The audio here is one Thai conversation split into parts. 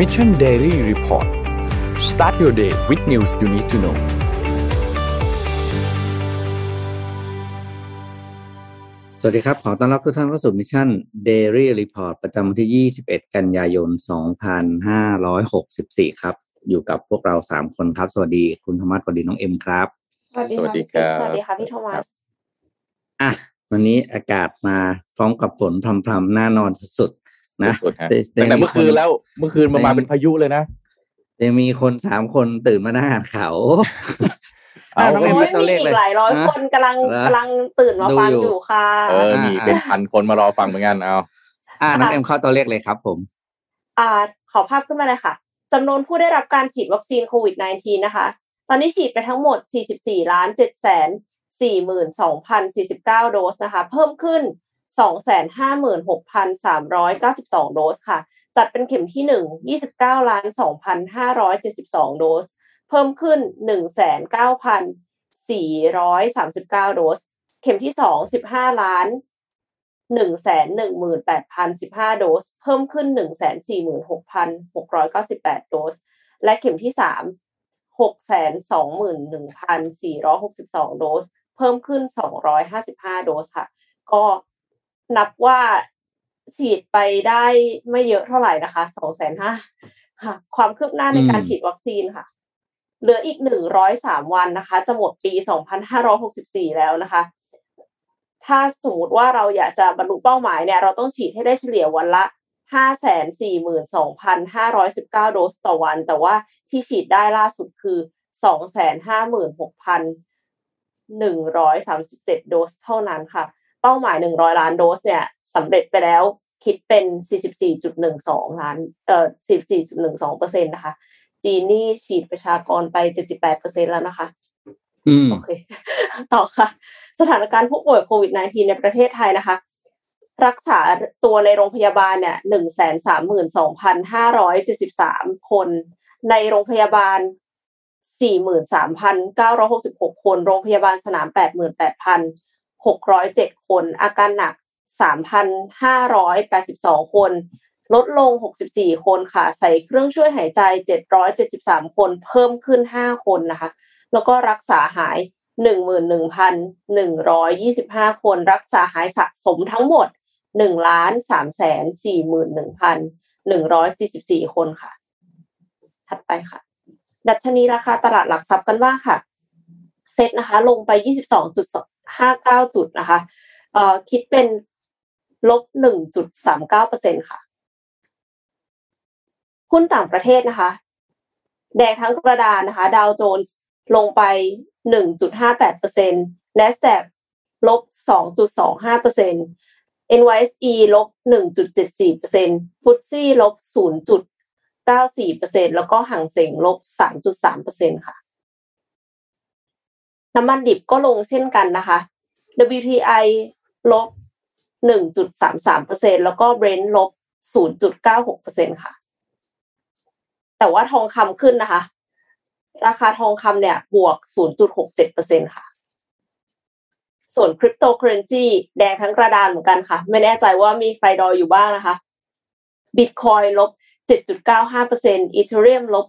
Mission Daily Report start your day with news you need to know สวัสดีครับ ขอต้อนรับทุกท่านเข้าสู่ Mission Daily Report ประจำวันที่ 21 กันยายน 2564 ครับ อยู่กับพวกเรา 3 คนครับ สวัสดีคุณธรรมะสวัสดีน้องเอ็มครับสวัสดีสวัสดีครับ สวัสดีค่ะพี่โทมัส อะ วันนี้อากาศมาพร้อมกับฝนพรำๆน่านอนสุดๆ นะสุดๆฮะแต่ตั้งแต่เมื่อคืนแล้วเมื่อคืนมาแต่มาเป็นพายุเลยนะยังมีคนสามคนตื่นมาหน้าอ่านข่าวเอาน้องเอ็มโอ้เป็ยนตัวมีเลขอีเลยกหลายร้อยฮะคนกำลังเหรอกำลังตื่นมาดูฟังอยู่อยู่ค่ะ เออนี่อ่าเป็นพันคนมารอฟังเหมือนกันเอา อ่าน้องเอ็มเข้าตัวเลขเลยครับ ผม อ่า ขอภาพขึ้นมาเลยค่ะจำนวนผู้ได้รับการฉีดวัคซีนโควิด -19 นะคะ ตอนนี้ฉีดไปทั้งหมด 44ล้าน7แสน42,049 โดสนะคะ เพิ่มขึ้น 256,392 โดสค่ะ จัดเป็นเข็มที่ 1 29ล้าน2,572 โดส เพิ่มขึ้น 19,439 โดส เข็มที่ 2 15ล้าน118,015 โดส เพิ่มขึ้น 146,698 โดส และเข็มที่ 3 621,462 โดส เพิ่มขึ้น 255 โดสค่ะ ก็ นับว่าฉีดไปได้ไม่เยอะเท่าไหร่นะคะสองแสนห้าคะความคืบหน้าในการฉีดวัคซีนค่ะ เหลืออีกหนึ่งร้อยสามวันนะคะ จะหมดปีสองพันห้าร้อหกสิบสี่แล้วนะคะ ถ้าสมมติว่าเราอยากจะบรรลุเป้าหมายเนี่ย เราต้องฉีดให้ได้เฉลี่ยวันละห้าแสนสี่หมื่นสองพันห้าร้อยสิบเก้าโดสต่อวัน แต่ว่าที่ฉีดได้ล่าสุดคือสองแสนห้าหมื่นหกพันหนึ่งร้อยสามสิบเจ็ดโดสเท่านั้นค่ะ เป้าหมาย100ล้านโดสเนี่ยสำเร็จไปแล้วคิดเป็น 44.12 ล้าน เอ่อ 44.12เปอร์เซ็นต์นะคะ จีนนี่ฉีดประชากรไป 78เปอร์เซ็นต์แล้วนะคะอืมโอเค ต่อค่ะ สถานการณ์ผู้ป่วยโควิด -19 ในประเทศไทยนะคะ รักษาตัวในโรงพยาบาลเนี่ยหนึ่งแสนสามหมื่นสองพันห้าร้อยเจ็ดสิบสามคน ในโรงพยาบาลสี่หมื่นสามพันเก้าร้อยหกสิบหกคน โรงพยาบาลสนามแปดหกร้อยเจ็ดคน อาการหนักสามพันห้าร้อยแปดสิบสองคน ลดลง 64 คนค่ะ ใส่เครื่องช่วยหายใจ 773 คนเพิ่มขึ้น 5 คนนะคะ แล้วก็รักษาหาย 11,125 คน รักษาหายสะสมทั้งหมด1ล้าน3แสน41,144 คนค่ะ ถัดไปค่ะ ดัชนีราคาตลาดหลักทรัพย์กันบ้างค่ะ เซ็ตนะคะ ลงไป ห้าเก้าจุดนะคะเอ่อคิดเป็นลบหนึ่งจุดสามเก้าเปอร์เซ็นค่ะ หุ้นต่างประเทศนะคะ แดงทั้งกระดานนะคะ ดาวโจนส์ลงไปหนึ่งจุดห้าแปดเปอร์เซ็นต์ n a s d a q ลบสองจุดสองห้าเปอร์เซ็นต์ NYSE ลบหนึ่งจุดเจ็ดสี่เปอร์เซ็นต์ฟุตซี่ลบศูนย์จุดเก้าสี่เปอร์เซ็นต์แล้วก็ห่างเสงลบสามจุดสามเปอร์เซ็นต์ค่ะ น้ำมันดิบก็ลงเช่นกันนะคะ WTI ลบ 1.33%แล้วก็ Brent ลบ 0.96%ค่ะ แต่ว่าทองคำขึ้นนะคะ ราคาทองคำเนี่ยบวก 0.67%ค่ะ ส่วนคริปโตเคอเรนซีแดงทั้งกระดานเหมือนกันค่ะ ไม่แน่ใจว่ามีใครดอยอยู่บ้างนะคะ Bitcoin ลบ 7.95%อีเทเรียมลบ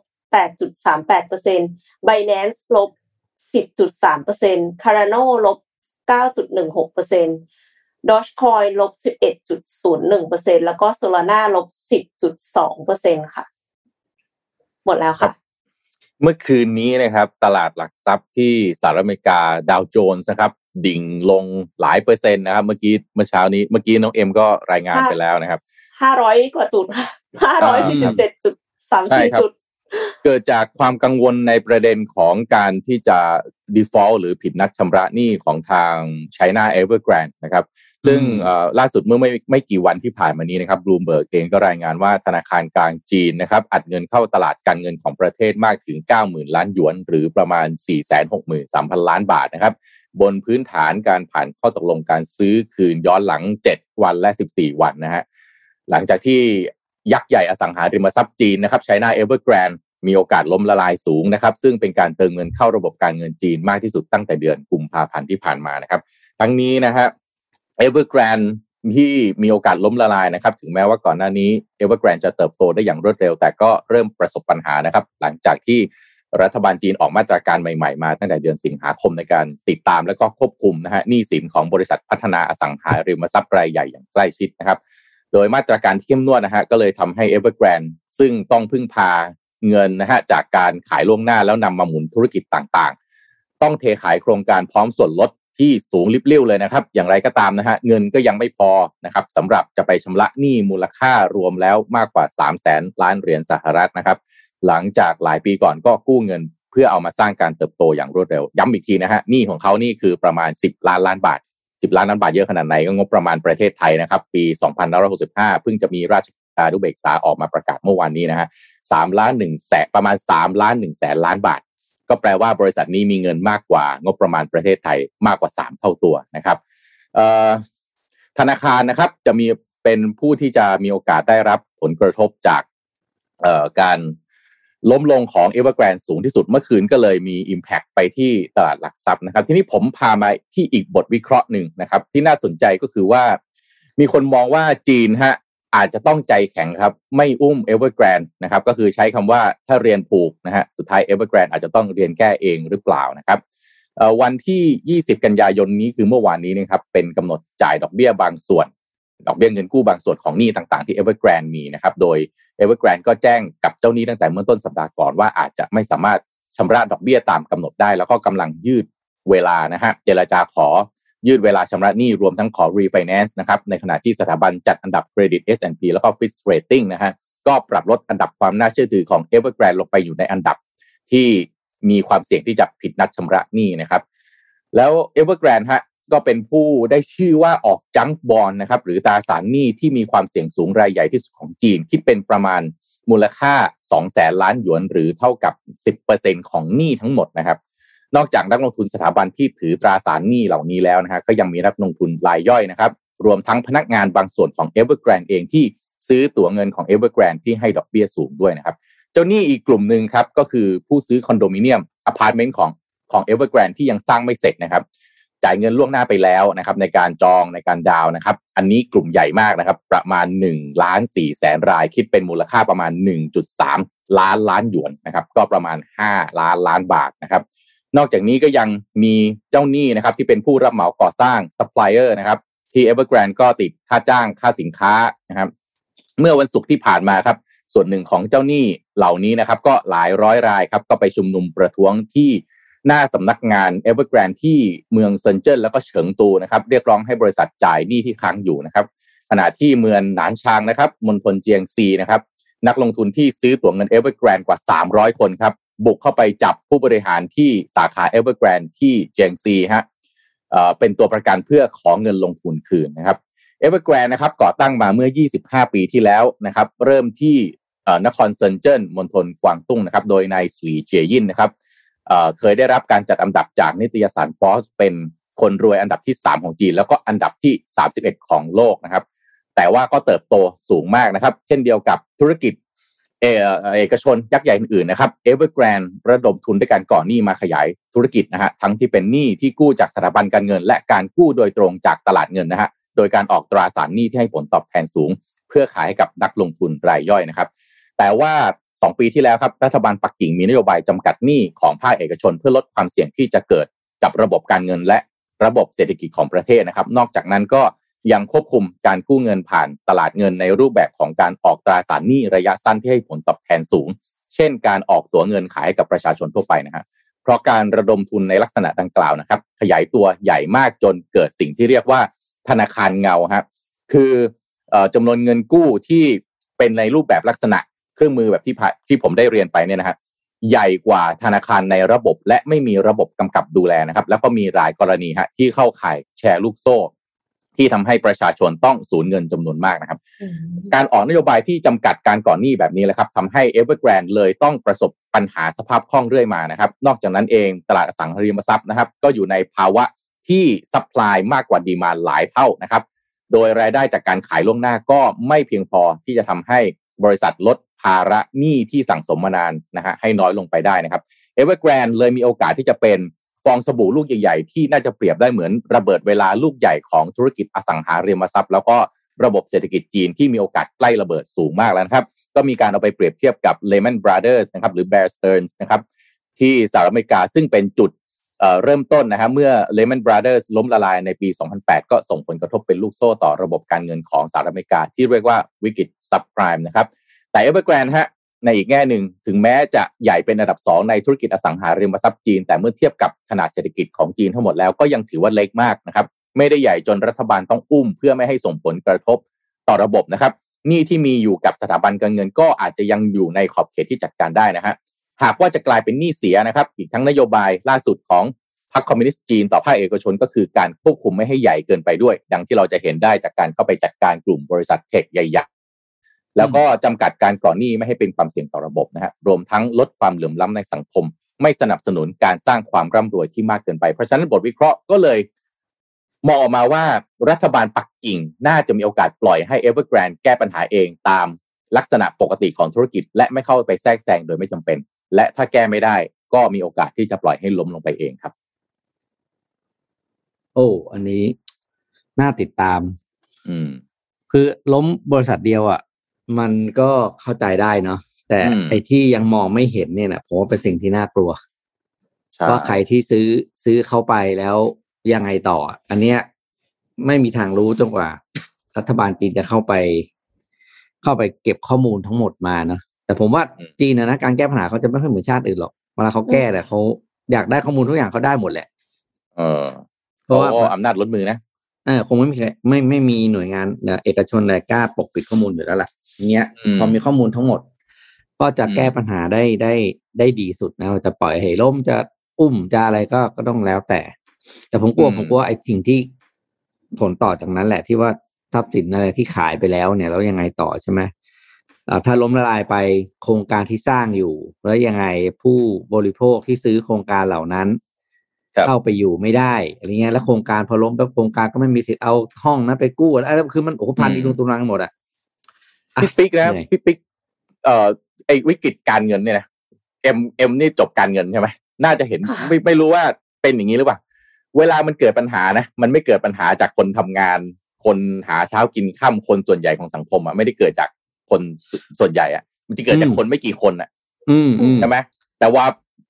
8.38% Binance ลบ 10.3% Cardano ลบ 9.16% Dogecoin ลบ 11.01%แล้วก็ Solana ลบ 10.2%ค่ะ หมดแล้วค่ะ เมื่อคืนนี้นะครับ ตลาดหลักทรัพย์ที่สหรัฐอเมริกาดาวโจนส์นะครับ ดิ่งลงหลายเปอร์เซ็นต์นะครับ เมื่อกี้เมื่อเช้านี้เมื่อกี้น้องเอ็มก็รายงานไปแล้วนะครับห้าร้อยกว่าจุดค่ะห้าร้อยสี่สิบเจ็ด จุดสามใช่สี่ครับจุดเกิดจากความกังวลในประเด็นของการที่จะ default หรือผิดนัดชำระหนี้ของทาง China Evergrande นะครับ ซึ่งเอ่อล่าสุดเมื่อไม่ไม่กี่วันที่ผ่านมานี้นะครับบลูมเบิร์กเองก็รายงานว่าธนาคารกลางจีนนะครับ อัดเงินเข้าตลาดการเงินของประเทศมากถึง 90,000 ล้านหยวน หรือประมาณ 463,000 ล้านบาทนะครับ บนพื้นฐานการผ่านข้อตกลงการซื้อคืนย้อนหลัง 7 วันและ 14 วันนะฮะหลังจากที่ ยักษ์ใหญ่อสังหาริมทรัพย์จีนนะครับ China Evergrande มีโอกาสล้มละลายสูงนะครับ ซึ่งเป็นการเติมเงินเข้าระบบการเงินจีนมากที่สุดตั้งแต่เดือนกุมภาพันธ์ที่ผ่านมานะครับ ทั้งนี้นะฮะ Evergrande ที่มีโอกาสล้มละลายนะครับ ถึงแม้ว่าก่อนหน้านี้ Evergrande จะเติบโตได้อย่างรวดเร็ว แต่ก็เริ่มประสบปัญหานะครับ หลังจากที่รัฐบาลจีนออกมาตรการใหม่ๆมาตั้งแต่เดือนสิงหาคมในการติดตามและก็ควบคุมนะฮะหนี้สินของบริษัทพัฒนาอสังหาริมทรัพย์รายใหญ่อย่างใกล้ชิดนะครับ โดยมาตรการที่เข้มงวดนะฮะก็เลยทำให้ Evergrande ซึ่งต้องพึ่งพาเงินนะฮะจากการขายล่วงหน้าแล้วนำมาหมุนธุรกิจต่างๆ ต้องเทขายโครงการพร้อมส่วนลดที่สูงลิบเลิ่วเลยนะครับ อย่างไรก็ตามนะฮะเงินก็ยังไม่พอนะครับสำหรับจะไปชำระหนี้มูลค่ารวมแล้วมากกว่า 3 0 0แสนล้านเหรียญสหรัฐนะครับ หลังจากหลายปีก่อนก็กู้เงิน เพื่อเอามาสร้างการเติบโตอย่างรวดเร็ว ย้ำอีกทีนะฮะหนี้ของเขานี่คือประมาณ 10 ล้านล้านบาท 10 ล้านล้านบาทเยอะขนาดไหนก็งบประมาณประเทศไทยนะครับ ปี2565 เพิ่งจะมีราชการดุเบกษาออกมาประกาศเมื่อวานนี้นะฮะสามล้านหนึ่งแสนประมาณ3ล้าน1แสนล้านบาท ก็แปลว่าบริษัทนี้มีเงินมากกว่างบประมาณประเทศไทยมากกว่า 3 เท่าตัวนะครับธนาคารนะครับจะมีเป็นผู้ที่จะมีโอกาสได้รับผลกระทบจากการ ล้มลงของ Evergrande สูงที่สุดเมื่อคืนก็เลยมี Impact ไปที่ตลาดหลักทรัพย์นะครับ ทีนี้ผมพามาที่อีกบทวิเคราะห์หนึ่งนะครับ ที่น่าสนใจก็คือว่า มีคนมองว่าจีนฮะอาจจะต้องใจแข็งครับ ไม่อุ้ม Evergrande นนะครับ ก็คือใช้คำว่าถ้าเรียนผูกนะฮะสุดท้าย Evergrande อาจจะต้องเรียนแก้เองหรือเปล่านะครับวันที่ 20 กันยายนนี้คือเมื่อวานนี้นะครับเป็นกำหนดจ่ายดอกเบี้ยบางส่วน ดอกเบี้ยเงินกู้บางส่วนของหนี้ต่างๆที่ Evergrande มีนะครับโดย Evergrande ก็แจ้งกับเจ้าหนี้ตั้งแต่เมื่อต้นสัปดาห์ก่อนว่าอาจจะไม่สามารถชำระดอกเบี้ยตามกำหนดได้ แล้วก็กำลังยืดเวลานะฮะเจรจาขอยืดเวลาชำระหนี้รวมทั้งขอ refinance นะครับในขณะที่สถาบันจัดอันดับเครดิต S&P แล้วก็ Fitch Rating นะฮะก็ปรับลดอันดับความน่าเชื่อถือของ Evergrande ลงไปอยู่ในอันดับที่มีความเสี่ยงที่จะผิดนัดชำระหนี้นะครับแล้ว Evergrande ฮะ ก็เป็นผู้ได้ชื่อว่าออกจังบอลนะครับหรือตราสารหนี้ที่มีความเสี่ยงสูงรายใหญ่ที่สุดของจีน คิดเป็นประมาณมูลค่า2แสนล้านหยวนหรือเท่ากับ 10%ของหนี้ทั้งหมดนะครับ นอกจากนักลงทุนสถาบันที่ถือตราสารหนี้เหล่านี้แล้วนะฮะก็ยังมีนักลงทุนรายย่อยนะครับ รวมทั้งพนักงานบางส่วนของ e v e r g r a n d เองที่ซื้อตั๋วเงินของ e v e r g r a n d ที่ให้ดอกเบี้ยสูงด้วยนะครับ เจ้าหนี้อีกกลุ่มหนึ่งครับก็คือผู้ซื้อคอนโดมิเนียมอพาร์ตเมนต์ของของ e v e r g r a n d ที่ยังสร้างไม่เสร็จนะครับ จ่ายเงินล่วงหน้าไปแล้วนะครับในการจองในการดาวน์นะครับ อันนี้กลุ่มใหญ่มากนะครับ ประมาณ1ล้าน4แสนราย คิดเป็นมูลค่าประมาณ 1.3 ล้านล้านหยวนนะครับ ก็ประมาณ 5 ล้านล้านบาทนะครับนอกจากนี้ก็ยังมีเจ้าหนี้นะครับที่เป็นผู้รับเหมาก่อสร้างซัพพลายเออร์นะครับที่ Evergrande ก็ติดค่าจ้างค่าสินค้านะครับ เมื่อวันศุกร์ที่ผ่านมาครับ ส่วนหนึ่งของเจ้าหนี้เหล่านี้นะครับ ก็หลายร้อยรายครับก็ไปชุมนุมประท้วงที่ หน้าสำนักงาน Evergrande ที่เมืองเซินเจิ้นแล้วก็เฉิงตูนะครับเรียกร้องให้บริษัทจ่ายหนี้ที่ค้างอยู่นะครับขณะที่เมืองหนานชางนะครับมณฑลเจียงซีนะครับนักลงทุนที่ซื้อตั๋วเงิน Evergrande กว่า 300 คนครับบุกเข้าไปจับผู้บริหารที่สาขา Evergrande ที่เจียงซีฮะเป็นตัวประกันเพื่อขอเงินลงทุนคืนนะครับ Evergrande นะครับก่อตั้งมาเมื่อ 25 ปีที่แล้วนะครับ เริ่มที่นครเซินเจิ้นมณฑลกวางตุ้งนะครับ โดยนายสุยเจียยินนะครับ เคยได้รับการจัดอันดับจากนิตยสารฟอสเป็นคนรวยอันดับที่ 3 ของจีน แล้วก็อันดับที่ 31 ของโลกนะครับ แต่ว่าก็เติบโตสูงมากนะครับ เช่นเดียวกับธุรกิจเอกชนยักษ์ใหญ่อื่นๆนะครับ Evergrande ระดมทุนด้วยการก่อหนี้มาขยายธุรกิจนะฮะทั้งที่เป็นหนี้ที่กู้จากสถาบันการเงิน และการกู้โดยตรงจากตลาดเงินนะฮะโดยการออกตราสารหนี้ที่ให้ผลตอบแทนสูง เพื่อขายให้กับนักลงทุนรายย่อยนะครับ แต่ว่า สองปีที่แล้วครับรัฐบาลปักกิ่งมีนโยบายจำกัดหนี้ของภาคเอกชน เพื่อลดความเสี่ยงที่จะเกิดกับระบบการเงินและระบบเศรษฐกิจของประเทศนะครับ นอกจากนั้นก็ยังควบคุมการกู้เงินผ่านตลาดเงินในรูปแบบของการออกตราสารหนี้ระยะสั้นที่ให้ผลตอบแทนสูง เช่น การออกตัวเงินขายกับประชาชนทั่วไปนะฮะเพราะการระดมทุนในลักษณะดังกล่าวนะครับ ขยายตัวใหญ่มากจนเกิดสิ่งที่เรียกว่าธนาคารเงาครับคือจำนวนเงินกู้ที่เป็นในรูปแบบลักษณะ เครื่องมือแบบที่ที่ผมได้เรียนไปเนี่ยนะฮะใหญ่กว่าธนาคารในระบบ และไม่มีระบบกำกับดูแลนะครับ แล้วก็มีหลายกรณีฮะที่เข้าข่ายแชร์ลูกโซ่ ที่ทำให้ประชาชนต้องสูญเงินจำนวนมากนะครับ การออกนโยบายที่จำกัดการก่อนหนี้แบบนี้แหละครับทำให้ Evergrande เลยต้องประสบปัญหาสภาพคล่องเรื่อยมานะครับ นอกจากนั้นเองตลาดอสังหาริมทรัพย์นะครับ ก็อยู่ในภาวะที่ซัพพลายมากกว่าดีมาหลายเท่านะครับ โดยรายได้จากการขายล่วงหน้าก็ไม่เพียงพอที่จะทำให้บริษัทลด ภาระหนี้ที่สั่งสมมานานนะฮะให้น้อยลงไปได้นะครับ Evergrande เลยมีโอกาสที่จะเป็นฟองสบู่ลูกใหญ่ๆ ที่น่าจะเปรียบได้เหมือนระเบิดเวลาลูกใหญ่ของธุรกิจอสังหาริมทรัพย์ แล้วก็ระบบเศรษฐกิจจีนที่มีโอกาสใกล้ระเบิดสูงมากแล้วนะครับ ก็มีการเอาไปเปรียบเทียบกับ Lehman Brothers นะครับหรือ Bear Stearns นะครับที่สหรัฐอเมริกาซึ่งเป็นจุดเริ่มต้นนะครับเมื่อ Lehman Brothers ล้มละลายในปี 2008 ก็ส่งผลกระทบเป็นลูกโซ่ต่อระบบการเงินของสหรัฐอเมริกาที่เรียกว่าวิกฤตซับไพรม์นะครับ แต่ Evergrande ฮะในอีกแง่หนึ่งถึงแม้จะใหญ่เป็นอันดับ 2 ในธุรกิจอสังหาริมทรัพย์จีน แต่เมื่อเทียบกับขนาดเศรษฐกิจของจีนทั้งหมดแล้วก็ยังถือว่าเล็กมากนะครับไม่ได้ใหญ่จนรัฐบาลต้องอุ้ม เพื่อไม่ให้ส่งผลกระทบต่อระบบนะครับหนี้ที่มีอยู่กับสถาบันการเงินก็อาจจะยังอยู่ในขอบเขตที่จัดการได้นะฮะหากว่าจะกลายเป็นหนี้เสียนะครับ อีกทั้งนโยบายล่าสุดของพรรคคอมมิวนิสต์จีนต่อภาคเอกชนก็คือการควบคุมไม่ให้ใหญ่เกินไปด้วย ดังที่เราจะเห็นได้จากการเข้าไปจัดการกลุ่มบริษัทเทคใหญ่ แล้วก็จำกัดการก่อหนี้ไม่ให้เป็นความเสี่ยงต่อระบบนะฮะรวมทั้งลดความเหลื่อมล้ำในสังคม ไม่สนับสนุนการสร้างความร่ำรวยที่มากเกินไป เพราะฉะนั้นบทวิเคราะห์ก็เลยมองออกมาว่ารัฐบาลปักกิ่งน่าจะมีโอกาสปล่อยให้ Evergrande แก้ปัญหาเองตามลักษณะปกติของธุรกิจ และไม่เข้าไปแทรกแซงโดยไม่จำเป็น และถ้าแก้ไม่ได้ก็มีโอกาสที่จะปล่อยให้ล้มลงไปเองครับ โอ้ อันนี้น่าติดตาม อืม คือล้มบริษัทเดียวอะ่ะ มันก็เข้าใจได้เนาะแต่อืมไอ้ที่ยังมองไม่เห็นเนี่ยนะผมว่าเป็นสิ่งที่น่ากลัวใช่ว่าใครที่ซื้อซื้อเข้าไปแล้วยังไงต่อ อันเนี้ยไม่มีทางรู้จนกว่า รัฐบาลจีนจะเข้าไป เข้าไปเก็บข้อมูลทั้งหมดมาเนาะแต่ผมว่าจีนนะนะการแก้ปัญหาเขาจะไม่ค่อยเหมือนชาติอื่นหรอกเวลาเขาแก้แต่เขาอยากได้ข้อมูลทุกอย่างเขาได้หมดแหละ เออเพราะว่าโอ้อำนาจลดมือนะเออคงไม่มีใครไม่ไม่มีหน่วยงานเอ่อเอกชนใดกล้าปกปิดข้อมูลอยู่แล้วล่ะ เงี้ยอืมพอมีข้อมูลทั้งหมด ก็จะอืมแก้ปัญหาได้ได้ได้ดีสุดนะจะปล่อยให้ล่มจะอุ้มจะอะไรก็ก็ต้องแล้วแต่ แต่ผมกลัวผมกลัวไอ้สิ่งที่ผลต่อจากนั้นแหละที่ว่าทรัพย์สินอะไรที่ขายไปแล้วเนี่ยแล้วยังไงต่อใช่ไหมอ่าถ้าล้มละลายไปโครงการที่สร้างอยู่ แล้วยังไงผู้บริโภคที่ซื้อโครงการเหล่านั้นครับเข้าไปอยู่ไม่ได้อะไรเงี้ยแล้วโครงการพอล้มแล้วโครงการก็ไม่มีสิทธิ์เอาห้องนั้นไปกู้อะไรคือมันโอ้โหพันอืมอีลุงตุลังหมดอะอะ พี่ปิ๊กนะเหนื่อยพี่ปิ๊กเอ่อไอ้วิกฤตการเงินเนี่ยนะเอ็มเอ็มนี่จบการเงินใช่ไหมน่าจะเห็นค่ะไม่ไม่รู้ว่าเป็นอย่างนี้หรือเปล่าเวลามันเกิดปัญหานะมันไม่เกิดปัญหาจากคนทำงาน คนหาเช้ากินข้ามคนส่วนใหญ่ของสังคมอะไม่ได้เกิดจากคนส่วนใหญ่อะ มันจะเกิดจากคนไม่กี่คนอะอืมอืมใช่ไหมแต่ว่า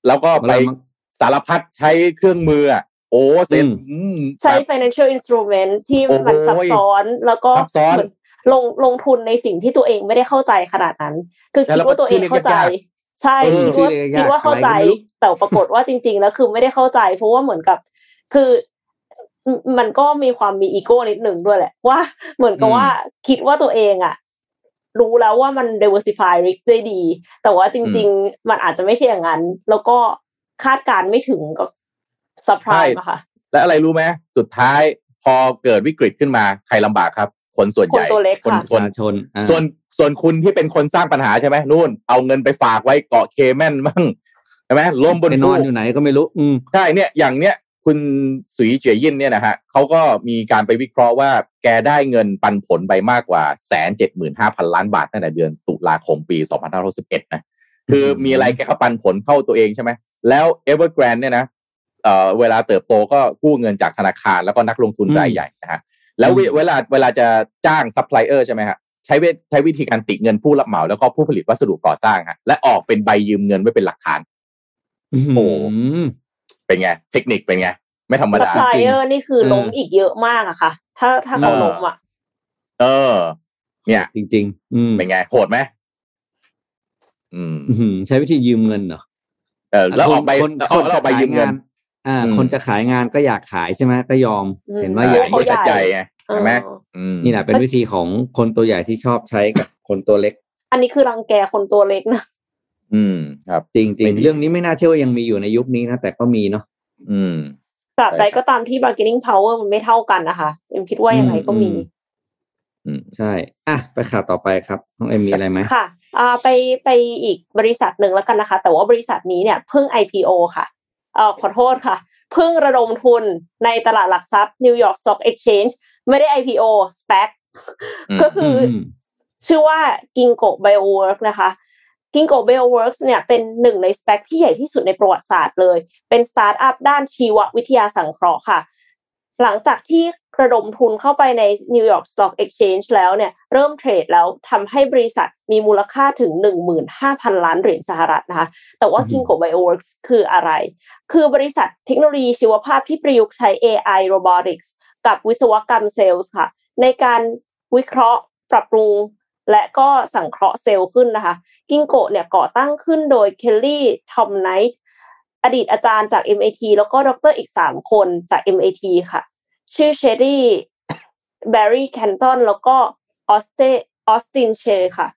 แล้วก็ไปเวลามันสารพัดใช้เครื่องมืออะโอ้เซ็นอืมอืมใช้ financial instrument ที่โอ้มันซับซ้อนแล้วก็ซับซ้อนเหมือน ลงลงทุนในสิ่งที่ตัวเองไม่ได้เข้าใจขนาดนั้น คือแล้วคิดว่าตัวเองเข้าใจชื่อเรียกยากใช่เออคิดชื่อว่าเรียกยากคิดว่าเข้าใจอะไรก็ไม่รู้แต่ปรากฏว่าจริง ๆ แล้วคือไม่ได้เข้าใจ เพราะว่าเหมือนกับ คือมมันก็มีความมีอีโก้นิดหนึ่งด้วยแหละ ว่าเหมือนกับว่าคิดว่าตัวเองอะ รู้แล้วว่ามัน diversify risk ได้ดี แต่ว่าจริง ๆ มันอาจจะไม่ใช่อย่างนั้น แล้วก็คาดการณ์ไม่ถึงกับ surprise อะค่ะ และอะไรรู้ไหมสุดท้ายพอเกิดวิกฤตขึ้นมาใครลำบากครับ คนส่วนใหญ่คนตัวเล็กคนค่ะปคนระชาชนอ่าส่วนส่วนคุณที่เป็นคนสร้างปัญหาใช่ไหมนู่น เอาเงินไปฝากไว้เกาะเคแมนมั่งใช่ไหมล้มบนไปนฟูอนกอยู่ไหนก็ไม่รู้ อืมใช่เนี่ยอย่างเนี้ยคุณสุยเจียยินเนี่ยนะฮะเขาก็มีการไปวิเคราะห์ว่าแกได้เงินปันผลไปมากกว่าแสนเจ็ดหมื่นห้าพันล้านบาทตั้งแต่เดือนตุลาคมปีสองพันห้าร้อยสิบเอ็ดนะคือมีอะไรแกก็ปันผลเข้าตัวเองใช่ไหมแล้ว Evergrande เนี่ยนะเอ่อเวลาเติบโตก็กู้เงินจากธนาคารแล้วก็นักลงทุนอืมรายใหญ่นะฮะ แล้วเวอืมเวลาเวลาจะจ้างซัพพลายเออร์ใช่ไหมฮะใช้เวใช้วิธีการติดเงินผู้รับเหมาแล้วก็ผู้ผลิตวัสดุก่อสร้างฮะและออกเป็นใบยืมเงินไว้เป็นหลักฐานโอ้มเป็นไง เทคนิคเป็นไง ไม่ธรรมซัพดาพลายเออร์นี่คือเออล้มอีกเยอะมากอะค่ะ ถ้าถ้าเขาเออล้มอะเออ เนี่ย จริง ๆ อืมเป็นไงโหดไหมอืมอื้อหือใช้วิธียืมเงินเหรอเออแล้วออกใบคนแล้วคนออกใบจะขายยืมเงินงาน อ่าอืมคนจะขายงานก็อยากขายใช่ไหมก็ยอมอืมเห็นว่าอ่าใหญ่เขาบริษัทใหญ่ไงเออใช่ไหมอืมนี่แหละเป็นวิธีของคนตัวใหญ่ที่ชอบใช้กับคนตัวเล็ก อันนี้คือรังแกคนตัวเล็กนะอืม ครับจริงไม่ดีๆเรื่องนี้ไม่น่าเชื่อว่ายังมีอยู่ในยุคนี้นะแต่ก็มีเนาะอืมตราบใดใช่ครับก็ตามที่ bargaining power มันไม่เท่ากันนะคะเอ็มคิดว่ายังไงก็มีอืมอืมใช่ อะ ไปข่าวต่อไปครับน้องเอ็มมีอะไรไหมค่ะ อ่าไปไปอีกบริษัทหนึ่งแล้วกันนะคะ แต่ว่าบริษัทนี้เนี่ยเพิ่ง IPO ค่ะ เอ่อขอโทษค่ะ เพิ่งระดมทุนในตลาดหลักทรัพย์ New York Stock Exchange ไม่ได้ IPO SPAC อืมก็คืออมชื่อว่า Ginkgo Bioworks นะคะ Ginkgo Bioworks เนี่ยเป็นหนึ่งใน SPAC ที่ใหญ่ที่สุดในประวัติศาสตร์เลย เป็นสตาร์ทอัพด้านชีววิทยาสังเคราะห์ค่ะ หลังจากที่ ระดมทุนเข้าไปใน New York Stock Exchange แล้วเนี่ยเริ่มเทรดแล้วทำให้บริษัทมีมูลค่าถึง 15,000 ล้านเหรียญสหรัฐนะคะ แต่ว่า Ginkgo Bioworks คืออะไร คือบริษัทเทคโนโลยีชีวภาพที่ประยุกต์ใช้ AI Robotics กับวิศวกรรมเซลล์ค่ะ ในการวิเคราะห์ปรับปรุง และก็สังเคราะห์เซลล์ขึ้นนะคะ Ginkgo เนี่ยก่อตั้งขึ้นโดยเคลลี่ Tom Knight อดีตอาจารย์จาก MIT แล้วก็ดรอีกสามคนจาก MIT ค่ะ ชื่อเชอรี่ Barry Canton แล้วก็ออสเต Austin Che ค่ะ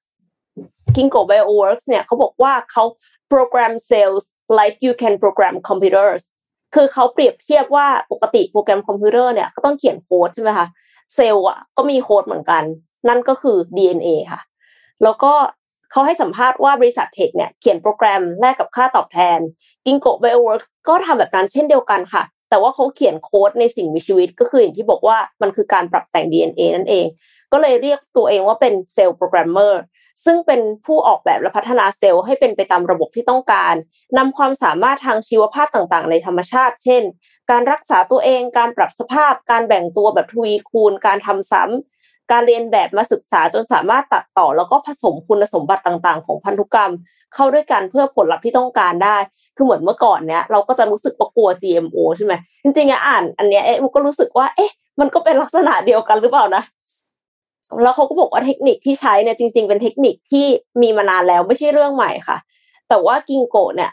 Ginkgo Bioworks เนี่ยเขาบอกว่าเขา program cells like you can program computers คือเขาเปรียบเทียบว่าปกติโปรแกรมคอมพิวเตอร์เนี่ยก็ต้องเขียนโค้ดใช่ไหมคะเซลล์อะก็มีโค้ดเหมือนกัน นั่นก็คือ DNA ค่ะ แล้วก็เขาให้สัมภาษณ์ว่าบริษัท tech เนี่ยเขียนโปรแกรมแลกกับค่าตอบแทน Ginkgo Bioworks ก็ทำแบบนั้นเช่นเดียวกันค่ะ แต่ว่าเขาเขียนโค้ดในสิ่งมีชีวิต ก็คืออย่างที่บอกว่ามันคือการปรับแต่ง DNA นั่นเอง ก็เลยเรียกตัวเองว่าเป็น cell programmer ซึ่งเป็นผู้ออกแบบและพัฒนาเซลล์ให้เป็นไปตามระบบที่ต้องการนำความสามารถทางชีวภาพต่างๆ ในธรรมชาติ เช่น การรักษาตัวเอง การปรับสภาพ การแบ่งตัวแบบทวีคูณ การทำซ้ำ การเลียนแบบมาศึกษาจนสามารถตัดต่อแล้วก็ผสมคุณสมบัติต่างๆ ของพันธุกรรม เข้าด้วยกันเพื่อผลลัพธ์ที่ต้องการได้ คือเหมือนเมื่อก่อนเนี้ยเราก็จะรู้สึกว่ากลัว GMO ใช่ไหมจริงๆอ่าน อันเนี้ยเอ๊ะก็รู้สึกว่าเอ๊ะมันก็เป็นลักษณะเดียวกันหรือเปล่านะแล้วเขาก็บอกว่าเทคนิคที่ใช้เนี่ยจริง ๆ เป็นเทคนิคที่มีมานานแล้วไม่ใช่เรื่องใหม่ค่ะ แต่ว่า Ginkgo เนี่ย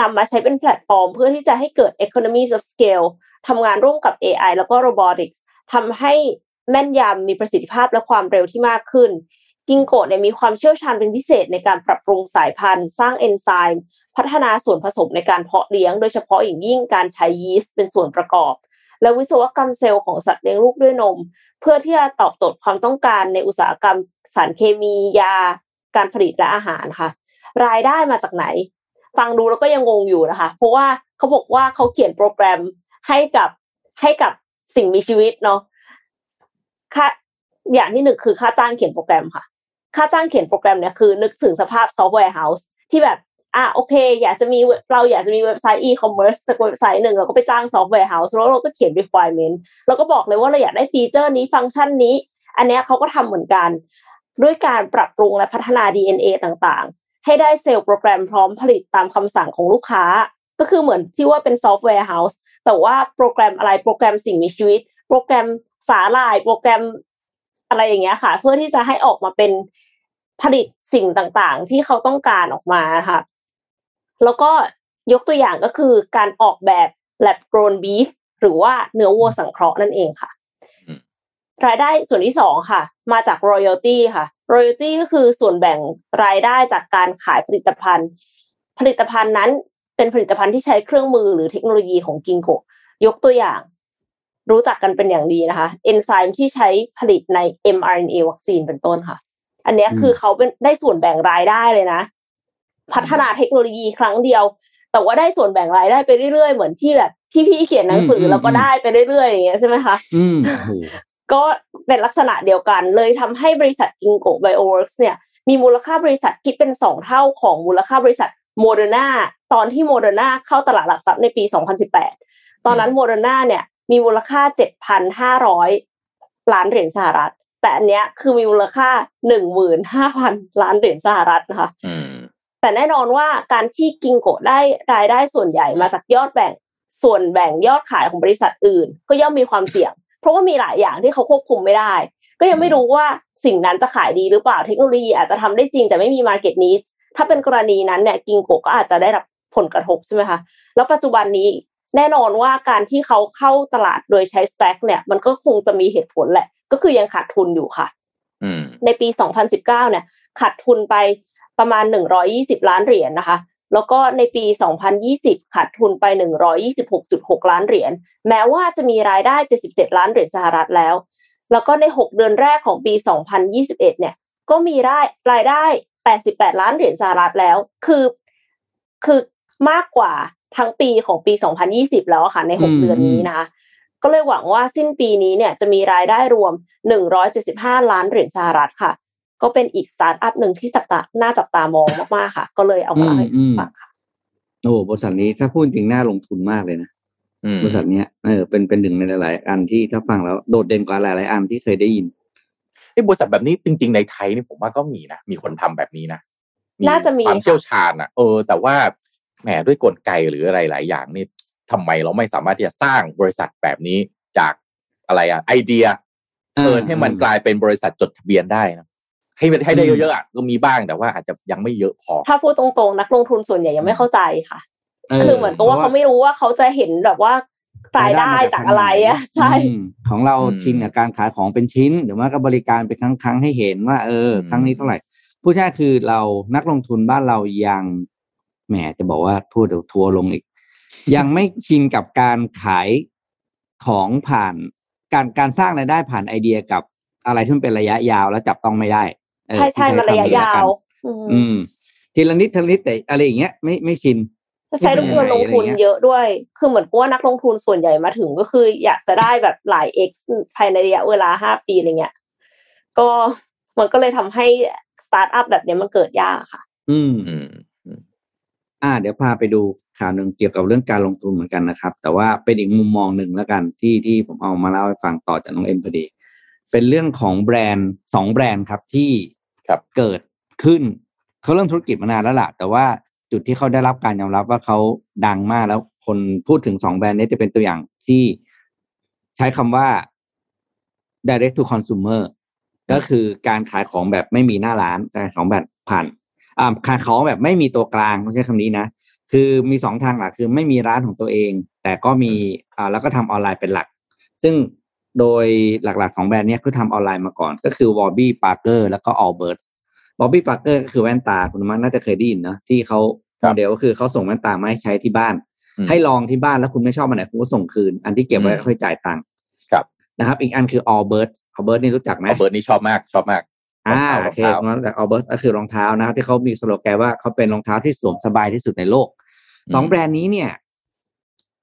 นำมาใช้เป็นแพลตฟอร์ม เพื่อที่จะให้เกิด economies of scale ทำงานร่วมกับ AI แล้วก็ robotics ทำให้ แม่นยำมีประสิทธิภาพและความเร็วที่มากขึ้น Ginkgo เนี่ยมีความเชี่ยวชาญเป็นพิเศษในการปรับปรุงสายพันธุ์ สร้างเอนไซม์พัฒนาส่วนผสมในการเพาะเลี้ยง โดยเฉพาะอย่างยิ่งการใช้ยีสต์เป็นส่วนประกอบ และวิศวกรรมเซลล์ของสัตว์เลี้ยงลูกด้วยนม เพื่อที่จะตอบโจทย์ความต้องการในอุตสาหกรรมสารเคมียา การผลิตและอาหารค่ะ รายได้มาจากไหน ฟังดูแล้วก็ยังงงอยู่นะคะ เพราะว่าเขาบอกว่าเขาเขียนโปรแกรมให้กับให้กับสิ่งมีชีวิตเนาะ ค่าอย่างที่หนึ่งคือค่าจ้างเขียนโปรแกรมค่ะ ค่าจ้างเขียนโปรแกรมเนี่ยคือ นึกถึงสภาพ software house ที่แบบอะโอเค อยากจะมีเราอยากจะมีเว็บไซต์อีคอมเมิร์ซจากเว็บไซต์หนึ่งเราก็ไปจ้าง software house แล้วเราก็เขียน requirement เราก็บอกเลยว่าเราอยากได้ฟีเจอร์นี้ฟังก์ชันนี้ อันนี้เขาก็ทำเหมือนกัน ด้วยการปรับปรุงและพัฒนา DNA ต่างๆ ให้ได้เซลล์โปรแกรมพร้อมผลิตตามคำสั่งของลูกค้า ก็คือเหมือนที่ว่าเป็น software house แต่ว่าโปรแกรมอะไรโปรแกรมสิ่งมีชีวิต โปรแกรม สาลายโปรแกรมอะไรอย่างเงี้ยค่ะ เพื่อที่จะให้ออกมาเป็นผลิตสิ่งต่างๆ ที่เขาต้องการออกมาค่ะ แล้วก็ยกตัวอย่างก็คือการออกแบบ lab grown beef หรือว่าเนื้อวัวสังเคราะห์นั่นเองค่ะ รายได้ส่วนที่สองค่ะ มาจาก royalty ค่ะ royalty ก็คือส่วนแบ่งรายได้จากการขายผลิตภัณฑ์ ผลิตภัณฑ์นั้นเป็นผลิตภัณฑ์ที่ใช้เครื่องมือหรือเทคโนโลยีของกิงโกยกตัวอย่าง รู้จักกันเป็นอย่างดีนะคะ เอนไซม์ที่ใช้ผลิตใน mRNA วัคซีนเป็นต้นค่ะ อันนี้คือเขาเป็นได้ส่วนแบ่งรายได้เลยนะ พัฒนาเทคโนโลยีครั้งเดียว แต่ว่าได้ส่วนแบ่งรายได้ไปเรื่อยๆ เหมือนที่แบบที่พี่เขียนหนังสือแล้วก็ได้ไปเรื่อยๆอย่างเงี้ยใช่ไหมคะอืมก็เป็นลักษณะเดียวกันเลยทำให้บริษัท Ginkgo Bioworks เนี่ยมีมูลค่าบริษัทคิดเป็นสองเท่าของมูลค่าบริษัทโมเดอร์นาตอนที่โมเดอร์นาเข้าตลาดหลักทรัพย์ในปี 2018 ตอนนั้นโมเดอร์นาเนี่ย มีมูลค่า 7,500 ล้านเหรียญสหรัฐ แต่อันเนี้ยคือมีมูลค่า 15,000 ล้านเหรียญสหรัฐนะคะแต่แน่นอนว่าการที่ Ginkgo ได้รายได้ส่วนใหญ่มาจากยอดแบ่งส่วนแบ่งยอดขายของบริษัทอื่น ก็ย่อมมีความเสี่ยง เพราะว่ามีหลายอย่างที่เขาควบคุมไม่ได้ ก็ยังไม่รู้ว่าสิ่งนั้นจะขายดีหรือเปล่าเทคโนโลยีอาจจะทำได้จริงแต่ไม่มี market นี้ถ้าเป็นกรณีนั้นเนี่ยกิงโกก็อาจจะได้รับผลกระทบใช่ไหมคะแล้วปัจจุบันนี้ แน่นอนว่าการที่เขาเข้าตลาดโดยใช้สเปคเนี่ย มันก็คงจะมีเหตุผลแหละ ก็คือยังขาดทุนอยู่ค่ะในปี 2019 เนี่ยขาดทุนไปประมาณ 120 ล้านเหรียญนนะคะ แล้วก็ในปี 2020 ขาดทุนไป 126.6 ล้านเหรียญ แม้ว่าจะมีรายได้ 77 ล้านเหรียญสหรัฐแล้ว แล้วก็ใน 6 เดือนแรกของปี 2021 เนี่ย ก็มีรายรายได้ 88 ล้านเหรียญสหรัฐแล้ว คือ คือมากกว่า ทั้งปีของปี 2020 แล้วค่ะ ใน 6 เดือนนี้นะคะก็เลยหวังว่าสิ้นปีนี้เนี่ยจะมีรายได้รวม 175 ล้านเหรียญสหรัฐค่ะ ก็เป็นอีกสตาร์ทอัพหนึ่งที่จับตาน่าจับตามองมากๆค่ะ ก็เลยเอามาเล่าให้ฟังค่ะโอ้บริษัทนี้ถ้าพูดจริงน่าลงทุนมากเลยนะอืมบริษัทเนี้ยเออเป็นเป็นหนึ่งในหลาย ๆ อันที่ถ้าฟังแล้วโดดเด่นกว่าหลาย ๆ อันที่เคยได้ยินไอ้บริษัทแบบนี้จริง ๆ ในไทยนี่ผมว่าก็มีนะมีคนทำแบบนี้นะน่าจะมีความค่ะเชี่ยวชาญอะเออ แต่ว่า แหมด้วยกลไกหรืออะไรหลายอย่างนี่ทำไมเราไม่สามารถที่จะสร้างบริษัทแบบนี้จากอะไรอะไอเดียเออเออให้มันกลายเป็นบริษัทจดทะเบียนได้นะให้มันให้ได้อืมเยอะๆอะก็มีบ้างแต่ว่าอาจจะยังไม่เยอะพอ ถ้าพูดตรงๆ นักลงทุนส่วนใหญ่ยังไม่เข้าใจค่ะเออคือเหมือนกับว่าเขาไม่รู้ว่าเขาจะเห็นแบบว่ารายได้จากอะไรอะใช่อืมของเราอืมชินกับการขายของเป็นชิ้น หรือว่าก็บริการเป็นครั้งครั้งๆให้เห็นว่า เอออืมครั้งนี้เท่าไหร่ ผู้ช่ายคือเรานักลงทุนบ้านเรายัง แหมจะบอกว่าพูดเดี๋ยวทัวร์ลงอีก ยังไม่ชินกับการขายของผ่านการการสร้างรายได้ผ่านไอเดียกับอะไรที่มันเป็นระยะยาวแล้วจับต้องไม่ได้เออใช่ใช่ที่มันระยะคำนี้ยาแล้กันวอืมอืม ทีละนิดทีละนิดแต่อะไรอย่างเงี้ยไม่ไม่ชินจะใช้เงินลงทุนอะไรเงี้ยเยอะด้วย คือเหมือนกับว่านักลงทุนส่วนใหญ่มาถึงก็คือ อยากจะได้แบบหลาย X ภายในระยะเวลาห้าปีอะไรเงี้ย ก็มันก็เลยทำให้สตาร์ทอัพแบบเนี้ยมันเกิดยากค่ะ อืม อ่า เดี๋ยวพาไปดูข่าวหนึ่งเกี่ยวกับเรื่องการลงทุนเหมือนกันนะครับ แต่ว่าเป็นอีกมุมมองหนึ่งแล้วกันที่ที่ผมเอามาเล่าให้ฟังต่อจากน้องเอ็มพอดี เป็นเรื่องของแบรนด์สองแบรนด์ครับที่ครับเกิดขึ้นเขาเริ่มธุรกิจมานานแล้วล่ะ แต่ว่าจุดที่เขาได้รับการยอมรับว่าเขาดังมากแล้วคนพูดถึงสองแบรนด์นี้จะเป็นตัวอย่างที่ใช้คำว่า direct to consumer ก็คือการขายของแบบไม่มีหน้าร้านการขายของแบบผ่าน อ่าขายของแบบไม่มีตัวกลางต้องใช้คำนี้นะคือมีสองทางหลักคือไม่มีร้านของตัวเอง แต่ก็มีอ่าแล้วก็ทำออนไลน์เป็นหลัก ซึ่งโดยหลักๆของแบรนด์เนี้ยคือทำออนไลน์มาก่อน ก็คือ w o b b y Parker แล้วก็ Allbirds w o b b y Parker ก็คือแว่นตาคุณมันน่าจะเคยได้ยินเนอะที่เขาครับโมเดลก็คือเขาส่งแว่นตามาให้ใช้ที่บ้านอืมให้ลองที่บ้านแล้วคุณไม่ชอบอันไหนคุณก็ส่งคืน อันที่เก็บไว้อืมก็ค่อยจ่ายตังค์ครับนะครับ อีกอันคือ Allbirds Allbirds นี่รู้จักไหม Allbirds นี่ชอบมากชอบมาก อ่ารองโอเคเท้ารองเท้าแต่ Allbirds ก็คือรองเท้านะครับที่เขามีสโลแกนว่าเขาเป็นรองเท้าที่สวมสบายที่สุดในโลกสองแบรนด์นี้เนี่ย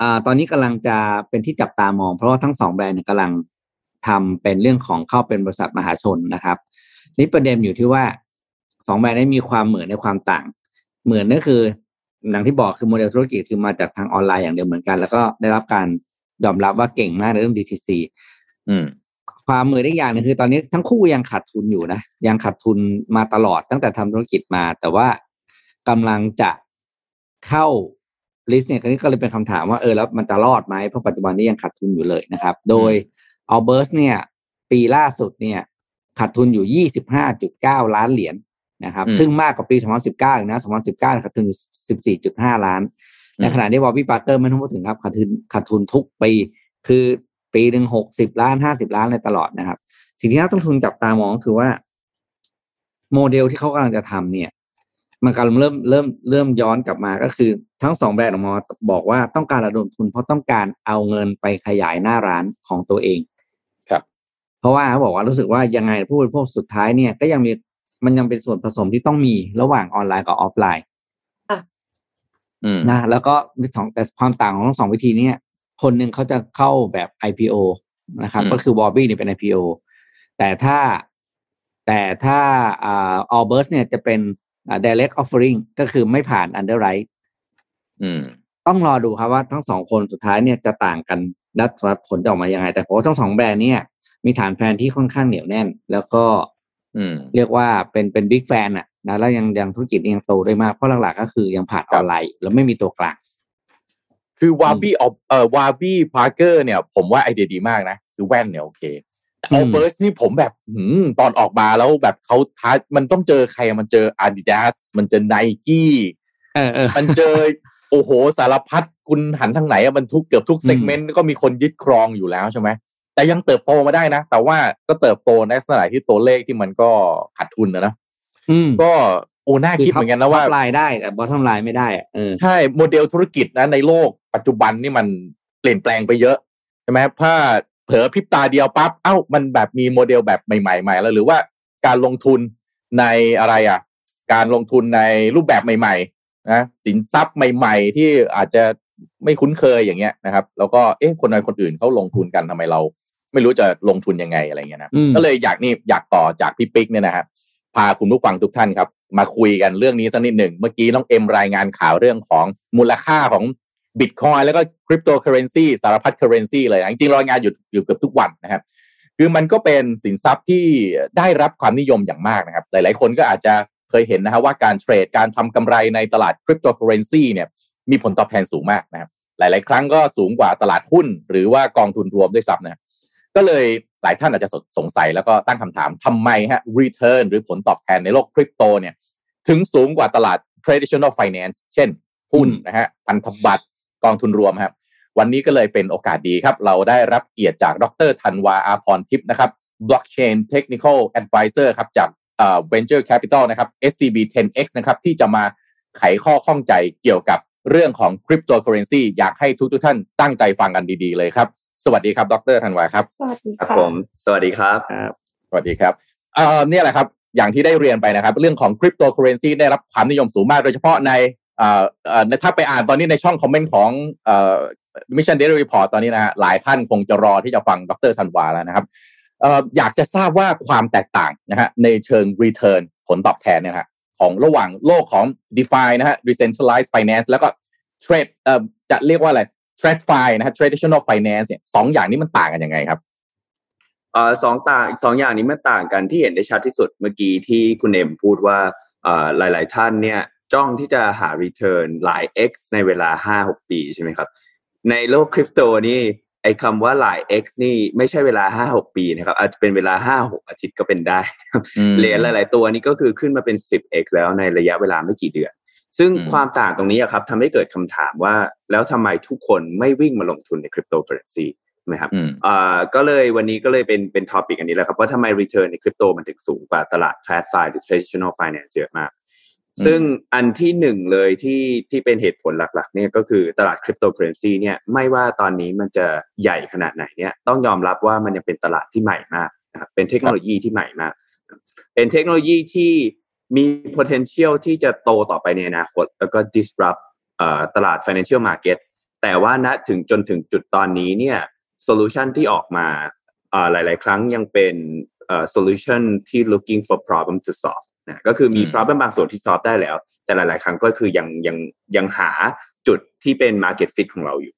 อ่าตอนนี้กำลังจะเป็นที่จับตามอง เพราะว่าทั้งสองแบรนด์เนี่ยกำลังทำเป็นเรื่องของเข้าเป็นบริษัทมหาชนนะครับ นี่ประเด็นอยู่ที่ว่าสองแบรนด์นี้มีความเหมือนในความต่าง เหมือนก็คืออย่างที่บอกคือโมเดลธุรกิจคือมาจากทางออนไลน์อย่างเดียวเหมือนกัน แล้วก็ได้รับการยอมรับว่าเก่งมากในเรื่อง DTC อืม ความเหมือนอีกอย่างหนึงคือตอนนี้ทั้งคู่ยังขาดทุนอยู่นะยังขาดทุนมาตลอดตั้งแต่ทำธุรกิจมา แต่ว่ากำลังจะเข้า list เนี่ยก็นี่ก็เลยเป็นคำถามว่าเออแล้วมันจะรอดไหมเพราะปัจจุบันนี้ยังขาดทุนอยู่เลยนะครับ โดย Allbirds เนี่ย ปีล่าสุดเนี่ยขาดทุนอยู่ 25.9 ล้านเหรียญนะครับอืมซึ่งมากกว่าปี 2019อีกนะ 2019 ขาดทุนอยู่ 14.5 ล้าน ในขณะที่ Warby Parker ไม่ต้องพูดถึงครับ ขาดทุนขาดทุนทุกปี คือ ปีหนึ่งหกสิบล้านห้าสิบล้านเลยตลอดนะครับ สิ่งที่นักลงทุนจับตามองก็คือว่า โมเดลที่เขากำลังจะทำเนี่ย มันกำลังเริ่มเริ่มเริ่มย้อนกลับมาก็คือ ทั้งสองแบรนด์ออกมาบอกว่าต้องการระดมทุน เพราะต้องการเอาเงินไปขยายหน้าร้านของตัวเอง ครับ เพราะว่าเขาบอกว่ารู้สึกว่ายังไงผู้บริโภคสุดท้ายเนี่ยก็ยังมีมันยังเป็นส่วนผสมที่ต้องมีระหว่างออนไลน์กับออฟไลน์อืมนะแล้วก็สองแต่ความต่างของทั้งสองวิธีเนี้ คนหนึ่งเขาจะเข้าแบบ IPO นะครับอืมก็คือ Warby เนี่ยเป็น IPO แต่ถ้าแต่ถ้าอ่า Allbirds เนี่ยจะเป็นอ่า direct offering ก็คือไม่ผ่าน underwrite อืมต้องรอดูครับว่าทั้งสองคนสุดท้ายเนี่ยจะต่างกันและผลจะออกมายังไง แต่ผมว่าทั้งสองแบรนด์เนี่ย มีฐานแฟนที่ค่อนข้างเหนียวแน่น แล้วก็อืมเรียกว่าเป็นเป็น big fan อะนะแล้วยังยังธุรกิจยังโตได้มากเพราะหลักๆก็คือยังผ่านออนไลน์แล้วไม่มีตัวกลาง คือ Warby เอ่อ Warby Parker เนี่ย ผมว่าไอเดียดีมากนะ คือแว่นเนี่ยโอเคแต่อืม Allbirds นี่ผมแบบหืมตอนออกมาแล้วแบบรองเท้ามันต้องเจอใครอะมันเจอ Adidas มันเจอไนกี้เออเออมันเจอ โอ้โห สารพัดคุณหันทางไหนอะมันทุกเกือบทุกอืม segment ก็มีคนยึดครองอยู่แล้วใช่ไหมแต่ยังเติบโตมาได้นะ แต่ว่าก็เติบโตในลักษณะที่ตัวเลขที่มันก็ขาดทุนนะนะอืมก็โอ้น่าคิดเหมือนกันนะว่า top line ได้แต่ bottom line ไม่ได้อะเออใช่โมเดลธุรกิจนะในโลกปัจจุบันนี่มันเปลี่ยนแปลงไปเยอะใช่ไหมถ้าเผลอพริบตาเดียวปั๊บเอ้ามันแบบมีโมเดลแบบใหม่ๆใหม่แล้วหรือว่าการลงทุนในอะไรอะ การลงทุนในรูปแบบใหม่ๆนะสินทรัพย์ใหม่ ๆ ที่อาจจะไม่คุ้นเคยอย่างเงี้ยนะครับ แล้วก็เอ๊ะคนใดคนอื่นเขาลงทุนกันทำไมเรา ไม่รู้จะลงทุนยังไงอะไรเงี้ยนะอืมก็เลยอยากนี่อยากต่อจากพี่ปิ๊กเนี่ยนะครับพาคุณผู้ฟังทุกท่านครับ มาคุยกันเรื่องนี้สักนิดหนึ่ง เมื่อกี้น้องเอ็มรายงานข่าวเรื่องของมูลค่าของบิตคอยน์แล้วก็คริปโตเคอเรนซีสารพัด currency เลยนะจริงๆรายงานอยู่อยู่เกือบทุกวันนะครับ คือมันก็เป็นสินทรัพย์ที่ได้รับความนิยมอย่างมากนะครับ หลายๆคนก็อาจจะเคยเห็นนะฮะว่าการเทรดการทำกำไรในตลาดคริปโตเคอเรนซีเนี่ยมีผลตอบแทนสูงมากนะครับ หลาย ๆ ครั้งก็สูงกว่าตลาดหุ้น หรือว่ากองทุนรวมด้วยซ้ำนะก็เลย หลายท่านอาจจะสงสัยแล้วก็ตั้งคำถามทำไมฮะ return หรือผลตอบแทนในโลกคริปโตเนี่ยถึงสูงกว่าตลาด traditional finance เช่นหุ้นนะฮะพันธบัตรกองทุนรวมครับวันนี้ก็เลยเป็นโอกาสดีครับ เราได้รับเกียรติจากดรธันวาอาพรทิพย์นะครับ blockchain technical advisor ครับจากเอ่อ venture capital นะครับ SCB 10x นะครับที่จะมาไขข้อข้องใจเกี่ยวกับเรื่องของ cryptocurrency อยากให้ทุกทุกท่านตั้งใจฟังกันดี ๆ เลยครับ สวัสดีครับ ดรธันวาครับ สวัสดีครับค่ะผม สวัสดีครับ สวัสดีครับเอ่อเนี่ยแหละครับ อย่างที่ได้เรียนไปนะครับ เรื่องของคริปโตเคอเรนซีได้รับความนิยมสูงมาก โดยเฉพาะในเอ่อเอ่อถ้าไปอ่านตอนนี้ในช่องคอมเมนต์ของเอ่อ Mission Daily Report ตอนนี้นะฮะหลายท่านคงจะรอที่จะฟังดรธันวาแล้วนะครับเอ่ออยากจะทราบว่าความแตกต่างนะฮะในเชิง return ผลตอบแทนเนี่ยนะฮะของระหว่างโลกของ DeFi นะฮะ Decentralized Finance แล้วก็ Trade เอ่อจะเรียกว่าอะไร TradFi นะฮะ Traditional Finance เนี่ยสองอย่างนี้มันต่างกันยังไงครับเอ่อสองต่างสองอย่างนี้มันต่างกันที่เห็นได้ชัดที่สุดเมื่อกี้ที่คุณเอ็มพูดว่าเอ่อหลาย ๆ ท่านเนี่ยจ้องที่จะหา return หลาย x ในเวลาห้าหกปีใช่ไหมครับ ในโลกคริปโตนี่ไอ้คำว่าหลาย x นี่ไม่ใช่เวลาห้าหกปีนะครับ อาจจะเป็นเวลาห้าหกอาทิตย์ก็เป็นได้เหรียญหลาย ๆ ตัวนี่ก็คือขึ้นมาเป็น 10x แล้วในระยะเวลาไม่กี่เดือน ซึ่งอืมความต่างตรงนี้อะครับทำให้เกิดคำถามว่า แล้วทำไมทุกคนไม่วิ่งมาลงทุนในคริปโตเคอเรนซีไหมครับอืมอ่าก็เลยวันนี้ก็เลยเป็นเป็น topic อันนี้แหละครับว่าทำไม return ในคริปโตมันถึงสูงกว่าตลาด TradFi หรือ traditional finance เยอะมากอืมซึ่งอันที่หนึ่งเลยที่ที่เป็นเหตุผลหลักๆเนี่ยก็คือตลาดคริปโตเคอเรนซีเนี่ยไม่ว่าตอนนี้มันจะใหญ่ขนาดไหนเนี่ยต้องยอมรับว่ามันยังเป็นตลาดที่ใหม่มากนะครับเป็นเทคโนโลยีที่ใหม่มาก เป็นเทคโนโลยีที่ มี potential ที่จะโตต่อไปในอนาคต แล้วก็ disrupt เอ่อตลาด financial market แต่ว่าณถึงจนถึงจุดตอนนี้เนี่ย solution ที่ออกมาเอ่อหลาย ๆ ครั้งยังเป็นเอ่อ solution ที่ looking for problem to solve นะก็คือมีอืม problem บางส่วนที่ solve ได้แล้ว แต่หลาย ๆ ครั้งก็คือยังยังยังหาจุดที่เป็น market fit ของเราอยู่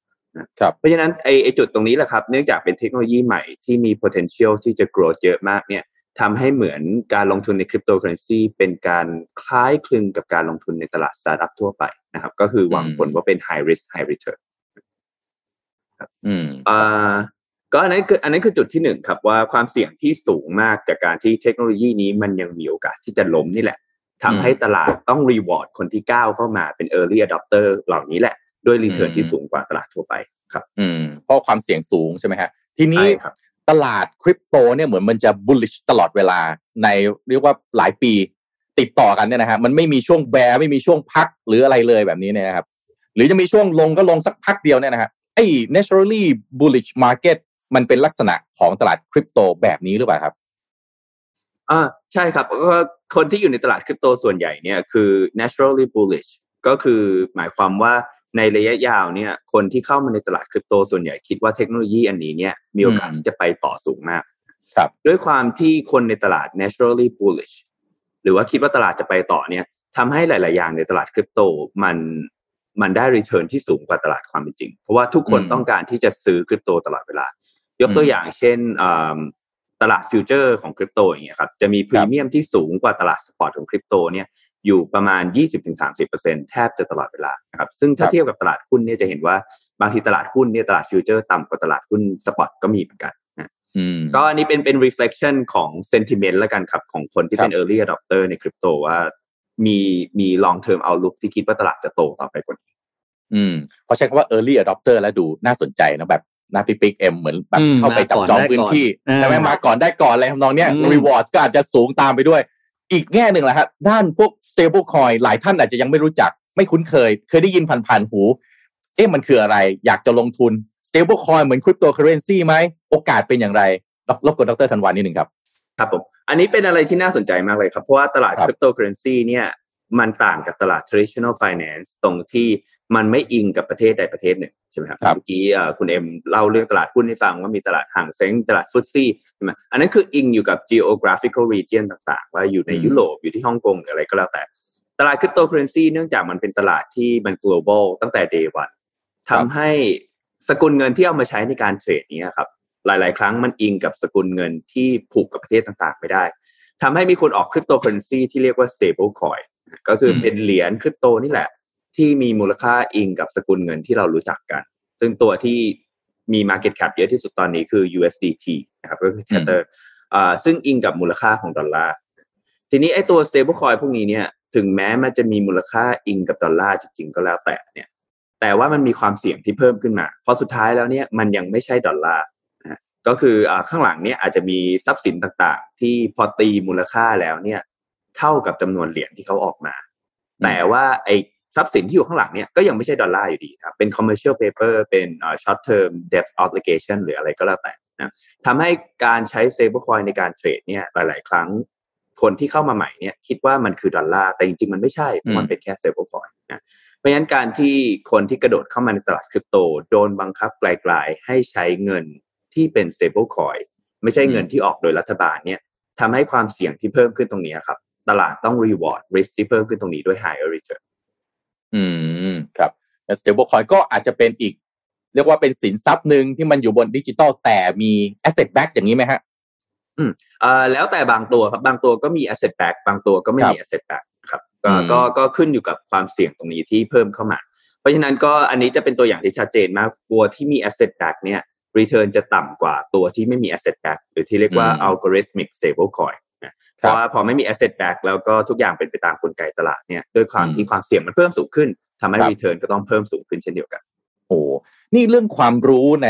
ครับเพราะฉะนั้นไอ้ไอ้จุดตรงนี้แหละครับ เนื่องจากเป็นเทคโนโลยีใหม่ที่มี potential ที่จะ growth เยอะมากเนี่ย ทำให้เหมือนการลงทุนในคริปโตเคอเรนซีเป็นการคล้ายคลึงกับการลงทุนในตลาดสตาร์ทอัพทั่วไปนะครับ ก็คือหวังผลว่าเป็น high risk high return อืมอ่าก็อันนั้นคืออันนั้นคือจุดที่หนึ่งครับว่าความเสี่ยงที่สูงมากจากการที่เทคโนโลยีนี้มันยังมีโอกาสที่จะล้มนี่แหละทำให้ตลาดต้อง reward คนที่ก้าวเข้ามาเป็น early adopter เหล่านี้แหละ ด้วย return อืมที่สูงกว่าตลาดทั่วไปครับ อืมเพราะความเสี่ยงสูงใช่ไหมฮะทีนี้ใช่ครับ ตลาดคริปโตเนี่ยเหมือนมันจะ bullish ตลอดเวลาในเรียกว่าหลายปีติดต่อกันเนี่ยนะฮะมันไม่มีช่วงแบร์ไม่มีช่วงพักหรืออะไรเลยแบบนี้เนี่ยนะครับ หรือจะมีช่วงลงก็ลงสักพักเดียวเนี่ยนะฮะไอ้ naturally bullish market มันเป็นลักษณะของตลาดคริปโตแบบนี้หรือเปล่าครับอ่าใช่ครับก็คนที่อยู่ในตลาดคริปโตส่วนใหญ่เนี่ยคือ naturally bullish ก็คือหมายความว่า ในระยะยาวเนี่ยคนที่เข้ามาในตลาดคริปโตส่วนใหญ่คิดว่าเทคโนโลยีอันนี้เนี่ยมีโอกาสอืมที่จะไปต่อสูงมากครับด้วยความที่คนในตลาด naturally bullish หรือว่าคิดว่าตลาดจะไปต่อเนี่ยทำให้หลาย ๆ อย่างในตลาดคริปโตมันมันได้ return ที่สูงกว่าตลาดความเป็นจริง เพราะว่าทุกคนอืมต้องการที่จะซื้อคริปโตตลอดเวลา ยกตัวอืมอย่างเช่นอ่าตลาดฟิวเจอร์ของคริปโตอย่างเงี้ยครับจะมีพรีเมียมที่สูงกว่าตลาด spot ของคริปโตเนี่ย อยู่ประมาณ 20-30%แทบจะตลอดเวลานะครับซึ่งถ้าครับเทียบกับตลาดหุ้นเนี่ยจะเห็นว่าบางทีตลาดหุ้นเนี่ยตลาดฟิวเจอร์ต่ำกว่าตลาดหุ้น spot ก็มีเหมือนกันนะอืมก็อันนี้เป็นเป็น reflection ของ sentiment แล้วกันครับของคนที่เป็น early adopter ในคริปโตว่ามีมี long term outlook ที่คิดว่าตลาดจะโตต่อไปกว่านี้อืมเขาใช้คำว่า early adopter แล้วดูน่าสนใจนะแบบนาพิปิกเอ็มเหมือนแบบอืมเข้าไปจับมาก่อนจองได้พื้นก่อนที่อ่าใช่ไหมมาก่อนได้ก่อนอะไรทำนองเนี้ยอืม reward ก็อาจจะสูงตามไปด้วย อีกแง่หนึ่งแหละครับด้านพวก stable coin หลายท่านอาจจะยังไม่รู้จัก ไม่คุ้นเคย เคยได้ยินผ่านๆหู เอ๊ะมันคืออะไร อยากจะลงทุน stable coin เหมือน cryptocurrency ไหม โอกาสเป็นอย่างไรรบรบกวนดรธันวานิดหนึ่งครับ ครับผม อันนี้เป็นอะไรที่น่าสนใจมากเลยครับ เพราะว่าตลาดครับคริปโตเคอเรนซีเนี่ยมันต่างกับตลาด traditional finance ตรงที่ มันไม่อิงกับประเทศใดประเทศหนึ่งใช่ไหมครับครับเมื่อกี้เอ่อคุณเอ็มเล่าเรื่องตลาดหุ้นให้ฟังว่ามีตลาดฮั่งเส็งตลาด FTSE ใช่ไหมอันนั้นคืออิงอยู่กับ geographical region ต่างๆ ว่าอยู่ในอืมยุโรปอยู่ที่ฮ่องกงหรืออะไรก็แล้วแต่ ตลาดคริปโตเคอเรนซีเนื่องจากมันเป็นตลาดที่มัน global ตั้งแต่ day one ทำให้สกุลเงินที่เอามาใช้ในการเทรดเนี้ยครับหลาย ๆ ครั้งมันอิงกับสกุลเงินที่ผูกกับประเทศต่างๆ ไม่ได้ทำให้มีคนออกคริปโตเคอเรนซีที่เรียกว่า stable coin ก็คืออืมเป็นเหรียญคริปโตนี่แหละ ที่มีมูลค่าอิงกับสกุลเงินที่เรารู้จักกัน ซึ่งตัวที่มี market cap เยอะที่สุดตอนนี้คือ USDT นะครับก็คือ Tether อ่าซึ่งอิงกับมูลค่าของดอลลาร์ทีนี้ไอ้ตัว stable coin พวกนี้เนี่ยถึงแม้มันจะมีมูลค่าอิงกับดอลลาร์จริงๆ ก็แล้วแต่เนี่ย แต่ว่ามันมีความเสี่ยงที่เพิ่มขึ้นมา เพราะสุดท้ายแล้วเนี่ยมันยังไม่ใช่ดอลลาร์นะฮะก็คืออ่าข้างหลังเนี่ยอาจจะมีทรัพย์สินต่างๆ ที่พอตีมูลค่าแล้วเนี่ย เท่ากับจำนวนเหรียญที่เขาออกมา แต่ว่าไอ้ ทรัพย์สินที่อยู่ข้างหลางเนี่ยก็ยังไม่ใช่ดอลลาร์อยู่ดีครับ เป็น commercial paper เป็น short term debt obligation หรืออะไรก็แล้วแต่นะทำให้การใช้ stablecoin ในการเทรดเนี่ยหลาย ๆ ครั้งคนที่เข้ามาใหม่เนี่ยคิดว่ามันคือดอลลาร์แต่จริง ๆ มันไม่ใช่เพราะมันเป็นแค่ stablecoin นะเพราะฉะนั้นการที่คนที่กระโดดเข้ามาในตลาดคริปโต โดนบังคับไกลๆให้ใช้เงินที่เป็น stablecoin ไม่ใช่เงินที่ออกโดยรัฐบาลเนี่ยทำให้ความเสี่ยงที่เพิ่มขึ้นตรงนี้ครับ ตลาดต้อง reward risk ที่เพิ่มขึ้นตรงนี้ด้วย higher return อืมครับแล้ว stablecoin ก็อาจจะเป็นอีก เรียกว่าเป็นสินทรัพย์หนึ่งที่มันอยู่บนดิจิตอลแต่มี asset back อย่างนี้ไหมฮะเอ่อแล้วแต่บางตัวครับบางตัวก็มี asset back บางตัวก็ไม่มี asset back ครับก็อืมก็ก็ขึ้นอยู่กับความเสี่ยงตรงนี้ที่เพิ่มเข้ามา เพราะฉะนั้นก็อันนี้จะเป็นตัวอย่างที่ชัดเจนมากตัวที่มี asset back เนี่ย return จะต่ำกว่าตัวที่ไม่มี asset back หรือที่เรียกว่า algorithmic stable coin นะ เพราะว่าพอไม่มี asset back แล้วก็ทุกอย่างเป็นไปตามกลไกตลาดเนี่ยด้วยความที่ความเสี่ยงมันเพิ่มสูงขึ้นทำให้ return ก็ต้องเพิ่มสูงขึ้นเช่นเดียวกัน โอ้นี่เรื่องความรู้ใน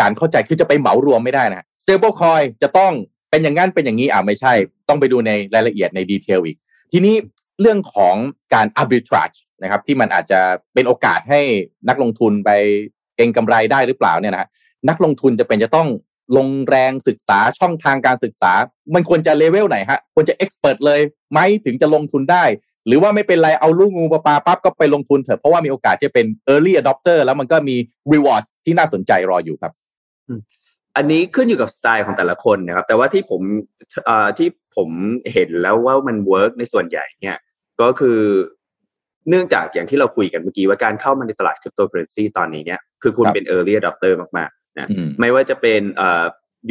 การเข้าใจคือจะไปเหมารวมไม่ได้นะ stable coin จะต้องเป็นอย่างนั้นเป็นอย่างนี้อ่าไม่ใช่ ต้องไปดูในรายละเอียดในดีเทลอีก ทีนี้เรื่องของการ arbitrage นะครับ ที่มันอาจจะเป็นโอกาสให้นักลงทุนไปเก็งกำไรได้หรือเปล่าเนี่ยนะฮะนักลงทุนจะเป็นจะต้อง ลงแรงศึกษาช่องทางการศึกษา มันควรจะเลเวลไหนฮะควรจะ expert เลยไหมถึงจะลงทุนได้ หรือว่าไม่เป็นไรเอาลูกงูปลาปลาปั๊บก็ไปลงทุนเถอะเพราะว่ามีโอกาสจะเป็น early adopter แล้วมันก็มี rewards ที่น่าสนใจรออยู่ครับอันนี้ขึ้นอยู่กับสไตล์ของแต่ละคนนะครับ แต่ว่าที่ผมเอ่อที่ผมเห็นแล้วว่ามัน work ในส่วนใหญ่เนี่ยก็คือเนื่องจากอย่างที่เราคุยกันเมื่อกี้ว่าการเข้ามาในตลาดคริปโตเคอเรนซีตอนนี้เนี่ยคือคุณครับเป็น early adopter มากๆ นะอืมไม่ว่าจะเป็นเอ่อ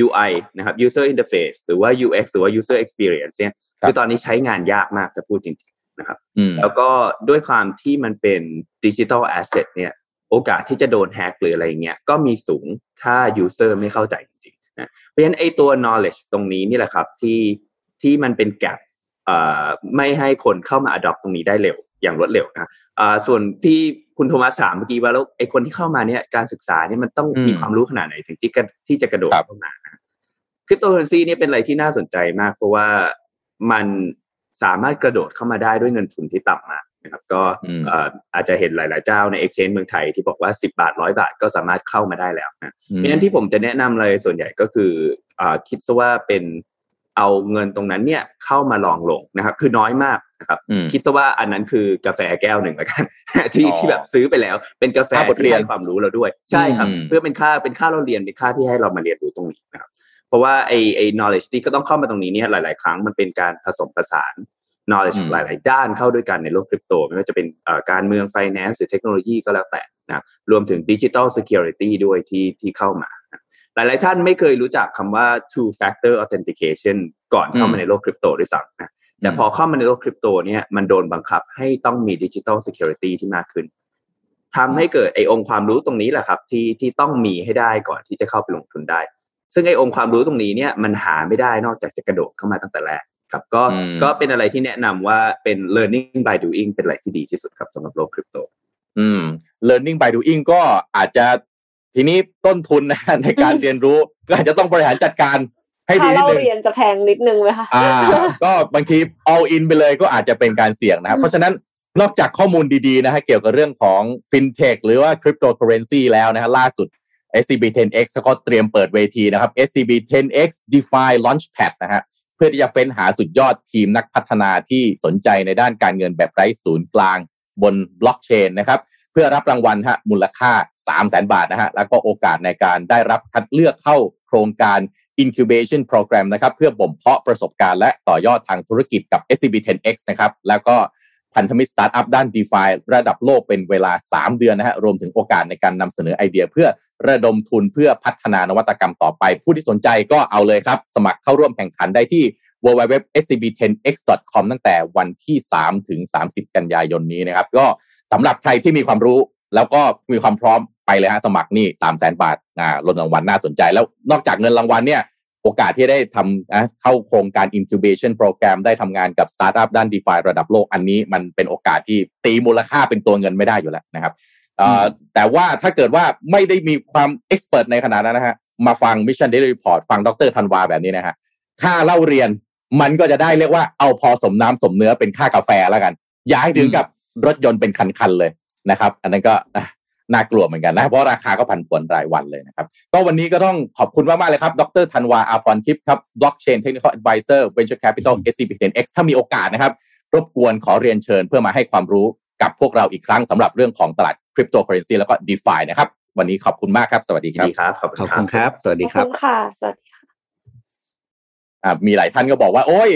UI นะครับ user interface หรือว่า UX หรือว่า user experience เนี่ยครับคือตอนนี้ใช้งานยากมากจะพูดจริงๆนะครับอืมแล้วก็ด้วยความที่มันเป็นดิจิทัลแอสเซทเนี่ยโอกาสที่จะโดนแฮกหรืออะไรเงี้ยก็มีสูงถ้า user ไม่เข้าใจจริงๆนะเพราะฉะนั้นไอ้ตัว knowledge ตรงนี้นี่แหละครับที่ที่มันเป็นแกลบเอ่อไม่ให้คนเข้ามา adopt ตรงนี้ได้เร็วอย่างรวดเร็วนะอ่า ส่วนที่คุณโทมัสถามเมื่อกี้ว่าแล้วไอ้คนที่เข้ามาเนี่ยการศึกษาเนี่ยมันต้องอืมมีความรู้ขนาดไหนถึงที่จะที่จะกระโดดครับเข้ามานะคริปโตเคอเรนซีเนี่ยเป็นอะไรที่น่าสนใจมาก เพราะว่ามันสามารถกระโดดเข้ามาได้ด้วยเงินทุนที่ต่ำมากนะครับ ก็อืมเอ่ออาจจะเห็นหลาย ๆ เจ้าใน exchange เมืองไทยที่บอกว่า 10 บาทร้อยบาทก็สามารถเข้ามาได้แล้วนะเพราะฉะนั้นที่ผมจะแนะนำเลยส่วนใหญ่ก็คืออ่าคิดซะว่าเป็นเอาเงินตรงนั้นเนี่ยเข้ามาลองลงนะครับ คือน้อยมาก นะครับอืมคิดซะว่าอันนั้นคือกาแฟแก้วหนึ่งแล้วกันที่อ๋อที่แบบซื้อไปแล้ว เป็นกาแฟค่าบทเรีที่ยนให้ความรู้เราด้วย ใช่ครับอืมเพื่อเป็นค่าเป็นค่าเราเรียนเป็นค่าที่ให้เรามาเรียนรู้ตรงนี้นะครับ เพราะว่าไอ้ไอ้ knowledge ที่ก็ต้องเข้ามาตรงนี้เนี่ยหลาย ๆ ครั้งมันเป็นการผสมผสาน knowledge อืมหลาย ๆ ด้านเข้าด้วยกันในโลกคริปโต ไม่ว่าจะเป็นเอ่อการเมือง finance หรือเทคโนโลยีก็แล้วแต่นะครับรวมถึง digital security ด้วยที่ที่เข้ามานะหลาย ๆ ท่านไม่เคยรู้จักคำว่า two factor authentication ก่อนเข้ามาในโลกคริปโตด้วยซ้ำนะ แต่พอเข้ามาในโลกคริปโตเนี่ยมันโดนบังคับให้ต้องมี digital security ที่มากขึ้นทำให้เกิดไอ้องค์ความรู้ตรงนี้แหละครับ ที่ที่ต้องมีให้ได้ก่อนที่จะเข้าไปลงทุนได้ ซึ่งไอ้องค์ความรู้ตรงนี้เนี่ยมันหาไม่ได้นอกจากจะกระโดดเข้ามาตั้งแต่แรกครับ ก็อืมก็เป็นอะไรที่แนะนำว่าเป็น learning by doing เป็นอะไรที่ดีที่สุดครับสำหรับโลกคริปโต อืม learning by doing ก็อาจจะทีนี้ต้นทุนนะในการเรียนรู้ก็อาจจะต้องบริหารจัดการ ให้ดีถ้านิดเรานึงเรียนจะแพงนิดนึงไหมคะอ่าก็บางที all in ไปเลยก็อาจจะเป็นการเสี่ยงนะครับ เพราะฉะนั้นนอกจากข้อมูลดีๆนะฮะเกี่ยวกับเรื่องของ fintech หรือว่า cryptocurrency แล้วนะฮะล่าสุด SCB 10X ก็เตรียมเปิดเวทีนะครับ SCB 10X DeFi Launchpad นะฮะเพื่อที่จะเฟ้นหาสุดยอดทีมนักพัฒนาที่สนใจในด้านการเงินแบบไร้ศูนย์กลางบนบล็อกเชนนะครับเพื่อรับรางวัลฮะมูลค่า 3 0 0แสนบาทนะฮะแล้วก็โอกาสในการได้รับคัดเลือกเข้าโครงการ incubation program นะครับเพื่อบ่มเพาะประสบการณ์และต่อยอดทางธุรกิจกับ SCB 10X นะครับแล้วก็พันธมิตรสตาร์ทอัพด้าน DeFi ระดับโลกเป็นเวลา 3 เดือนนะฮะรวมถึงโอกาสในการนำเสนอไอเดีย เพื่อระดมทุนเพื่อพัฒนานวัตกรรมต่อไป ผู้ที่สนใจก็เอาเลยครับ สมัครเข้าร่วมแข่งขันได้ที่ www.scb10x.com ตั้งแต่วันที่ 3 ถึง 30 กันยายนนี้นะครับ ก็สำหรับใครที่มีความรู้ แล้วก็มีความพร้อมไปเลยฮะสมัครนี่3 0 0 0 0 0บาทอ่าลดรางวัลน่าสนใจ แล้วนอกจากเงินรางวัลเนี่ยโอกาสที่ได้ทำนะเข้าโครงการ incubation program ได้ทำงานกับสตาร์ทอัพด้าน DeFi ระดับโลกอันนี้มันเป็นโอกาสที่ตีมูลค่าเป็นตัวเงินไม่ได้อยู่แล้วนะครับเอ่อแต่ว่าถ้าเกิดว่าไม่ได้มีความเอ็กซ์เพรสในขนาดนั้นนะฮะมาฟัง Mission Daily Report ฟังดรธันวาแบบนี้นะฮะค่าเล่าเรียนมันก็จะได้เรียกว่าเอาพอสมน้ำสมเนื้อเป็นค่ากาแฟแล้วกันอย่าให้ถึงกับรถยนต์เป็นคันๆเลย นะครับ อันนั้นก็อะน่ากลัวเหมือนกันนะเพราะราคาก็ผันผวนรายวันเลยนะครับก็วันนี้ก็ต้องขอบคุณมากๆเลยครับ ดรธันวาอาพรทิพย์ครับ Blockchain Technical Advisor Venture Capital SCB 10X ถ้ามีโอกาสนะครับ รบกวนขอเรียนเชิญเพื่อมาให้ความรู้กับพวกเราอีกครั้งสำหรับเรื่องของตลาดคริปโตเคอเรนซีแล้วก็ DeFi นะครับ วันนี้ขอบคุณมากครับ สวัสดีครับดีครับขอบขอบคุคุณณคครับรับ สวัสดีขอบครับคุณค่ะ สวัสดีค่ะอ่ามีหลายท่านก็บอกว่า โอ้ย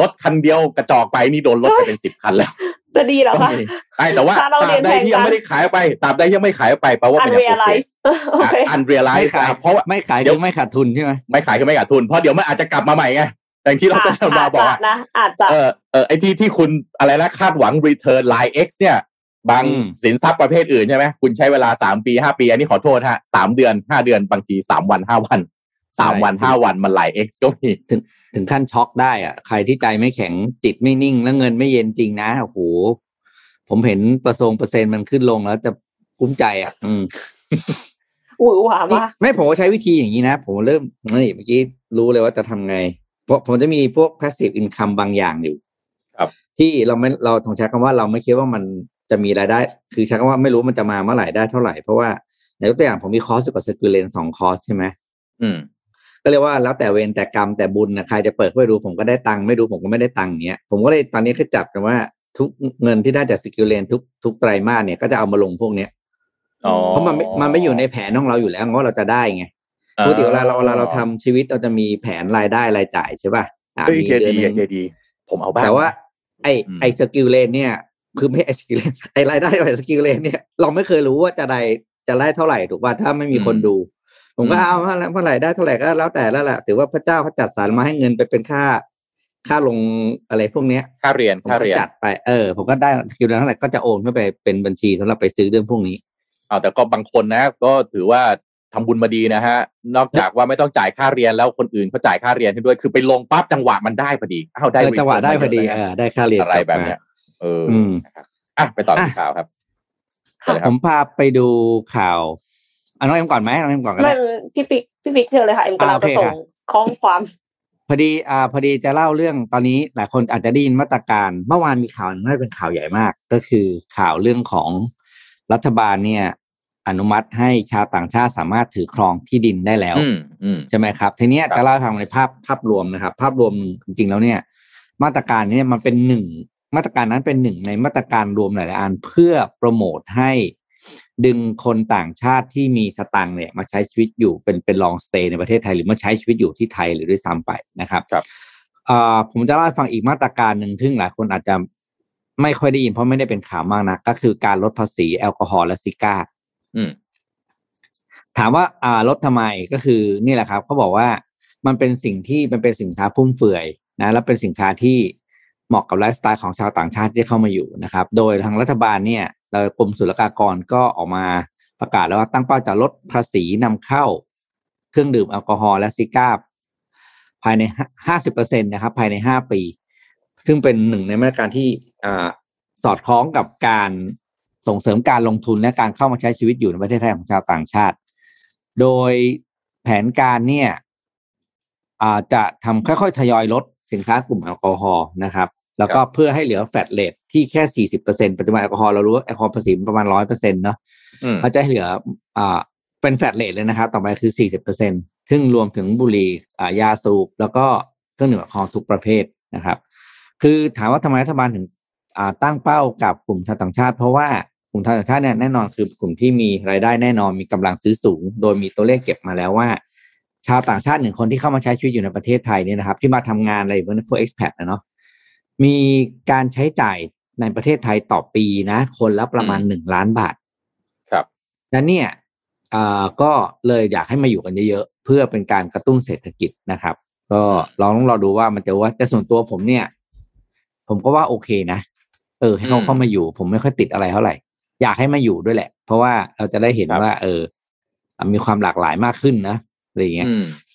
รถคันเดียวกระจอกไปนี่โดนรถไปเป็นสิบคันแล้ว จะดีเหรอคะใช่แต่ว่าเราตราเรียบนใดที่ยังแพงกันไม่ได้ขายไปตราบใดยังไม่ขายไปแปลว่าอัเป็นโอเค realize โอเคอันเรียลไลซ์เพราะว่าไม่ขายเดี๋ยวไม่ขาดทุนใช่ไหมไม่ขายก็ไม่ขาดทุนเพราะเดี๋ยวมันอาจจะกลับมาใหม่ไงอย่างที่เราต้องอาบอกว่านะอาจจะเออเออไอที่ที่คุณอะไรนะคาดหวัง return line x เอ็กซ์เนี่ย บางสินทรัพย์ประเภทอื่นใช่ไหมคุณใช้เวลาสามปีห้าปี อันนี้ขอโทษฮะสามเดือนห้าเดือนบางทีสามวันห้าวันสามวันห้าวันมัน line x ก็มี ถึงขั้นช็อกได้อะใครที่ใจไม่แข็งจิตไม่นิ่งแล้วเงินไม่เย็นจริงนะโอ้โหผมเห็นประทรงเปอร์เซ็นต์มันขึ้นลงแล้วจะกุ้มใจอะ อืมหวือหวามากไม่ผมก็ใช้วิธีอย่างนี้นะ ผมเริ่มนี่เมื่อกี้รู้เลยว่าจะทำไง เพราะผมจะมีพวก passive income บางอย่างอยู่ ครับ ที่เราไม่เราต้องใช้คำว่าเราไม่คิดว่ามันจะมีรายได้ คือใช้คำว่าไม่รู้มันจะมาเมื่อไหร่ได้เท่าไหร่ เพราะว่าในยกตัวอย่างผมมีคอร์สอยู่กับ SkillLane สองคอร์สใช่ไหมอืม ก็เรียกว่าแล้วแต่เวรแต่กรรมแต่บุญนะใครจะเปิดเข้าไปดูผมก็ได้ตังค์ไม่ดูผมก็ไม่ได้ตังค์เนี้ยผมก็เลยตอนนี้ก็จับกันว่าทุกเงินที่ได้จาก SkillLane ทุกทุกไตรมาสเนี่ยก็จะเอามาลงพวกเนี้ยอ๋อเพราะมันไม่มันไม่อยู่ในแผนของเราอยู่แล้วว่าเราจะได้ไงปกติเวลาเราเวลาเราทำชีวิตเราจะมีแผนรายได้รายจ่ายใช่ป่ะอะเอ้ยมีเจเดือนดีหนึ่งเจดีผมเอาบ้างแต่ว่า ไออืมไอสกิลเลนเนี่ยคือไม่ไอสกิลเลนไอรายได้ไอสกิลเลนเนี่ยเราไม่เคยรู้ว่าจะได้จะได้เท่าไหร่ถูกป่ะถ้าไม่มีคนดู ผมก็เอาเมื่อไหร่ได้เท่าไหร่ก็แล้วแต่แล้วแหละถือว่าพระเจ้าเขาจัดสรรมาให้เงินไปเป็นค่า ค่าลงอะไรพวกเนี้ยค่าเรียนผมค่าก็เรียนจัดไปเออผมก็ได้สกิลเลนเท่าไหร่ก็จะโอนเข้าไปเป็นบัญชีสำหรับไปซื้อเรื่องพวกนี้เอาแต่ก็บางคนนะ ก็ถือว่าทำบุญมาดีนะฮะ นอกจากว่าไม่ต้องจ่ายค่าเรียนแล้วคนอื่นเขาจ่ายค่าเรียนให้ด้วย คือไปลงปั๊บจังหวะมันได้พอดีอ้าวได้เออจังหวะ return ได้พอดีมาเอเยอะอได้ค่าเรียนอะไรกลัแบบมาเนี้ยเอออืมนะครับอะไปต่อที่ข่าวครับเชิญเลยคผรับมพาไปดูข่าว อะน้องเอ็มก่อนไหมน้องเอ็มก่อนก็ไม่ได้พี่ปิ๊กพี่ปิ๊กเชิญเลยค่ะเอ็มกำลังอ่าโอจะเคส่งค่ะข้อความพอดีอ่าพอดีจะเล่าเรื่องตอนนี้หลายคนอาจจะได้ยินมาตรการ เมื่อวานมีข่าวหนึงน่าจะเป็นข่าวใหญ่มาก ก็คือข่าวเรื่องของรัฐบาลเนี่ย อนุมัติให้ชาวต่างชาติสามารถถือครองที่ดินได้แล้วอืมอืมใช่ไหมครับ ทีเนี้ยครับจะเล่าให้ฟังในภาพภาพรวมนะครับ ภาพรวมจริงๆแล้วเนี่ย มาตรการเนี้มันเป็นหนึ่งมาตรการนั้นเป็นหนึ่งในมาตรการรวมหลายๆอันเพื่อโปรโมทให้ ดึงคนต่างชาติที่มีสตังค์เนี่ยมาใช้ชีวิตอยู่เป็นเป็นลองสเตย์ในประเทศไทยหรือมาใช้ชีวิตอยู่ที่ไทยหรือด้วยซ้ำไปนะครับครับเอ่อผมจะเล่าให้ฟังอีกมาตรการหนึ่งซึ่งหลายคนอาจจะไม่ค่อยได้ยินเพราะไม่ได้เป็นข่าวมากนะก็คือการลดภาษีแอลกอฮอล์และซิก้าอืมถามว่าอ่าลดทำไมก็คือนี่แหละครับเขาบอกว่ามันเป็นสิ่งที่มันเป็นสินค้าฟุ่มเฟือยนะและเป็นสินค้าที่เหมาะกับไลฟ์สไตล์ของชาวต่างชาติที่เข้ามาอยู่นะครับ โดยทางรัฐบาลเนี่ย เรากรมศุลกากรก็ออกมาประกาศแล้วว่าตั้งเป้าจะลดภาษีนำเข้า เครื่องดื่มแอลกอฮอล์และซิก้าภายในห้าสิบเปอร์เซ็นต์นะครับ ภายในห้าปี ซึ่งเป็นหนึ่งในมาตรการที่สอดคล้องกับการส่งเสริมการลงทุนและการเข้ามาใช้ชีวิตอยู่ในประเทศไทยของชาวต่างชาติ โดยแผนการเนี่ยจะทำค่อยๆ ทยอยลดสินค้ากลุ่มแอลกอฮอล์นะครับ แล้วก็เพื่อให้เหลือ flat rate ที่แค่สี่สิบเปอร์เซ็นต์ปัจจุบันแอลกอฮอล์เรารู้ว่าแอลกอฮอล์ภาษีประมาณร้อยเปอร์เซ็นต์เนาะอืมเขาจะให้เหลืออ่าเป็นแฟตเลทเลยนะครับ ต่อไปคือสี่สิบเปอร์เซ็นซึ่งรวมถึงบุหรี่อ่ายาสูบ แล้วก็เครื่องดื่มแอลกอฮอล์ทุกประเภทนะครับ คือถามว่าทำไมรัฐบาลถึงอ่าตั้งเป้ากับกลุ่มชาวต่างชาติ เพราะว่ากลุ่มลุ่มชาวต่างชาติเนี่ยแน่นอนคือกลุ่มที่มีรายได้แน่นอนมีกำลังซื้อสูง โดยมีตัวเลขเก็บมาแล้วว่า ชาวต่างชาติหนึ่งคนที่เข้ามาใช้ชีวิตอยู่ในประเทศไทยเนี่ยนะครับ ที่มาทำงานอะไรพวกนี้พวก expat นะเนาะ มีการใช้จ่ายในประเทศไทยต่อปีนะ คนละประมาณหนึ่งล้านบาท ครับนั้นเนี่ยเอ่อก็เลยอยากให้มาอยู่กันเยอะๆ เพื่อเป็นการกระตุ้นเศรษฐกิจนะครับ ก็ลองต้องรอดูว่ามันจะว่าแต่ส่วนตัวผมเนี่ย ผมก็ว่าโอเคนะ เออ ให้เขาอืมเข้ามาอยู่ ผมไม่ค่อยติดอะไรเท่าไหร่ อยากให้มาอยู่ด้วยแหละ เพราะว่าเราจะได้เห็นครับว่า เออ มีความหลากหลายมากขึ้นนะอะไรอย่างเงี้ย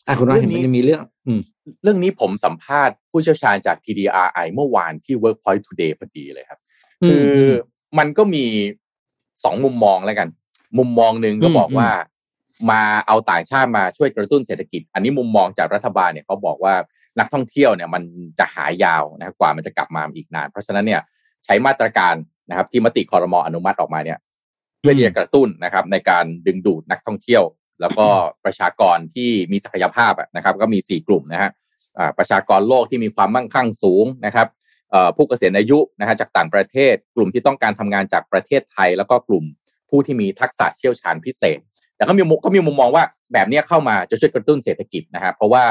อืมอะคุณว่าเรื่เห็อนงนี้มันจะมีเรื่องอืมเรื่องนี้ผมสัมภาษณ์ผู้เชี่ยวชาญจาก TDRI เมื่อวานที่ Workpoint Today พอดีเลยครับอืมคือมันก็มีสองมุมมองแล้วกัน มุมมองหนึ่งก็อืมบอกว่ามาเอาต่างชาติมาช่วยกระตุ้นเศรษฐกิจ อันนี้มุมมองจากรัฐบาลเนี่ยเขาบอกว่านักท่องเที่ยวเนี่ยมันจะหายาวนะครับกว่ามันจะกลับมาอีกนาน เพราะฉะนั้นเนี่ยใช้มาตรการนะครับที่มติคอรมออนุมัติออกมาเนี่ยเพื่อที่จะกระตุ้นนะครับ ในการดึงดูดนักท่องเที่ยว แล้วก็ประชากรที่มีศักยภาพอะนะครับก็มี 4 กลุ่มนะฮะอ่าประชากรโลกที่มีความมั่งคั่งสูงนะครับเอ่อผู้เกษียณอายุนะฮะจากต่างประเทศ กลุ่มที่ต้องการทำงานจากประเทศไทย แล้วก็กลุ่มผู้ที่มีทักษะเชี่ยวชาญพิเศษ แต่ก็มีมุมก็มีมุมมองว่าแบบเนี้ยเข้ามาจะช่วยกระตุ้นเศรษฐกิจนะฮะเพราะว่า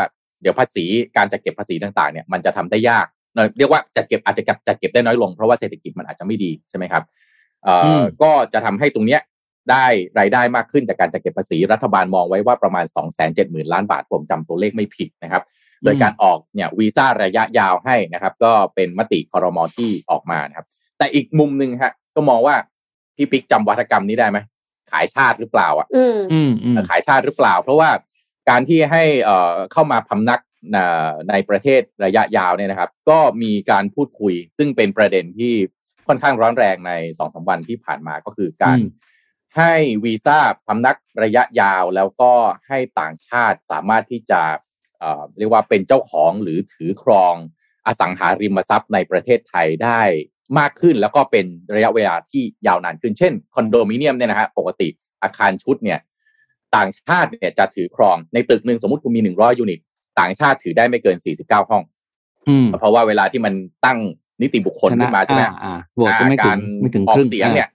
เดี๋ยวภาษีการจัดเก็บภาษีต่างๆเนี่ยมันจะทำได้ยากเอ่อเรียกว่าจัดเก็บอาจจะจัดเก็บได้น้อยลงเพราะว่าเศรษฐกิจมันอาจจะไม่ดีใช่ไหมครับเอ่ออมก็จะทำให้ตรงเนี้ย ได้รายได้มากขึ้นจากการจัดเก็บภาษีรัฐบาลมองไว้ว่าประมาณ 2 7 0 0 0 0 ล้านบาทผมจำตัวเลขไม่ผิดนะครับ โดยการออกเนี่ยวีซ่าระยะยาวให้นะครับ ก็เป็นมติคอรมอที่ออกมานะครับ แต่อีกมุมหนึ่งฮะก็มองว่าพี่ปิ๊กจำวัฒกรรมนี้ได้ไหมขายชาติหรือเปล่าอะอืมอืมอืมขายชาติหรือเปล่า เพราะว่าการที่ให้เอ่อเข้ามาพำนักเอ่อในประเทศระยะยาวเนี่ยนะครับ ก็มีการพูดคุย ซึ่งเป็นประเด็นที่ค่อนข้างร้อนแรงในสองสามวันที่ผ่านมาก็คือการอืม ให้วีซ่าพำนักระยะยาวแล้วก็ให้ต่างชาติสามารถที่จะเอ่อเรียกว่าเป็นเจ้าของหรือถือครองอสังหาริมทรัพย์ในประเทศไทยได้มากขึ้นแล้วก็เป็นระยะเวลาที่ยาวนานขึ้นเช่นคอนโดมิเนียมเนี่ยนะฮะปกติอาคารชุดเนี่ยต่างชาติเนี่ยจะถือครองในตึกหนึ่งสมมติคุณมีหนึ่งร้อยยูนิต ต่างชาติถือได้ไม่เกินสี่สิบเก้าห้องอืมเพราะว่าเวลาที่มันตั้งนิติบุคคลขึ้นมาใช่ไหมอ่อ่าโหวตก็ไม่ถึกางรไม่ถึงออครึ่กงเสียงเนี่ย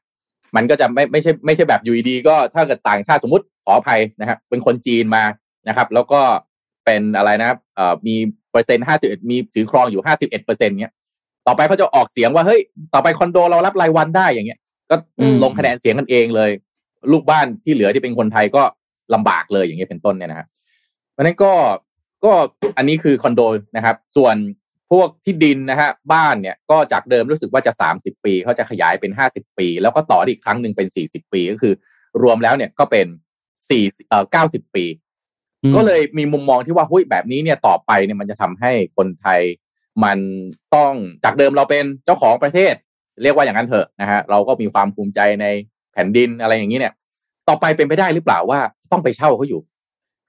มันก็จะไม่ไม่ใช่ไม่ใช่แบบอยู่ดีๆก็ถ้าเกิดต่างชาติสมมติขออภัยนะครับเป็นคนจีนมานะครับ แล้วก็เป็นอะไรนะครับเอ่อมีเปอร์เซ็นต์ห้าสิบมีถือครองอยู่ห้าสิบเอ็ดเปอร์เซ็นต์เนี้ยต่อไปเขาจะออกเสียงว่าเฮ้ยต่อไปคอนโดเรารับรายวันได้อย่างเงี้ย ก็อืมลงคะแนนเสียงกันเองเลย ลูกบ้านที่เหลือที่เป็นคนไทยก็ลำบากเลยอย่างเงี้ยเป็นต้นเนี่ยนะครับเพราะฉะนั้นก็ก็อันนี้คือคอนโดนะครับ ส่วน พวกที่ดินนะฮะบ้านเนี่ยก็จากเดิมรู้สึกว่าจะ 30 ปีเขาจะขยายเป็น 50 ปี แล้วก็ต่ออีกครั้งหนึ่งเป็น 40 ปีก็คือ รวมแล้วเนี่ยก็เป็น4เอ่อ90ปีอืมก็เลยมีมุมมองที่ว่าหุ้ยแบบนี้เนี่ยต่อไปเนี่ยมันจะทำให้คนไทย มันต้องจากเดิมเราเป็นเจ้าของประเทศ เรียกว่าอย่างนั้นเถอะนะฮะเราก็มีความภูมิใจในแผ่นดินอะไรอย่างนี้เนี่ย ต่อไปเป็นไปได้หรือเปล่าว่าต้องไปเช่าเขาอยู่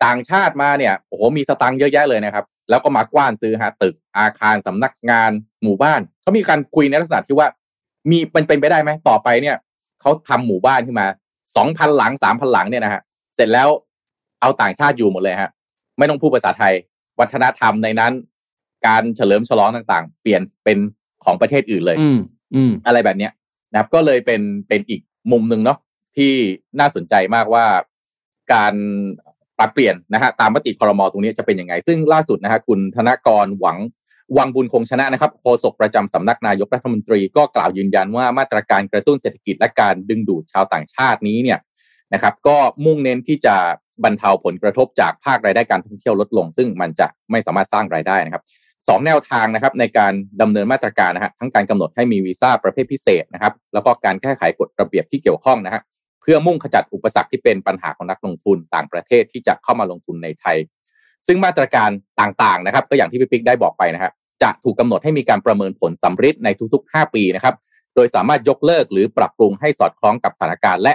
ต่างชาติมาเนี่ยโอ้โหมีสตังค์เยอะแยะเลยนะครับ แล้วก็มากว้านซื้อฮะตึกอาคารสำนักงานหมู่บ้านเขามีการคุยในลักษณะที่ว่า มีเป็นเป็นไปได้ไหมต่อไปเนี่ยเขาทำหมู่บ้านขึ้นมาสองพันหลังสามพันหลังเนี่ยนะฮะเสร็จแล้วเอาต่างชาติอยู่หมดเลยฮะไม่ต้องพูดภาษาไทย วัฒนธรรมในนั้น การเฉลิมฉลองต่างๆ เปลี่ยนเป็นของประเทศอื่นเลย อืมอืมอะไรแบบเนี้ยนะครับก็เลยเป็นเป็นอีกมุมหนึ่งเนาะที่น่าสนใจมากว่าการ ปรับเปลี่ยนนะฮะตามมติคอรมอตรงนี้จะเป็นยังไง ซึ่งล่าสุดนะฮะคุณธนกรหวังวังบุญคงชนะนะครับโฆษกประจำสำนักนายกรัฐมนตรีก็กล่าวยืนยันว่ามาตรการกระตุ้นเศรษฐกิจและการดึงดูดชาวต่างชาตินี้เนี่ยนะครับ ก็มุ่งเน้นที่จะบรรเทาผลกระทบจากภาครายได้การท่องเที่ยวลดลง ซึ่งมันจะไม่สามารถสร้างรายได้นะครับสองแนวทางนะครับในการดำเนินมาตรการนะฮะทั้งการกำหนดให้มีวีซ่าประเภทพิเศษนะครับ แล้วก็การแก้ไขกฎระเบียบที่เกี่ยวข้องนะฮะเพื่อมุ่งขจัดอุปสรรคที่เป็นปัญหาของนักลงทุนต่างประเทศที่จะเข้ามาลงทุนในไทย ซึ่งมาตรการต่างๆนะครับ ก็อย่างที่พี่ปิ๊กได้บอกไปนะฮะจะถูกกำหนดให้มีการประเมินผลสำฤทธิ์ในทุกๆ 5 ปีนะครับ โดยสามารถยกเลิกหรือปรับปรุงให้สอดคล้องกับสถานการณ์ และ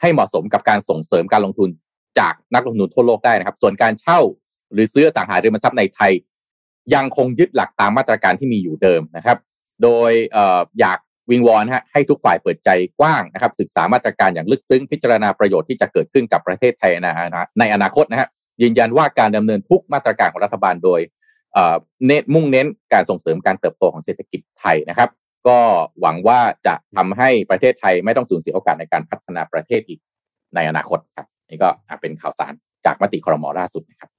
ให้เหมาะสมกับการส่งเสริมการลงทุนจากนักลงทุนทั่วโลกได้นะครับ ส่วนการเช่าหรือซื้อสังหาริมทรัพย์ในไทย ยังคงยึดหลักตามมาตรการที่มีอยู่เดิมนะครับ โดยอออยาก วิงวอนฮะให้ทุกฝ่ายเปิดใจกว้างนะครับศึกษามาตรการอย่างลึกซึ้งพิจารณาประโยชน์ที่จะเกิดขึ้นกับประเทศไทยในอนาในอนาคตนะฮะยืนยันว่าการดำเนินทุกมาตรการของรัฐบาลโดยเอ่อเน้นมุ่งเน้นการส่งเสริมการเติบโตของเศรษฐกิจไทยนะครับ ก็หวังว่าจะทำให้ประเทศไทยไม่ต้องสูญเสียโอกาสในการพัฒนาประเทศอีกในอนาคตครับนี่ก็เป็นข่าวสารจากมติครมล่าสุดนะครับ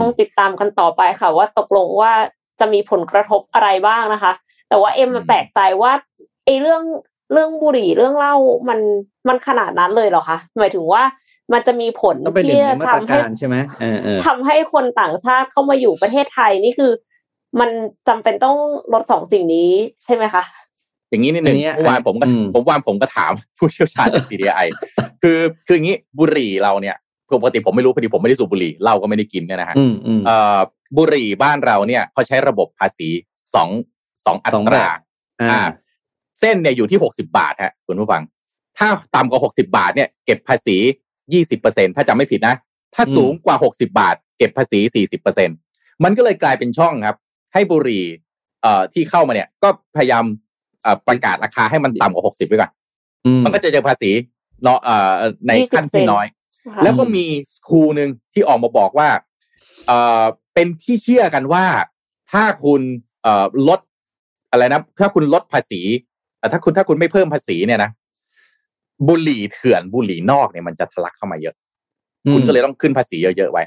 ต้องติดตามกันต่อไปค่ะว่าตกลงว่าจะมีผลกระทบอะไรบ้างนะคะ แต่ว่าเอ็มมันแปลกใจว่าไอ้เรื่องเรื่องบุหรี่เรื่องเหล้ามันมันขนาดนั้นเลยเหรอคะหมายถึงว่ามันจะมีผลต้องเป็นหนึ่ที่งในจะมาตรทำให้การใช่ไหมเออเออทำให้คนต่างชาติเข้ามาอยู่ประเทศไทยนี่คือ มันจำเป็นต้องลดสองสิ่งนี้ใช่ไหมคะอย่างนี้นิดหนึ่งอันเนี้ยเมื่อวานผมก็อืมผมวานผมก็ถามผู้เชี่ยวชาญจาก CDI คือคืออย่างนี้บุหรี่เราเนี่ยปกติผมไม่รู้พอดีผมไม่ได้สูบบุหรี่เหล้าก็ไม่ได้กินเนี่ยนะฮะอืมอืมเอ่อบุหรี่บ้านเราเนี่ยเขาใช้ระบบภาษีสอง สองอัสองตแบราบอ่าเส้นเนี่ยอยู่ที่หกสิบาทฮะคุณผู้ฟัง ถ้าต่ำกว่าหกสิบาทเนี่ยเก็บภาษียี่สิบเปอร์เซ็นถ้าจำไม่ผิดนะ ถ้าอืมสูงกว่าหกสิบาท เก็บภาษีสี่สิบเปอร์เซ็นมันก็เลยกลายเป็นช่องครับ ให้บุหรี่เอ่อที่เข้ามาเนี่ย ก็พยายามเอ่อประกาศราคาให้มันต่ำกว่าหกสิบไว้ก่อนอืมมันก็จะเจอภาษีเนาะเอ่อในขั้นที่น้อยค่ะแล้วก็มีสคูลหนึ่งที่ออกมาบอกว่าเอ่อเป็นที่เชื่อกันว่าถ้าคุณเอ่อลด อะไรนะถ้าคุณลดภาษีเอ่อถ้าคุณถ้าคุณไม่เพิ่มภาษีเนี่ยนะบุหรี่เถื่อนบุหรี่นอกเนี่ยมันจะทะลักเข้ามาเยอะ คุณก็เลยต้องขึ้นภาษีเยอะๆไว้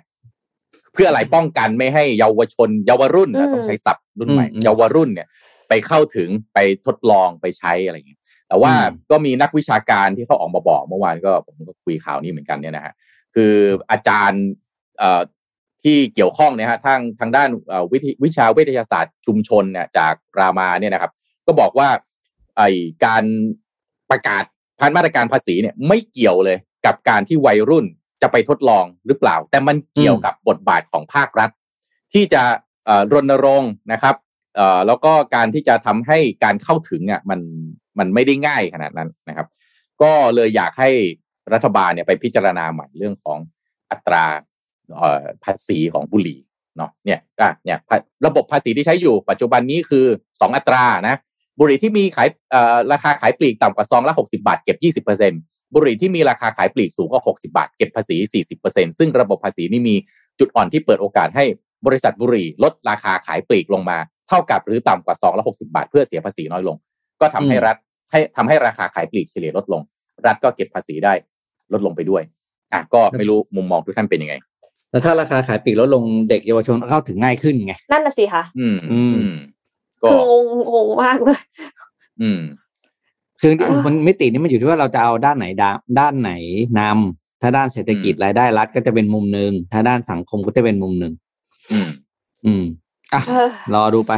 เพื่ออะไรป้องกันไม่ให้เยาวชน เยาวรุ่นนะต้องใช้ศัพท์รุ่นใหม่อืมเยาวรุ่นเนี่ย ไปเข้าถึงไปทดลองไปใช้อะไรอย่างเงี้ยแต่ว่าอืมก็มีนักวิชาการที่เขาออกมาบอกเมื่อวานก็ผมก็คุยข่าวนี้เหมือนกันเนี่ยนะฮะคืออาจารย์เอ่อ ที่เกี่ยวข้องเนี่ยฮะทางทางด้านวิทยวิชาวิทยาศาสตร์ชุมชนเนี่ยจากรามาเนี่ยนะครับ ก็บอกว่าไอการประกาศพันมาตรการภาษีเนี่ยไม่เกี่ยวเลยกับการที่วัยรุ่นจะไปทดลองหรือเปล่า แต่มันเกี่ยวกับบทบาทของภาครัฐ ที่จะรณรงค์นะครับแล้วก็การที่จะทำให้การเข้าถึงอะมันมันไม่ได้ง่ายขนาดนั้นนะครับ ก็เลยอยากให้รัฐบาลเนี่ยไปพิจารณาใหม่เรื่องของอัตรา ภาษีของบุหรี่เนาะเนี่ยอะเนี่ยระบบภาษีที่ใช้อยู่ปัจจุบันนี้คือสองอัตรานะบุหรี่ที่มีขายราคาขายปลีกต่ำกว่าซองละ 60 บาท เก็บ 20%บุหรี่ที่มีราคาขายปลีกสูงกว่า 60 บาท เก็บภาษี 40%ซึ่งระบบภาษีนี่มีจุดอ่อนที่เปิดโอกาสให้บริษัทบุหรี่ลดราคาขายปลีกลงมา เท่ากับหรือต่ำกว่าซองละ 60 บาท เพื่อเสียภาษีน้อยลง ก็ทำให้รัฐให้ทำให้ราคาขายปลีกเฉลี่ยลดลง รัฐก็เก็บภาษีได้ลดลงไปด้วยอะก็ไม่รู้มุมมองทุกท่านเป็นยังไง แล้วถ้าราคาขายปลีกลดลงเด็กเยาวชนเข้าถึงง่ายขึ้นไง นั่นน่ะสิค่ะ อืมอืมอืมก็คืองงงงมากเลย อืม คืออ่ามัมันมิตินี้มันอยู่ที่ว่าเราจะเอาด้านไหนดาด้านไหนนำถ้าด้านเศรษฐกิจอืมรายได้รัฐก็จะเป็นมุมหนึ่งถ้าด้านสังคมก็จะเป็นมุมหนึ่งอืม อืมอะเออรอดูไป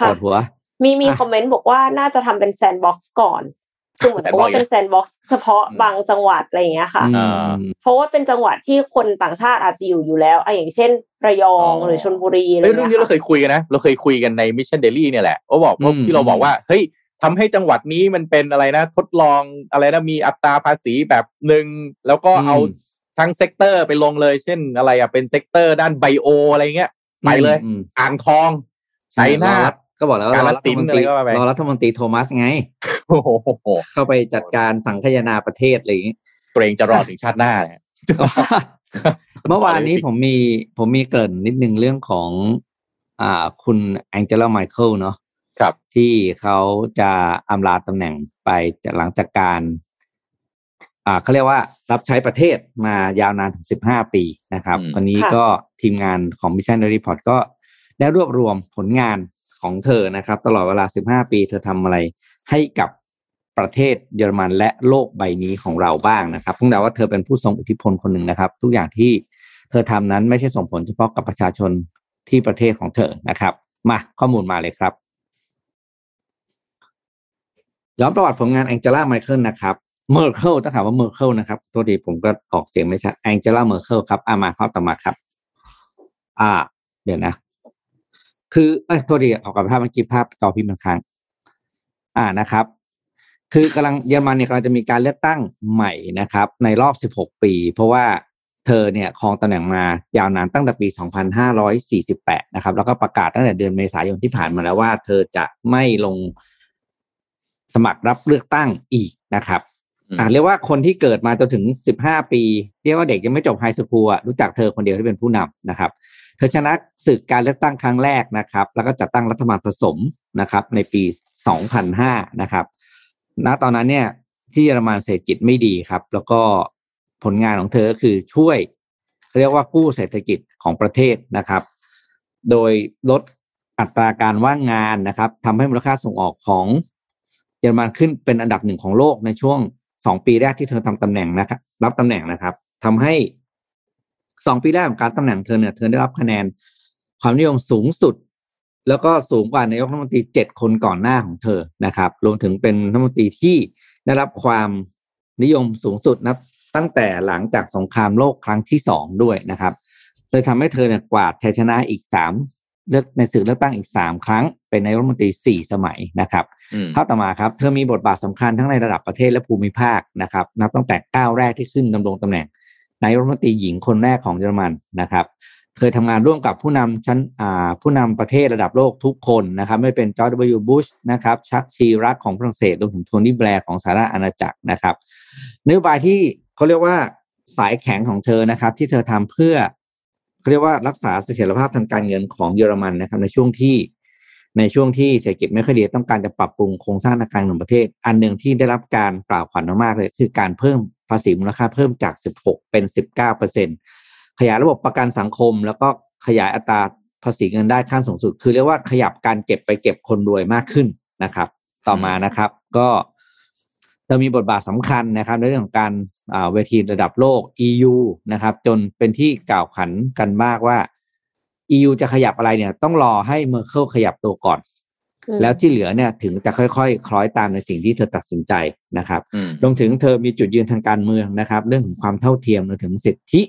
ปค่ะวดหัว มีมีอะคอมเมนต์บอกว่าน่าจะทำเป็นแซนด์บ็อกซ์ก่อน คือเหมือนกับว่า Sandbox เป็นแซนด์บ็อกซ์เฉพาะอืมบางจังหวัดอะไรอย่างเงี้ยค่ะอืมเพราะว่าเป็นจังหวัดที่คนต่างชาติอาจจะอยู่อยู่แล้วอะอย่างเช่นระยองอ๋อหรือชลบุรีอะไรอเฮ้ยย่างเรื่องเงี้นี้ยเราเคค่ะยคุยกันนะ เราเคยคุยกันในมิชชั่นเดลี่เนี่ยแหละเขาบอกว่าอืมที่เราบอกว่าเฮ้ยทำให้จังหวัดนี้มันเป็นอะไรนะ ทดลองอะไรนะมีอัตราภาษีแบบหนึ่งแล้วก็เอาทั้งเซกเตอร์ไปลงเลย เช่นอะไรอะเป็นเซกเตอร์ด้านไบโออะไรเงี้ยไปเลยอืมอ่างทองชัยนาทก็บอกแล้วว่ารกาอฬรัสิฐนธุ์มนตรีอะไรก็ว่าไปรอรัฐมนตรีโทมัสไงโอ้โห เข้าไปจัดการสังคายนาประเทศอะไรอย่างนี้เกรงจะรอถึงชาติหน้าเนี่ยเมื่อวานนี้ผมมีผมมีเกริ่นนิดนึงเรื่องของ อ่า คุณแองเจล่าไมเคิลเนาะครับที่เขาจะอำลาตำแหน่งไปจากหลังจากการ อ่าเขาเรียกว่ารับใช้ประเทศมายาวนานถึงสิบห้าปีนะครับอืมตอนนี้ค่ะก็ทีมงานของ Mission Daily Report ก็ได้รวบรวมผลงานของเธอนะครับ ตลอดเวลาสิบห้าปี เธอทำอะไรให้กับ ประเทศเยอรมันและโลกใบนี้ของเราบ้างนะครับเพิ่งแต่ว่าเธอเป็นผู้ทรงอิทธิพลคนหนึ่งนะครับ ทุกอย่างที่เธอทำนั้นไม่ใช่ส่งผลเฉพาะกับประชาชนที่ประเทศของเธอนะครับ มาข้อมูลมาเลยครับย้อนประวัติผลงานแองเจล่าไมเคิลนะครับเมอร์เคิลต้องถามว่าเมอร์เคิลนะครับตัวดีผมก็ออกเสียงไม่ชัดแองเจล่าเมอร์เคิลครับอามาภาพต่อมาครับ อ่า เดี๋ยวนะ คือเอ้ยตัวดีออกกับภาพเมื่อกี้ภาพจอพิมพ์มันค้างอ่านะครับ คือกำลังเยอรมันเนี่ยกำลังจะมีการเลือกตั้งใหม่นะครับ ในรอบ 16 ปี เพราะว่าเธอเนี่ยครองตำแหน่งมายาวนานตั้งแต่ปี 2548 นะครับ แล้วก็ประกาศตั้งแต่เดือนเมษายนที่ผ่านมาแล้วว่า เธอจะไม่ลงสมัครรับเลือกตั้งอีกนะครับอืมอ่าเรียกว่าคนที่เกิดมาจนถึง 15 ปี เรียกว่าเด็กยังไม่จบไฮสคูลอะรู้จักเธอคนเดียวที่เป็นผู้นำนะครับเธอชนะศึกการเลือกตั้งครั้งแรกนะครับ แล้วก็จัดตั้งรัฐบาลผสมนะครับ ในปี 2005 นะครับ ณตอนนั้นเนี่ยที่เยอรมันเศรษฐกิจไม่ดีครับ แล้วก็ผลงานของเธอก็คือช่วยเรียกว่ากู้เศรษฐกิจของประเทศนะครับ โดยลดอัตราการว่างงานนะครับทำให้มูลค่าส่งออกของเยอรมันขึ้นเป็นอันดับหนึ่งของโลกในช่วงสองปีแรกที่เธอทำตำแหน่งนะครับ รับตำแหน่งนะครับทำให้สองปีแรกของการตำแหน่งเธอเนี่ยเธอได้รับคะแนนความนิยมสูงสุด แล้วก็สูงกว่านายกรัฐมนตรีเจ็ดคนก่อนหน้าของเธอนะครับรวมถึงเป็นรัฐมนตรีที่ได้รับความนิยมสูงสุดนะตั้งแต่หลังจากสงครามโลกครั้งที่สองด้วยนะครับเลยทำให้เธอเนี่ยกวาดชัยชนะอีกสามเลือกในศึกเลือกตั้งอีกสามครั้ง เป็นนายกรัฐมนตรีสี่สมัยนะครับอืมข้าต่อมาครับ เธอมีบทบาทสำคัญทั้งในระดับประเทศและภูมิภาคนะครับ นับตั้งแต่ก้าวแรกที่ขึ้นดำรงตำแหน่งนายกรัฐมนตรีหญิงคนแรกของเยอรมันนะครับ เคยทำงานร่วมกับผู้นำชั้นผู้นำประเทศระดับโลกทุกคนนะครับไม่เป็นจอร์จวบุชนะครับชักชีรักของฝรั่งเศสรวมถึงโทนี่แบร์ของสหรัฐอาณาจักรนะครับนโยบายที่เขาเรียกว่าสายแข็งของเธอนะครับ ที่เธอทำเพื่อเขาเรียกว่ารักษาเสถียรภาพทางการเงินของเยอรมันนะครับ ในช่วงที่ในช่วงที่เศรษฐกิจไม่ค่อยดีต้องการจะปรับปรุงโครงสร้างทางการเงินของประเทศ อันหนึ่งที่ได้รับการกล่าวขวัญมากเลย คือการเพิ่มภาษีมูลค่าเพิ่มจาก 16 เป็น 19เปอร์เซ็นต์ ขยายระบบประกันสังคม แล้วก็ขยายอัตราภาษีเงินได้ขั้นสูงสุด คือเรียกว่าขยับการเก็บไปเก็บคนรวยมากขึ้นนะครับ ต่อมานะครับ ก็เธอมีบทบาทสำคัญนะครับในเรื่องของการอ่าเวทีระดับโลก EU นะครับ จนเป็นที่กล่าวขวัญกันมากว่า EU จะขยับอะไรเนี่ย ต้องรอให้เมอร์เคิลขยับตัวก่อนอืมแล้วที่เหลือเนี่ยถึงจะค่อยๆคล้อยตามในสิ่งที่เธอตัดสินใจนะครับอืมรวมถึงเธอมีจุดยืนทางการเมืองนะครับ เรื่องของความเท่าเทียมรวมถึงสิทธิ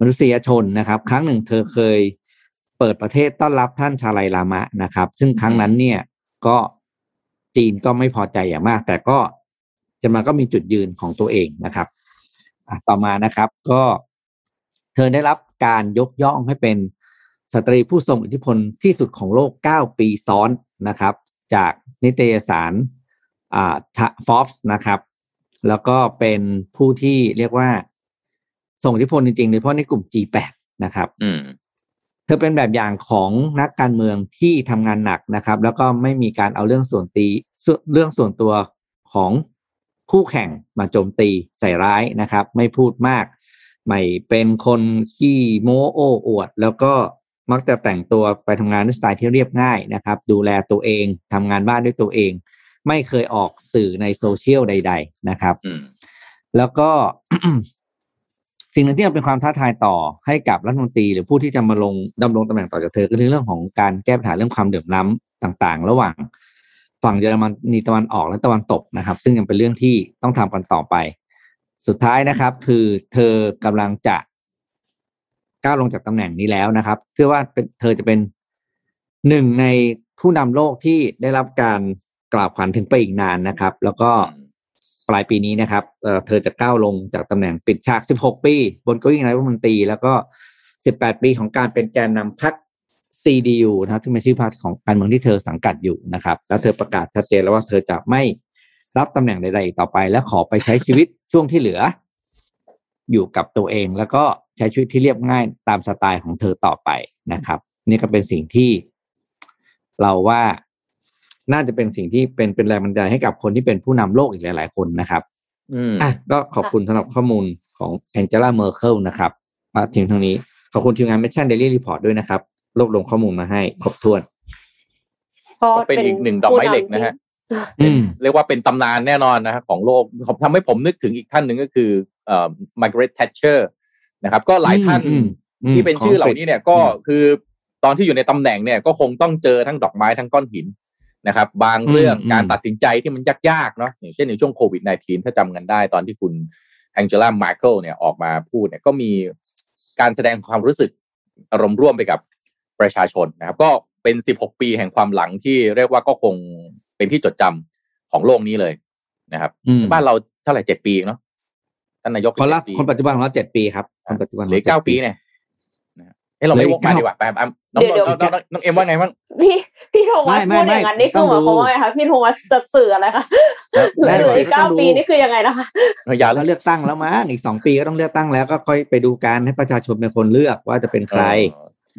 มนุษยชนนะครับ ครั้งหนึ่งเธอเคยเปิดประเทศต้อนรับท่านชาไลลามะนะครับ ซึ่งครั้งนั้นเนี่ยก็จีนก็ไม่พอใจอย่างมาก แต่ก็จะมาก็มีจุดยืนของตัวเองนะครับต่อมานะครับก็เธอได้รับการยกย่องให้เป็นสตรีผู้ทรงอิทธิพลที่สุดของโลก 9 ปีซ้อนนะครับ จากนิตยสารอ่าฟอบส์นะครับ แล้วก็เป็นผู้ที่เรียกว่า ส่งอิทธิพลจริงๆโดยเฉพาะในกลุ่ม G8 นะครับอืมเธอเป็นแบบอย่างของนักการเมืองที่ทำงานหนักนะครับ แล้วก็ไม่มีการเอาเรื่องส่วนตีส่วนเรื่องส่วนตัวของคู่แข่งมาโจมตีใส่ร้ายนะครับ ไม่พูดมาก ไม่เป็นคนขี้โม้โอ้อวด แล้วก็มักจะแต่งตัวไปทำงานด้วยสไตล์ที่เรียบง่ายนะครับ ดูแลตัวเองทำงานบ้านด้วยตัวเอง ไม่เคยออกสื่อในโซเชียลใด ๆ นะครับอืมแล้วก็ สิ่งหนึ่งที่มันเป็นความท้าทายต่อให้กับรัฐมนตรี หรือผู้ที่จะมาลงดำรงตำแหน่งต่อจากเธอก็คือเรื่องของการแก้ปัญหาเรื่องความเดือดร้อนต่างๆ ระหว่างฝั่งเยอรมนีตะวันออกและตะวันตกนะครับ ซึ่งยังเป็นเรื่องที่ต้องทำกันต่อไป สุดท้ายนะครับ คือเธอกำลังจะก้าวลงจากตำแหน่งนี้แล้วนะครับเพื่อว่าเธอจะเป็นหนึ่งในผู้นำโลกที่ได้รับการกล่าวขวัญถึงไปอีกนานนะครับ แล้วก็ ปลายปีนี้นะครับเธอจะก้าวลงจากตำแหน่งปิดฉาก 16 ปี บนเก้าอี้นายกรัฐมนตรีแล้วก็ 18 ปีของการเป็นแกนนำพรรค CDU นะครับที่เป็นชื่อพรรคของการเมืองที่เธอสังกัดอยู่นะครับ แล้วเธอประกาศชัดเจนแล้วว่าเธอจะไม่รับตำแหน่งใดๆอีกต่อไป และขอไปใช้ชีวิตช่วงที่เหลือ อยู่กับตัวเอง แล้วก็ใช้ชีวิตที่เรียบง่ายตามสไตล์ของเธอต่อไปนะครับ นี่ก็เป็นสิ่งที่เราว่า น่าจะเป็นสิ่งที่เป็นเป็นแรงบันดาลใจให้กับคนที่เป็นผู้นำโลกอีกหลาย ๆ คนนะครับอืมอะก็ขอบคุณสำหรับข้อมูลของแองเจล่าเมอร์เคิลนะครับมาถึงทางนี้ ขอบคุณทีมงาน Mission Daily Report ด้วยนะครับ รวบรวมข้อมูลมาให้ครบถ้วน ก็เป็นอีกหนึ่งดอกไม้เหล็กนะฮะอืมเรียกว่าเป็นตำนานแน่นอนนะฮะของโลกทำให้ผมนึกถึงอีกท่านหนึ่งก็คือเอ่อมาร์กาเร็ตแทชเชอร์นะครับ ก็หลายท่านอืมอืมที่เป็นชื่อเหล่านี้เนี่ยก็อืมคือตอนที่อยู่ในตำแหน่งเนี่ยก็คงต้องเจอทั้งดอกไม้ทั้งก้อนหิน นะครับ บางเรื่องอืมการตัดสินใจที่มันยากๆเนาะอย่างเช่นในช่วงโควิด -19 ถ้าจำกันได้ตอนที่คุณแองเจล่าเมอร์เคิลเนี่ยออกมาพูดเนี่ยก็มีการแสดงความรู้สึกอารมณ์ร่วมไปกับประชาชนนะครับ ก็เป็น 16 ปีแห่งความหลังที่เรียกว่าก็คงเป็นที่จดจำของโลกนี้เลยนะครับอืมบ้านเราเท่าไหร่เจ็ดปีเองเนาะท่านนายกคนละเจ็ดปีคนปัจจุบันของเราเจ็ดปีครับคนปัจจุบันเหลือเก้าปีเนี่ยนะฮะ เอ้ยเราไม่เหลืวอกอีกมาเก้าดีกว่าแปมแปมน้องเดี๋ยวน้องน้องน้องเอ็มว่าไงบ้างพี่พี่โทมัสไม่พูดไม่อย่างนั้นนี่คือหต้มาอยงดูความว่าไงคะพี่โทมัสจะสื่ออะไรคะเหลืไม่อหรอกอีกเก้าต้องดูปีนี่คือยังไงนะคะอย่าแล้วเลือกตั้งแล้วมั้งอีกสองปีก็ต้องเลือกตั้งแล้วก็ค่อยไปดูการให้ประชาชนเป็นคนเลือกว่าจะเป็นใคร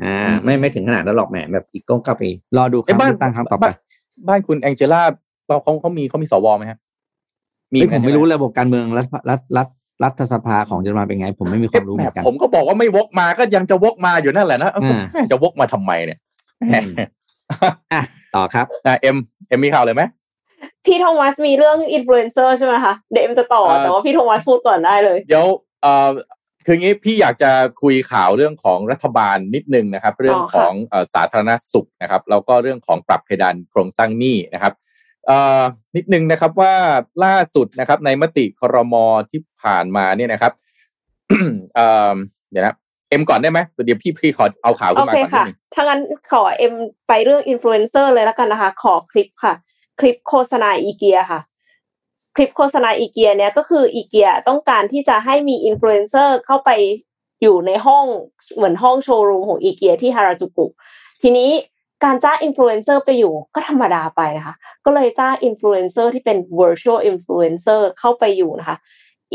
อ่าไม่ไม่ถึงขนาดนั้นหรอกแหมแบบอีกก้งเก้าปีรอดูคเอ้รั้ยงบ้านเลือกตั้งครั้งต่อไปบ้านคุณแองเจล่าเขาเขาเขามีเขามีสวไหมฮะเฮ้ยเหผอนมกันไม่ใช่หรู้ระบบการเมืองรัฐรัฐรัฐ รัฐสภาของเยอรมันเป็นไง ผมไม่มีความรู้เหมือนกันผมก็บอกว่าไม่วกมาก็ยังจะวกมาอยู่นั่นแหละนะอ่าแม่จะวกมาทำไมเนี่ยอืมอะต่อครับอะเอ็มเอ็มมีข่าวเลยไหมพี่โทมัสมีเรื่องอินฟลูเอนเซอร์ใช่ไหมคะเดี๋ยวเอ็มจะต่อเอ่อแต่ว่าพี่โทมัสพูดก่อนได้เลย เดี๋ยวเอ่อคืองี้พี่อยากจะคุยข่าวเรื่องของรัฐบาลนิดนึงนะครับ เรื่องของเอ่อสาธารณสุขนะครับแล้วก็เรื่องของปรับเพดานโครงสร้างหนี้นะครับเอ่อ นิดนึงนะครับว่าล่าสุดนะครับ ในมติครมที่ผ่านมาเนี่ยนะครับเอ่อเดี๋ยวนะเอ็มก่อนได้ไหมเดี๋ยวพี่พี่ขอเอาข่าวขึ้นมาก่อนนิดนึงโอเคค่ะถ้างั้นขอเอ็มไปเรื่องอินฟลูเอนเซอร์เลยแล้วกันนะคะ ขอคลิปค่ะ คลิปโฆษณาอีเกียค่ะ คลิปโฆษณาอีเกียเนี่ยก็คืออีเกียต้องการที่จะให้มีอินฟลูเอนเซอร์เข้าไปอยู่ในห้องเหมือนห้องโชว์รูมของอีเกียที่ฮาราจูกุ ทีนี้ การจ้างอินฟลูเอนเซอร์ไปอยู่ก็ธรรมดาไปนะคะ ก็เลยจ้างอินฟลูเอนเซอร์ที่เป็น virtual influencer เข้าไปอยู่นะคะ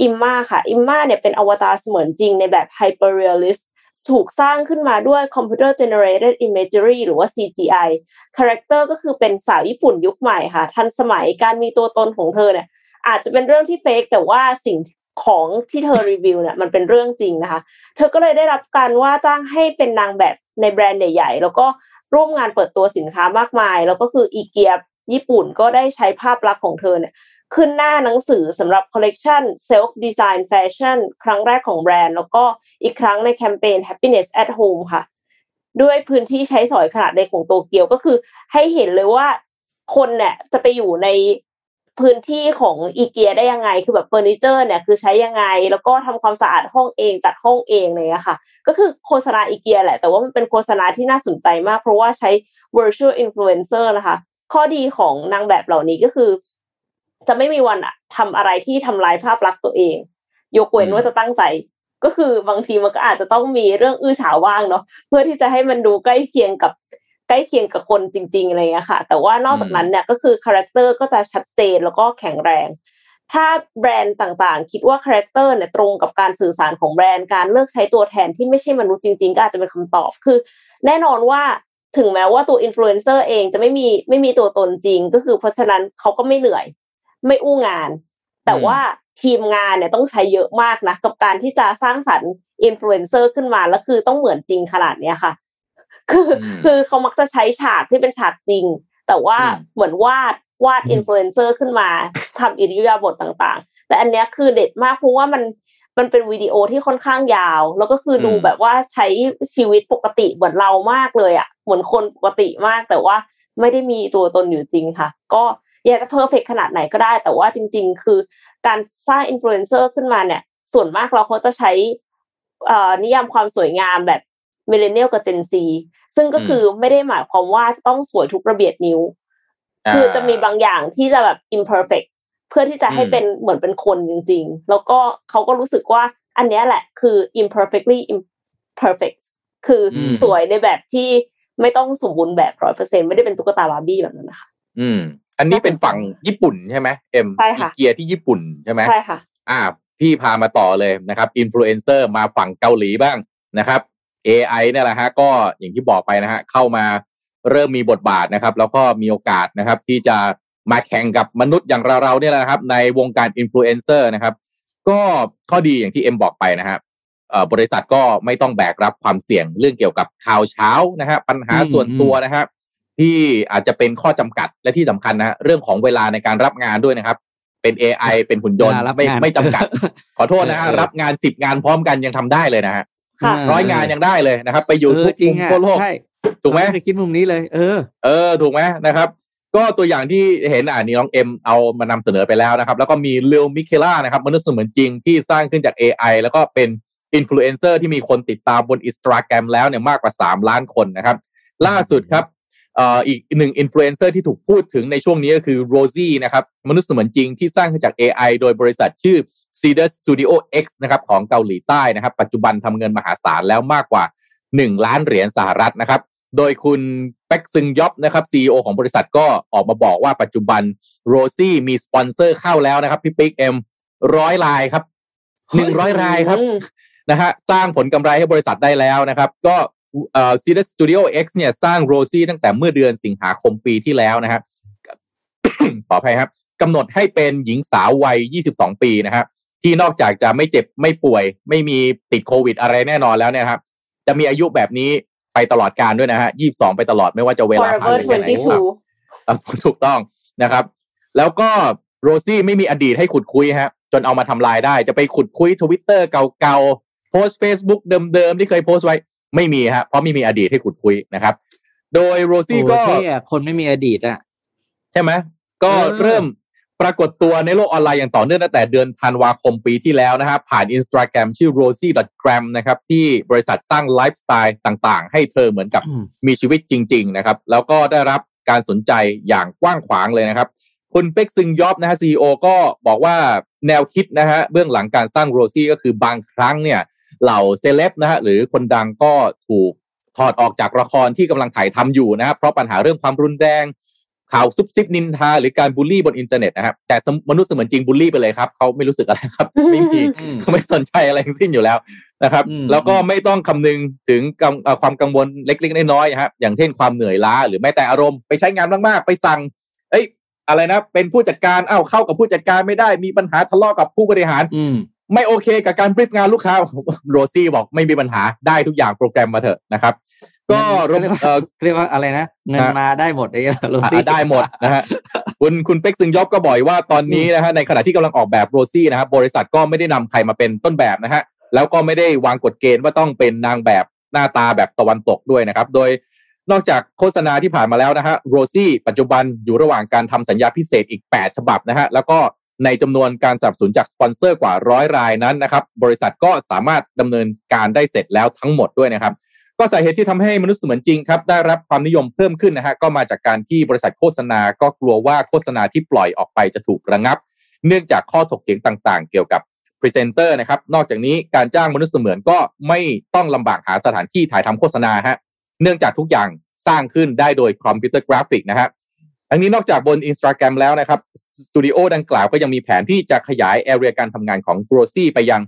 อิมมาค่ะ อิมมาเนี่ยเป็นอวตารเสมือนจริงในแบบ hyper realist ถูกสร้างขึ้นมาด้วย computer generated imagery หรือว่า CGI คาแรคเตอร์ก็คือเป็นสาวญี่ปุ่นยุคใหม่ค่ะ ทันสมัยการมีตัวตนของเธอเนี่ยอาจจะเป็นเรื่องที่ fake แต่ว่าสิ่งของที่เธอรีวิวเนี่ยมันเป็นเรื่องจริงนะคะ เธอก็เลยได้รับการว่าจ้างให้เป็นนางแบบในแบรนด์ใหญ่ๆ แล้วก็ ร่วมงานเปิดตัวสินค้ามากมาย แล้วก็คืออีเกียญี่ปุ่นก็ได้ใช้ภาพลักษณ์ของเธอเนี่ยขึ้นหน้าหนังสือสำหรับคอลเลกชัน Self Design Fashion ครั้งแรกของแบรนด์ แล้วก็อีกครั้งในแคมเปญ Happiness at Home ค่ะ ด้วยพื้นที่ใช้สอยขนาดเล็กของโตเกียวก็คือให้เห็นเลยว่าคนเนี่ยจะไปอยู่ใน พื้นที่ของอีเกียได้ยังไง คือแบบเฟอร์นิเจอร์เนี่ยคือใช้ยังไง แล้วก็ทำความสะอาดห้องเองจัดห้องเองเลยอะค่ะ ก็คือโฆษณาอีเกียแหละ แต่ว่ามันเป็นโฆษณาที่น่าสนใจมาก เพราะว่าใช้ virtual influencer นะคะ ข้อดีของนางแบบเหล่านี้ก็คือ จะไม่มีวันอะทำอะไรที่ทำลายภาพลักษณ์ตัวเอง ยกเว้นว่าจะตั้งใจก็คือบางทีมันก็อาจจะต้องมีเรื่องอื้อฉาวบ้างเนาะเพื่อที่จะให้มันดูใกล้เคียงกับใก ล้เคียงกับคนจริง ๆอะไรเงี้ยค่ะ แต่ว่านอกจากนั้นเนี่ยก็คือคาแรคเตอร์ก็จะชัดเจนแล้วก็แข็งแรง ถ้าแบรนด์ต่างๆ คิดว่าคาแรคเตอร์เนี่ยตรงกับการสื่อสารของแบรนด์การเลือกใช้ตัวแทนที่ไม่ใช่มนุษย์จริง ๆ ก็อาจจะเป็นคำตอบคือ แน่นอนว่าถึงแม้ว่าตัวอินฟลูเอนเซอร์เองจะไม่มีไม่มีตัวตนจริง ก็คือเพราะฉะนั้นเขาก็ไม่เหนื่อย ไม่อู้งาน แต่ว่าทีมงานเนี่ยต้องใช้เยอะมากนะ กับการที่จะสร้างสรรค์อินฟลูเอนเซอร์ขึ้นมาแล้วคือต้องเหมือนจริงขนาดเนี้ยค่ะ คืออมคือเขามักจะใช้ฉากที่เป็นฉากจริง แต่ว่าอืมเหมือนวาดวาดอินฟลูเอนเซอร์ขึ้นมาทำอิริยาบถต่างๆ แต่อันเนี้ยคือเด็ดมากเพราะว่ามันมันเป็นวิดีโอที่ค่อนข้างยาว แล้วก็คืออมดูแบบว่าใช้ชีวิตปกติเหมือนเรามากเลยอะ เหมือนคนปกติมากแต่ว่าไม่ได้มีตัวตนอยู่จริงค่ะ ก็อยากจะ perfect ขนาดไหนก็ได้ แต่ว่าจริง ๆ คือการสร้างอินฟลูเอนเซอร์ขึ้นมาเนี่ย ส่วนมากเราเขาจะใช้เอ่อนิยามความสวยงามแบบ millennial กับ Gen Z ซึ่งก็คือไม่ได้หมายความว่าจะต้องสวยทุกระเบียดนิ้ว คือจะมีบางอย่างที่จะแบบ imperfect เพื่อที่จะให้อืมเป็นเหมือนเป็นคนจริง ๆ แล้วก็เขาก็รู้สึกว่าอันเนี้ยแหละคือ imperfectly imperfect คืออมสวยในแบบที่ไม่ต้องสมบูรณ์แบบร้อยเปอร์เซ็นต์ไม่ได้เป็นตุ๊กตาบาร์บี้แบบนั้นนะคะ อืม อันนี้เป็นฝั่งญี่ปุ่นใช่ไหมเอ็มใช่ค่ะอีเกียที่ญี่ปุ่นใช่ไหมใช่ค่ะ อ่า พี่พามาต่อเลยนะครับอินฟลูเอนเซอร์มาฝั่งเกาหลีบ้างนะครับ AI เนี่ยแหละฮะก็อย่างที่บอกไปนะฮะเข้ามาเริ่มมีบทบาทนะครับ แล้วก็มีโอกาสนะครับ ที่จะมาแข่งกับมนุษย์อย่างเราๆเนี่ยแหละนะครับ ในวงการอินฟลูเอนเซอร์นะครับ ก็ข้อดีอย่างที่เอ็มบอกไปนะครับเอ่อบริษัทก็ไม่ต้องแบกรับความเสี่ยงเรื่องเกี่ยวกับข่าวเช้านะฮะปัญหาอืมส่วนตัวนะฮะที่อาจจะเป็นข้อจำกัดและที่สำคัญนะฮะเรื่องของเวลาในการรับงานด้วยนะครับ เป็น AI เป็นหุ่นยนต์เวลารับไม่งานไม่จำกัด ขอโทษนะฮะเออรับงานสิบงานพร้อมกันยังทำได้เลยนะฮะค่ะ ร้อยงานยังได้เลยนะครับ ไปอยู่เอทุอกจริมุงมอะทั่วโลกใช่ถูกไหมเราเคยคิดมุมนี้เลย เออ เออ ถูกไหมนะครับ ก็ตัวอย่างที่เห็นอ่านี่น้องเอ็มเอามานำเสนอไปแล้วนะครับ แล้วก็มีเล o มิเคล่านะครับมนุษย์เสมือนจริงที่สร้างขึ้นจาก AI แล้วก็เป็นอินฟลูเอนเซอร์ที่มีคนติดตามบนอินสตาแกรมแล้วเนี่ยมากกว่า 3 ล้านคนนะครับ ล่าสุดครับเอ่ออีกหนึ่งอินฟลูเอนเซอร์ที่ถูกพูดถึงในช่วงนี้ก็คือโรซี่นะครับมนุษย์เสมือนจริงที่สร้างขึ้นจาก AI โดยบริษัทชื่อ Sidus Studio X นะครับของเกาหลีใต้นะครับ ปัจจุบันทำเงินมหาศาลแล้วมากกว่า 1 ล้านเหรียญสหรัฐนะครับ โดยคุณเป็กซึงยอบนะครับ CEO ของบริษัทก็ออกมาบอกว่าปัจจุบันโรซี่มีสปอนเซอร์เข้าแล้วนะครับ พี่ปิ๊กเอ็มร้อยรายครับหนึ่งร้อยรายครับอืมนะฮะสร้างผลกำไรให้บริษัทได้แล้วนะครับ ก็เอ่อ Cedar Studio X เนี่ยสร้างโรซี่ตั้งแต่เมื่อเดือนสิงหาคมปีที่แล้วนะครับ ขออภัยครับกำหนดให้เป็นหญิงสาววัย 22 ปีนะครับ ที่นอกจากจะไม่เจ็บไม่ป่วย ไม่มีติดโควิดอะไรแน่นอนแล้วเนี่ยครับ จะมีอายุแบบนี้ไปตลอดกาลด้วยนะฮะ22ไปตลอดไม่ว่าจะเวลาผ่าน forever ไปแค่ไหนครับ22อะถูกต้องนะครับ แล้วก็โรซี่ไม่มีอดีตให้ขุดคุ้ยฮะ จนเอามาทำลายได้จะไปขุดคุ้ยทวิตเตอร์เก่าๆโพสต์ Facebook เดิมๆที่เคยโพสต์ไว้ไม่มีฮะเพราะไม่มีอดีตให้ขุดคุ้ยนะครับ โดยโรซี่ก็โอ้เท่อะคนไม่มีอดีตอะ ใช่ไหมก็เออเริ่ม ปรากฏตัวในโลกออนไลน์อย่างต่อเนื่องตั้งแต่เดือนธันวาคมปีที่แล้วนะฮะผ่าน Instagram ชื่อ rozy.gram นะครับที่บริษัทสร้างไลฟ์สไตล์ต่างๆ ให้เธอเหมือนกับอืมมีชีวิตจริง ๆ นะครับ แล้วก็ได้รับการสนใจอย่างกว้างขวางเลยนะครับ คุณเป็กซึงยอบนะฮะ CEO ก็บอกว่าแนวคิดนะฮะเบื้องหลังการสร้างโรซี่ก็คือบางครั้งเนี่ยเหล่าเซเลบนะฮะหรือคนดังก็ถูกถอดออกจากละครที่กำลังถ่ายทำอยู่นะครับเพราะปัญหาเรื่องความรุนแรง ข่าวซุบซิบนินทาหรือการบูลลี่บนอินเทอร์เน็ตนะครับแต่สมมุติมนุษย์เสมือนจริงบูลลี่ไปเลยครับเขาไม่รู้สึกอะไรครับไม่มีอืมเขาไม่สนใจอะไรทั้งสิ้นอยู่แล้วนะครับอืมแล้วก็ไม่ต้องคำนึงถึงกังเอ่อความกังวลเล็กๆน้อยๆนะครับอย่างเช่นความเหนื่อยล้าหรือแม้แต่อารมณ์ไปใช้งานมากๆไปสั่ง เอ้ย อะไรนะ เป็นผู้จัดการเอ้าเข้ากับผู้จัดการไม่ได้มีปัญหาทะเลาะกับผู้บริหารอืมไม่โอเคกับการบริฟงานลูกค้าโรซี่บอกไม่มีปัญหาได้ทุกอย่างโปรแกรมมาเถอะนะครับ ก็เรียกว่าเอ่อเรียกว่าอะไรนะเงินฮะมาได้หมดไอ้โรอะซี่ได้หมดนะฮะคุณคุณเป็กซึงยอบก็บอกว่าตอนนี้นะฮะในขณะที่กำลังออกแบบโรซี่นะครับบริษัทก็ไม่ได้นำใครมาเป็นต้นแบบนะฮะแล้วก็ไม่ได้วางกฎเกณฑ์ว่าต้องเป็นนางแบบหน้าตาแบบตะวันตกด้วยนะครับ โดยนอกจากโฆษณาที่ผ่านมาแล้วนะฮะโรซี่ปัจจุบันอยู่ระหว่างการทำสัญญาพิเศษอีก 8 ฉบับนะฮะแล้วก็ในจำนวนการสนับสนุนจากสปอนเซอร์กว่าร้อยรายนั้นนะครับ บริษัทก็สามารถดำเนินการได้เสร็จแล้วทั้งหมดด้วยนะครับ ก็สาเหตุที่ทำให้มนุษย์เสมือนจริงครับได้รับความนิยมเพิ่มขึ้นนะฮะก็มาจากการที่บริษัทโฆษณาก็กลัวว่าโฆษณาที่ปล่อยออกไปจะถูกระงับ เนื่องจากข้อถกเถียงต่าง ๆ เกี่ยวกับพรีเซนเตอร์นะครับนอกจากนี้การจ้างมนุษย์เสมือนก็ไม่ต้องลำบากหาสถานที่ถ่ายทำโฆษณาฮะเนื่องจากทุกอย่างสร้างขึ้นได้โดยคอมพิวเตอร์กราฟิกนะฮะทั้งนี้นอกจากบน Instagram แล้วนะครับสตูดิโอดังกล่าวก็ยังมีแผนที่จะขยาย area การทำงานของ g r o c y ไปยัง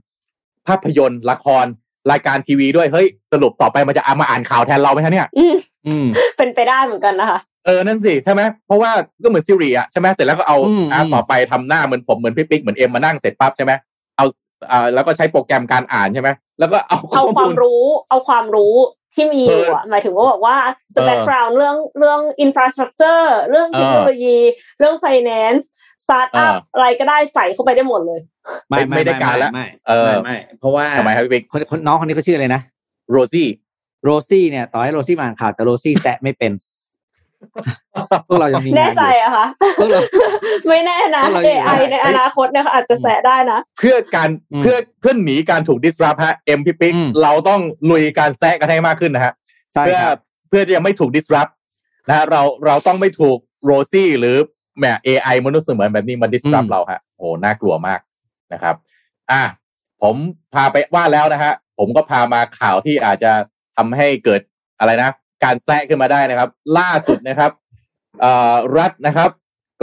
ภาพยนตร์ละคร รายการทีวีด้วยเฮ้ยสรุปต่อไปมันจะเอามาอ่านข่าวแทนเราไหมฮะเนี่ยอืมอืมเป็นไปได้เหมือนกันนะคะเออนั่นสิใช่ไหมเพราะว่าก็เหมือนซีรีส์อะใช่ไหมเสร็จแล้วก็เอาอืมอ่าอืมต่อไปทำหน้าเหมือนผมเหมือนพี่ปิ๊กเหมือนเอ็มมานั่งเสร็จปั๊บใช่ไหมเอาอ่าแล้วก็ใช้โปรแกรมการอ่านใช่ไหมแล้วก็เอาข้เอาอความมูลรเออ เอาความรู้ที่มีอยู่อะหมายถึงว่าบอกว่าจะเออ background เรื่องเรื่อง infrastructure เรื่องเออเทคโนโลยี เรื่องไฟแนนซ์ สตาร์ทอัพเออออะไรก็ได้ใส่เข้าไปได้หมดเลย ไม่ไม่ได้การละไม่เออไม่ไม่เพราะว่าทำไมครับพี่ปิ๊กคนคนน้องคนนี้เขาชื่ออะไรนะโรซี่โรซี่เนี่ยต่อให้โรซี่มาอ่านข่าวแต่โรซี่แซะไม่เป็นพวกเรายังมีแน่งานใจอยู่อะคะพวกเราไม่แน่นะพวกเราอยู่ AI ในอนาคตเนี่ยเขาอาจจะแซะได้นะ เพื่อการอืมเพื่อเพื่อหนีการถูก disrupt ฮะเอ็มพี่ปิ๊กอืมเราต้องลุยการแซะกันให้มากขึ้นนะฮะใช่เพื่อครับเพื่อที่จะไม่ถูก disrupt นะฮะเราเราต้องไม่ถูกโรซี่หรือ แหม AI มนุษย์เสมือนแบบนี้มา disrupt เราฮะโอ้น่ากลัวมากนะครับ อะผมพาไปว่าแล้วนะฮะผมก็พามาข่าวที่อาจจะทำให้เกิดอะไรนะ การแซะขึ้นมาได้นะครับ ล่าสุดนะครับเอ่อรัฐนะครับ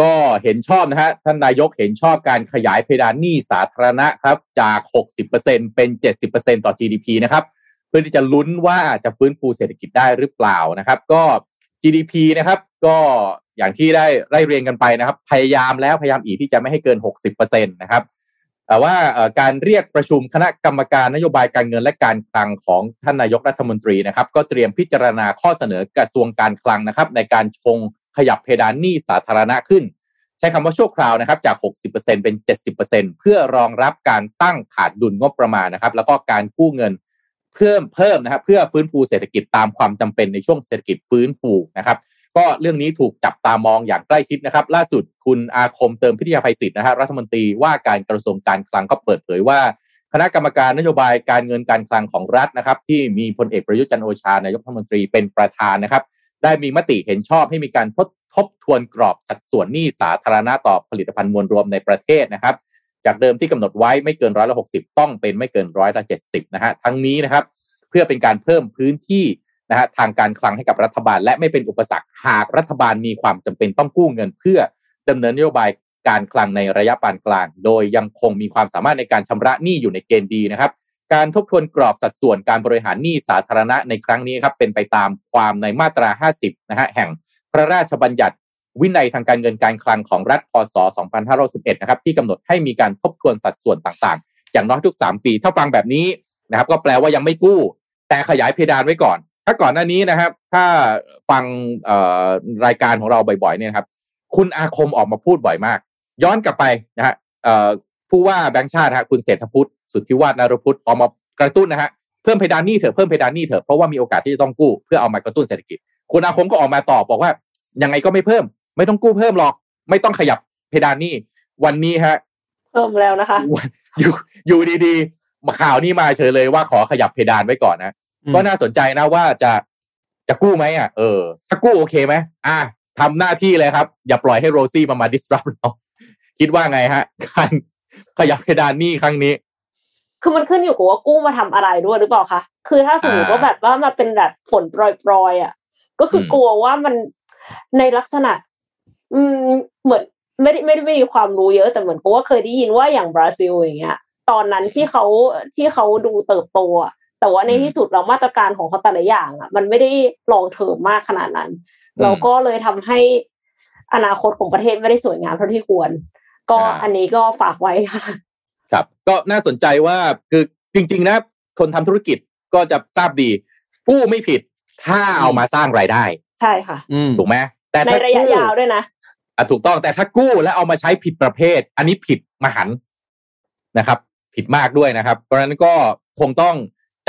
ก็เห็นชอบนะฮะท่านนายกเห็นชอบการขยายเพดานหนี้สาธารณะครับ จาก 60%เป็น 70%ต่อ GDP นะครับ เพื่อที่จะลุ้นว่าจะฟื้นฟูเศรษฐกิจได้หรือเปล่านะครับ ก็ GDP นะครับ ก็ อย่างที่ได้ไล่เรียงกันไปนะครับ พยายามแล้วพยายามอีกที่จะไม่ให้เกิน 60%นะครับแต่ว่าการเรียกประชุมคณะกรรมการนโยบายการเงินและการคลังของท่านนายกรัฐมนตรีนะครับ ก็เตรียมพิจารณาข้อเสนอกระทรวงการคลังนะครับ ในการชงขยับเพดานหนี้สาธารณะขึ้น ใช้คำว่าชั่วคราวนะครับ จาก 60%เป็น 70%เพื่อรองรับการตั้งขาดดุลงบประมาณนะครับ แล้วก็การกู้เงินเพิ่มเพิ่มนะครับ เพื่อฟื้นฟูเศรษฐกิจตามความจำเป็นในช่วงเศรษฐกิจฟื้นฟูนะครับ ก็เรื่องนี้ถูกจับตามองอย่างใกล้ชิดนะครับ ล่าสุดคุณอาคมเติมพิทยาภัยศิษย์นะฮะรัฐมนตรีว่าการกระทรวงการคลังก็เปิดเผยว่า คณะกรรมการนโยบายการเงินการคลังของรัฐนะครับ ที่มีพลเอกประยุทธ์จันโอชานายกรัฐมนตรีเป็นประธานนะครับ ได้มีมติเห็นชอบให้มีการทบทบทวนกรอบสัดส่วนหนี้สาธารณะต่อผลิตภัณฑ์มวลรวมในประเทศนะครับ จากเดิมที่กำหนดไว้ไม่เกินร้อยละหกสิบต้องเป็นไม่เกินร้อยละเจ็ดสิบนะฮะทั้งนี้นะครับ เพื่อเป็นการเพิ่มพื้นที่ นะฮะทางการคลังให้กับรัฐบาล และไม่เป็นอุปสรรคหากรัฐบาลมีความจำเป็นต้องกู้เงิน เพื่อดำเนินนโยบายการคลังในระยะปานกลาง โดยยังคงมีความสามารถในการชำระหนี้อยู่ในเกณฑ์ดีนะครับการทบทวนกรอบสัดส่วนการบริหารหนี้สาธารณะในครั้งนี้ครับเป็นไปตามความในมาตรา 50 นะฮะแห่งพระราชบัญญัติวินัยทางการเงินการคลังของรัฐพศ 2511 นะครับที่กำหนดให้มีการทบทวนสัดส่วนต่างๆ อย่างน้อยทุก 3 ปี ถ้าฟังแบบนี้นะครับก็แปลว่ายังไม่กู้ แต่ขยายเพดานไว้ก่อน ถ้าก่อนหน้านี้นะครับ ถ้าฟังรายการของเราบ่อยๆเนี่ยครับ คุณอาคมออกมาพูดบ่อยมาก ย้อนกลับไปนะฮะผู้ว่าแบงค์ชาติฮะคุณเศรษฐพุทธสุทธิวาฒนารพุทธออกมากระตุ้นนะฮะเพิ่มเพดานหนี้เถอะเพิ่มเพดานหนี้เถอะเพราะว่ามีโอกาสที่จะต้องกู้เพื่อเอามากระตุ้นเศรษฐกิจ คุณอาคมก็ออกมาตอบบอกว่ายังไงก็ไม่เพิ่ม ไม่ต้องกู้เพิ่มหรอก ไม่ต้องขยับเพดานหนี้วันนี้ฮะเพิ่มแล้วนะคะ อยู่อยู่ดีๆมาข่าวนี้มาเฉยเลยว่าขอขยับเพดานไว้ก่อนนะ ก็น่าสนใจนะว่าจะจะกู้ไหมอะเออถ้ากู้โอเคไหมอะทำหน้าที่เลยครับ อย่าปล่อยให้โรซี่มามาดิสรับเราคิดว่าไงฮะ การขยับเพดานหนี้ครั้งนี้ คือมันขึ้นอยู่กับว่ากู้มาทำอะไรด้วยหรือเปล่าคะคือถ้าสมมติว่าแบบว่ามาเป็นแบบฝนปรอยๆอะ ก็คือกลัวว่ามันในลักษณะ อืมเหมือนไม่ได้ไม่ได้ไม่มีความรู้เยอะแต่เหมือนกับว่าเคยได้ยินว่าอย่างบราซิลอย่างเงี้ย ตอนนั้นที่เขาที่เขาดูเติบโตอะ แต่ว่าในที่สุดเรามาตรการของเขาแต่ละอย่างอะ มันไม่ได้ลองเทอมมากขนาดนั้น เราก็เลยทำให้อนาคตของประเทศไม่ได้สวยงามเท่าที่ควร ก็อันนี้ก็ฝากไว้ค่ะ ครับ ก็น่าสนใจว่าคือจริง ๆ นะ คนทำธุรกิจก็จะทราบดีกู้ไม่ผิดถ้าเอามาสร้างรายได้ ใช่ค่ะถูกไหมแต่ในระยะยาวด้วยนะอะถูกต้องแต่ถ้ากู้แล้วเอามาใช้ผิดประเภท อันนี้ผิดมหันนะครับ ผิดมากด้วยนะครับ เพราะฉะนั้นก็คงต้อง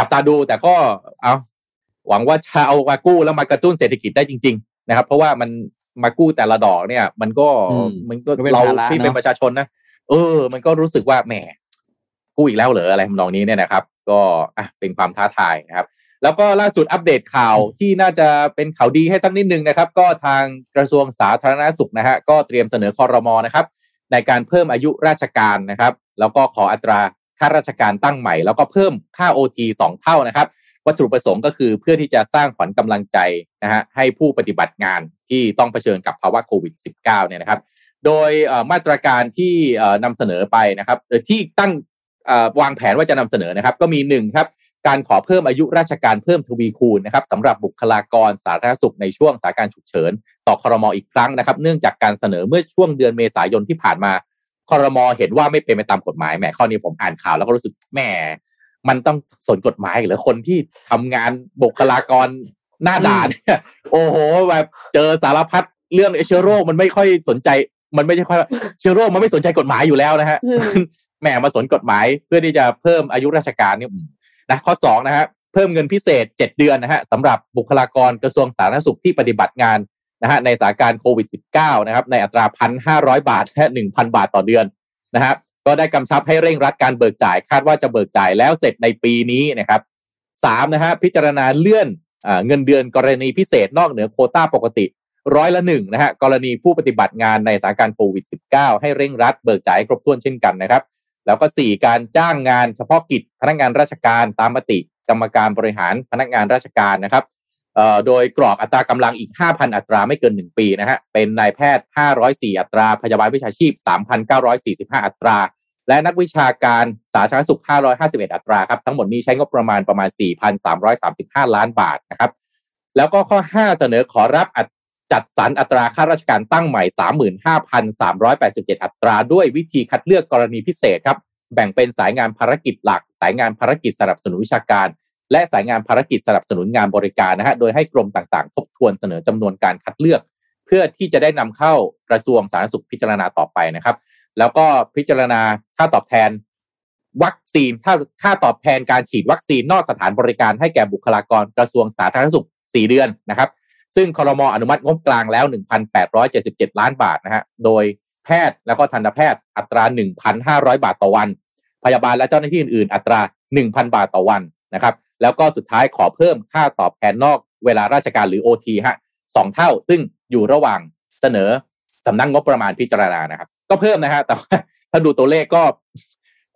จับตาดูแต่ก็เอาหวังว่าจะเอามากู้แล้วมากระตุ้นเศรษฐกิจได้จริง ๆ นะครับ เพราะว่ามันมากู้แต่ละดอกเนี่ย มันก็มันก็เราที่เป็นประชาชนนะเออ มันก็รู้สึกว่าแหมกู้อีกแล้วเหรออะไรทำนองนี้เนี่ยนะครับ ก็อะเป็นความท้าทายนะครับ แล้วก็ล่าสุดอัปเดตข่าวที่น่าจะเป็นข่าวดีให้สักนิดนึงนะครับ ก็ทางกระทรวงสาธารณสุขนะฮะก็เตรียมเสนอคอรมอนะครับ ในการเพิ่มอายุราชการนะครับ แล้วก็ขออัตรา ค่าราชการตั้งใหม่ แล้วก็เพิ่มค่า OT สองเท่านะครับ วัตถุประสงค์ก็คือเพื่อที่จะสร้างขวัญกำลังใจนะฮะให้ผู้ปฏิบัติงานที่ต้องเผชิญกับภาวะโควิด -19 เนี่ยนะครับ โดยมาตรการที่นำเสนอไปนะครับที่ตั้งวางแผนว่าจะนำเสนอนะครับ ก็มีหนึ่งครับการขอเพิ่มอายุราชการเพิ่มทวีคูณนะครับสำหรับบุคลากรสาธารณสุขในช่วงสถานการณ์ฉุกเฉิน ต่อคอรมออีกครั้งนะครับ เนื่องจากการเสนอเมื่อช่วงเดือนเมษายนที่ผ่านมา คอรมอเห็นว่าไม่เป็นไปตามกฎหมายแหมข้อนี้ผมอ่านข่าวแล้วก็รู้สึกแหมมันต้องสนกฎหมายหรือคนที่ทำงานบุคลากรหน้าด่านเนี่ยโอ้โหแบบเจอสารพัดเรื่องเชื้อโรคมันไม่ค่อยสนใจ มันไม่ใช่ค่อยเชื้อโรคมันไม่สนใจกฎหมายอยู่แล้วนะฮะแหมมาสนกฎหมายเพื่อที่จะเพิ่มอายุราชการเนี่ยนะข้อสองนะฮะเพิ่มเงินพิเศษเจ็ดเดือนนะฮะสำหรับบุคลากรกระทรวงสาธารณสุขที่ปฏิบัติงาน นะฮะในสถานการณ์โควิด -19 นะครับในอัตราพันห้าร้อยบาทแค่หนึ่งพันบาทต่อเดือนนะฮะก็ได้กำชับให้เร่งรัดการเบิกจ่าย คาดว่าจะเบิกจ่ายแล้วเสร็จในปีนี้นะครับสามนะฮะพิจารณาเลื่อนเงินเดือนกรณีพิเศษนอกเหนือโคต้าปกติร้อยละหนึ่งนะฮะกรณีผู้ปฏิบัติงานในสถานการณ์โควิด -19 ให้เร่งรัดเบิกจ่ายครบถ้วนเช่นกันนะครับ แล้วก็สี่การจ้างงานเฉพาะกิจ พนักงานราชการตามมติกรรมการบริหารพนักงานราชการนะครับ โดยกรอบอัตรากำลังอีก 5,000 อัตราไม่เกิน 1 ปีนะฮะ เป็นนายแพทย์ 504 อัตรา พยาบาลวิชาชีพ 3,945 อัตรา และนักวิชาการสาธารณสุข 551 อัตราครับ ทั้งหมดนี้ใช้งบประมาณประมาณ 4,335 ล้านบาทนะครับ แล้วก็ข้อ 5 เสนอขอรับจัดสรรอัตราข้าราชการตั้งใหม่ 35,387 อัตรา ด้วยวิธีคัดเลือกกรณีพิเศษครับ แบ่งเป็นสายงานภารกิจหลัก สายงานภารกิจสนับสนุนวิชาการ และสายงานภารกิจสนับสนุนงานบริการนะฮะโดยให้กรมต่างๆ ทบทวนเสนอจำนวนการคัดเลือก เพื่อที่จะได้นำเข้ากระทรวงสาธารณสุขพิจารณาต่อไปนะครับ แล้วก็พิจารณาค่าตอบแทนวัคซีนค่าค่าตอบแทนการฉีดวัคซีนนอกสถานบริการให้แก่บุคลากรกระทรวงสาธารณสุข 4 เดือนนะครับ ซึ่งคอรมออนุมัติงบกลางแล้ว 1,877 ล้านบาทนะฮะโดยแพทย์แล้วก็ทันตแพทย์อัตรา 1,500 บาทต่อวัน พยาบาลและเจ้าหน้าที่อื่นๆ อัตรา 1,000 บาทต่อวันนะครับ แล้วก็สุดท้ายขอเพิ่มค่าตอบแทนนอกเวลาราชการหรือ OT ฮะสองเท่า ซึ่งอยู่ระหว่างเสนอสำนักงงบประมาณพิจารณานะครับ ก็เพิ่มนะฮะแต่ว่าถ้าดูตัวเลขก็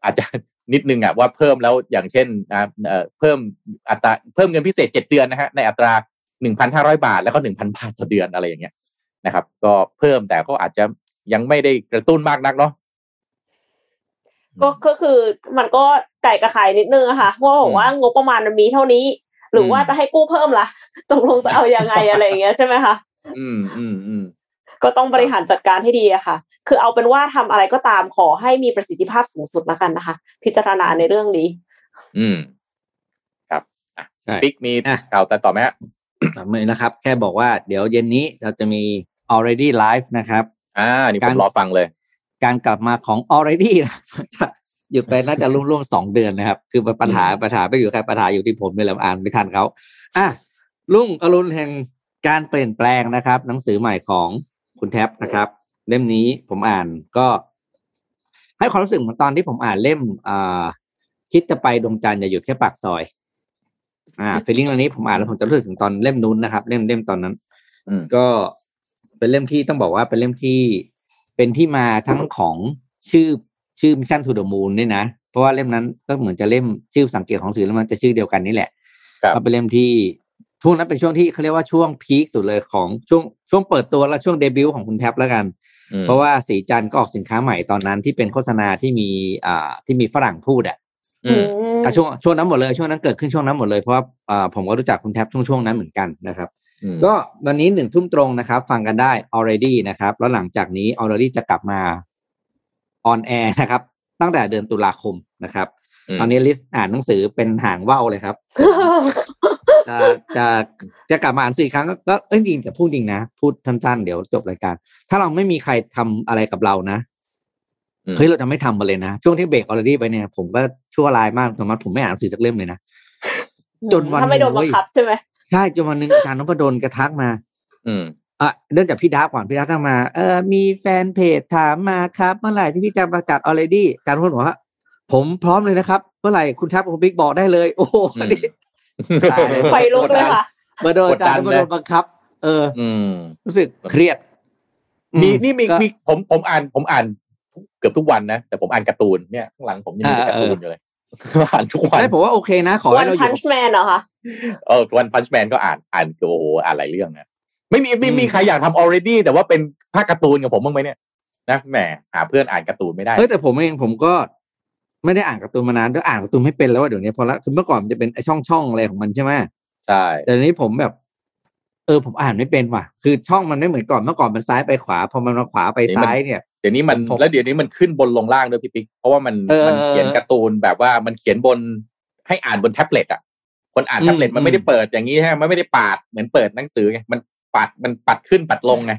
อาจจะนิดนึงอะว่าเพิ่มแล้วอย่างเช่นนะเพิ่มอัตราเพิ่มเงินพิเศษเจ็ดเดือนนะฮะในอัตราหนึ่งพันห้าร้อยบาท แล้วก็หนึ่งพันบาทต่อเดือนอะไรอย่างเงี้ยนะครับ ก็เพิ่มแต่ก็อาจจะยังไม่ได้กระตุ้นมากนักเนาะ ก็ก็คือมันก็ไก่กระไข่นิดนึงอะค่ะว่าบอกว่างบประมาณมันมีเท่านี้ หรือว่าจะให้กู้เพิ่มล่ะตกลงจะเอายังไงอะไรอย่างเงี้ยใช่ไหมคะอืมอืมอืมก็ต้องบริหารจัดการให้ดีอะค่ะ คือเอาเป็นว่าทำอะไรก็ตามขอให้มีประสิทธิภาพสูงสุดแล้วกันนะคะ พิจารณาในเรื่องนี้ อืม ครับอะใช่ปิ๊กมีอะข่าวแต่ต่อไหมฮะต่อมือนะครับ แค่บอกว่าเดี๋ยวเย็นนี้เราจะมี already live นะครับ อ่า นี่ผการมรอฟังเลย การกลับมาของ already นะหยุดไปน่าจะร่วมๆสองเดือนนะครับ คือปัญหาปัญหาไม่อยู่ใครปัญหาอยู่ที่ผมนี่แหละอ่านไม่ทันเขาอะลุงอรุณแห่งการเปลี่ยนแปลงนะครับ หนังสือใหม่ของคุณแท็บนะครับ เล่มนี้ผมอ่านก็ ให้ความรู้สึกเหมือนตอนที่ผมอ่านเล่มอ่าคิดจะไปดวงจันทร์อย่าหยุดแค่ปากซอย อ่าฟีลลิ่งอันนี้ผมอ่านแล้วผมจะรู้สึกถึงตอนเล่มนู้นนะครับ เล่มเล่มตอนนั้นอืมก็เป็นเล่มที่ต้องบอกว่าเป็นเล่มที่ เป็นที่มาทั้งของชื่อชื่อ Mission to the Moon ด้วยนะ เพราะว่าเล่มนั้นก็เหมือนจะเล่มชื่อสังเกตของสื่อแล้วมันจะชื่อเดียวกันนี่แหละครับก็เป็นเล่มที่ช่วงนั้นเป็นช่วงที่เขาเรียกว่าช่วง peak สุดเลยของช่วงช่วงเปิดตัวและช่วงเดบิวต์ของคุณแท็บแล้วกันอืมเพราะว่าศรีจันทร์ก็ออกสินค้าใหม่ตอนนั้นที่เป็นโฆษณาที่มีอ่าที่มีฝรั่งพูดอะอืมอะช่วงช่วงนั้นหมดเลยช่วงนั้นเกิดขึ้นช่วงนั้นหมดเลยเพราะว่าอ่าผมก็รู้จักคุณแท็บช่วงช่วงนั้นเหมือนกันนะครับอืม ก็วันนี้หนึ่งทุ่มตรงนะครับ ฟังกันได้ already นะครับ แล้วหลังจากนี้ already จะกลับมา on air นะครับ ตั้งแต่เดือนตุลาคมนะครับมตอนนี้ลิสต์อ่านหนังสือเป็นหางว่าวเลยครับจะจะจะกลับมาอ่านสี่ครั้งก็ก็เอ้ยจริงแต่พูดจริงนะ พูดสั้นๆ เดี๋ยวจบรายการ ถ้าเราไม่มีใครทำอะไรกับเรานะอืมเฮ้ยเราจะไม่ทำมาเลยนะ ช่วงที่เบรก already ไปเนี่ย ผมก็ชั่วร้ายมากสมมติผมไม่อ่านหนังสือสักเล่มเลยนะจนวันถ้าไม่โดนหนึ่บังงเว้ยคับใช่ไหม ใช่จนวันหนึ่งอาจารย์นพดลกระทักมา อืมอะเนื่องจากพี่ดาร์กก่อนพี่ดาร์กทักมา เออมีแฟนเพจถามมาครับ เมื่อไหร่ที่พี่จะประกาศ already การพูดบอกว่าผมพร้อมเลยนะครับ เมื่อไหร่คุณทับคุณบิ๊กบอกได้เลย โอ้โหอืมอันนี้ไฟลุกเลยค่ะมาโดนอาจารย์กดดันมาเลยโดนบังคับ เออ อืมรู้สึกเครียดมีอืนี่มีก็มีผมผมอ่านผมอ่านเกือบทุกวันนะ แต่ผมอ่านการ์ตูนเนี่ยข้างหลังผมยังมีอ่าการ์ตูนอยู่เลยอ่านทุกวันไม่ผมว่าโอเคนะ ขอวัให้นเราอพัยู่นช์แมนเหรอคะ เออวันพันช์แมนก็อ่านอ่านโอ้โหอ่านหลายเรื่องนะไม่มีไม่อืมมีใครอยากทำ already แต่ว่าเป็นภาคการ์ตูนกับผมบ้างไหมเนี่ยนะแหมหาเพื่อนอ่านการ์ตูนไม่ได้เฮ้ยแต่ผมเองผมก็ไม่ได้อ่านการ์ตูนมานานด้วยอ่านการ์ตูนไม่เป็นแล้วว่าเดี๋ยวนี้พอละคือเมื่อก่อนมันจะเป็นไอช่องช่องๆอะไรของมันใช่ไหมใช่แต่เดี๋ยวนี้ผมแบบ เออผมอ่านไม่เป็นว่ะ คือช่องมันไม่เหมือนก่อนเมื่อก่อนมันซ้ายไปขวาพอมันมาขวาไปซ้ายเนี่ยเดี๋ยวนี้มันผมแล้วเดี๋ยวนี้มันขึ้นบนลงล่างด้วยพี่ปิ๊กเพราะว่ามันเออมันเขียนการ์ตูนแบบว่ามันเขียนบนให้อ่านบนแท็บเล็ตอะ คนอ่านแท็บเล็ตอืมมันไม่ได้เปิดอย่างนี้ฮะมันไม่ได้ปาดเหมือนเปิดหนังสือไงมันปัดมันปัดขึ้นปัดลงไง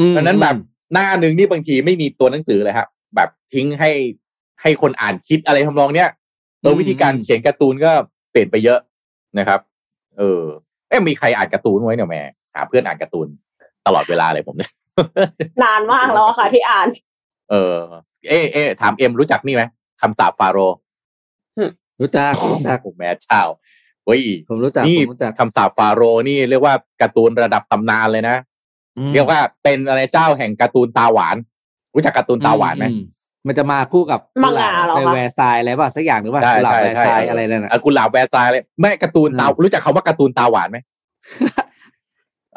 อืมดังนั้นแบบหน้าหนึ่งนี่บางทีไม่มีตัวหนังสือเลยครับ แบบทิ้งให้ให้คนอ่านคิดอะไรทำนองเนี้ยเออวิธีการเขียนการ์ตูนก็เปลี่ยนไปเยอะนะครับ เออเอ๊ะมีใครอ่านการ์ตูนไว้เนี่ยแหม่หาเพื่อนอ่านการ์ตูนตลอดเวลาเลยผมเนี่ยนานมากแล้วอะค่ะที่อ่าน เออ เอ๊ะเอ๊ะถามเอ็มรู้จักนี่ไหมคำสาปฟาโรห์รู้จักรู้จักโอ้แม่เจ้า เฮ้ยผมรู้จักนี่ผมรู้จักคำสาปฟาโรห์นี่เรียกว่าการ์ตูนระดับตำนานเลยนะอืมเรียกว่าเป็นอะไรเจ้าแห่งการ์ตูนตาหวาน รู้จักการ์ตูนตาหวานไหมอืมันจะมาคู่กับมังงะเหรอคะไปแวร์ซายส์อะไรป่ะสักอย่างหรือว่าใช่กุหลาบใช่แวร์ใช่ซายส์อะไรนั่นน่ะอะกุหลาบแวร์ซายส์เลยไม่การ์ตูนตาอืมรู้จักคำว่าการ์ตูนตาหวานไหม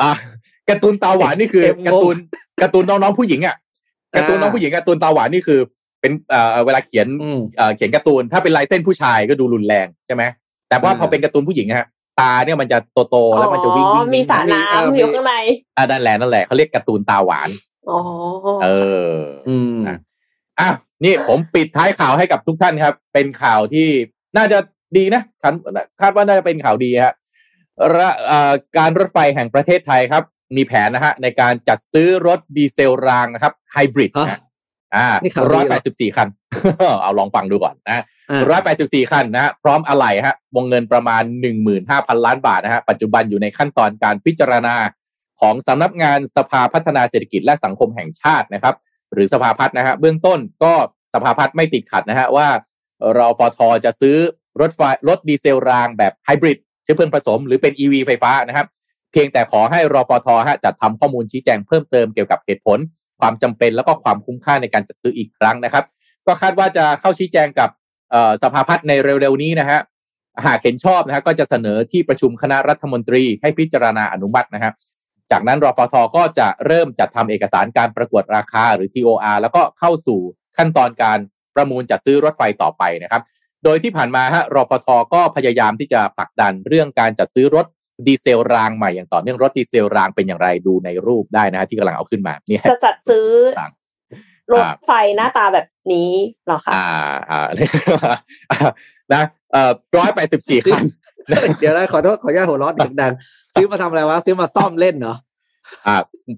อะการ์ตูนตาหวานนี่คือเอ็มงงการ์ตูนการ์ตูนน้องๆผู้หญิงอะการ์ตูนน้องผู้หญิงการ์ตูนตาหวานนี่คือ เป็นเอ่อเวลาเขียนอืมเอ่อเขียนการ์ตูนถ้าเป็นลายเส้นผู้ชายก็ดูรุนแรงใช่ไหม แต่ว่าอ่าพอเป็นการ์ตูนผู้หญิงอะฮะตาเนี่ยมันจะโตๆแล้วมันจะวิ่งอ๋วิ่องมีสระเออน้ำมีอยู่ข้างในอ่านั่นแหละนั่นแหละเขาเรียกการ์ตูนตาหวานอ๋อเออ อืมอะนี่ผมปิดท้ายข่าวให้กับทุกท่านครับ เป็นข่าวที่น่าจะดีนะฉันคาดว่าน่าจะเป็นข่าวดีฮะระเอ่อการรถไฟแห่งประเทศไทยครับ มีแผนนะฮะในการจัดซื้อรถดีเซลรางนะครับไฮบริดฮะนะ อ่านี่ข่าวดีร้อยเหรแปอดสิบสี่คัน เอาลองฟังดูก่อนนะอ่าร้อยแปดสิบสี่คันนะฮะพร้อมอะไหล่ฮะ วงเงินประมาณหนึ่งหมื่นห้าพันล้านบาทนะฮะ ปัจจุบันอยู่ในขั้นตอนการพิจารณาของสำนักงานสภาพัฒนาเศรษฐกิจและสังคมแห่งชาตินะครับ หรือสภาพัฒน์นะฮะ เบื้องต้นก็สภาพัฒน์ไม่ติดขัดนะฮะว่า รอปทจะซื้อรถไฟรถดีเซลรางแบบไฮบริดเชื้อเพลิงผสม หรือเป็น EV ไฟฟ้านะครับ เพียงแต่ขอให้รอปทฮะจัดทำข้อมูลชี้แจงเพิ่มเติมเกี่ยวกับเหตุผล ความจำเป็นแล้วก็ความคุ้มค่าในการจัดซื้ออีกครั้งนะครับ ก็คาดว่าจะเข้าชี้แจงกับสภาพัฒน์ในเร็วๆนี้นะฮะหากเห็นชอบนะฮะก็จะเสนอที่ประชุมคณะรัฐมนตรีให้พิจารณาอนุมัตินะฮะจากนั้นรอปทก็จะเริ่มจัดทำเอกสารการประกวดราคาหรือ TOR แล้วก็เข้าสู่ขั้นตอนการประมูลจัดซื้อรถไฟต่อไปนะครับ โดยที่ผ่านมาฮะรปทก็พยายามที่จะผลักดันเรื่องการจัดซื้อรถ ดีเซลรางใหม่อย่างต่อเนื่องรถดีเซลรางเป็นอย่างไรดูในรูปได้นะฮะที่กำลังเอาขึ้นมาเนี่ยจะจัดซื้อต่างรถไฟหน้าตาแบบนี้เหรอคะอ่าอ่านะเอ่อร้อยแปดสิบสี่คันเดี๋ยวนะขอโทษขออนุญาตหัวเร้อนดังๆซื้อมาทำอะไรวะซื้อมาซ่อมเล่นเหรออ่า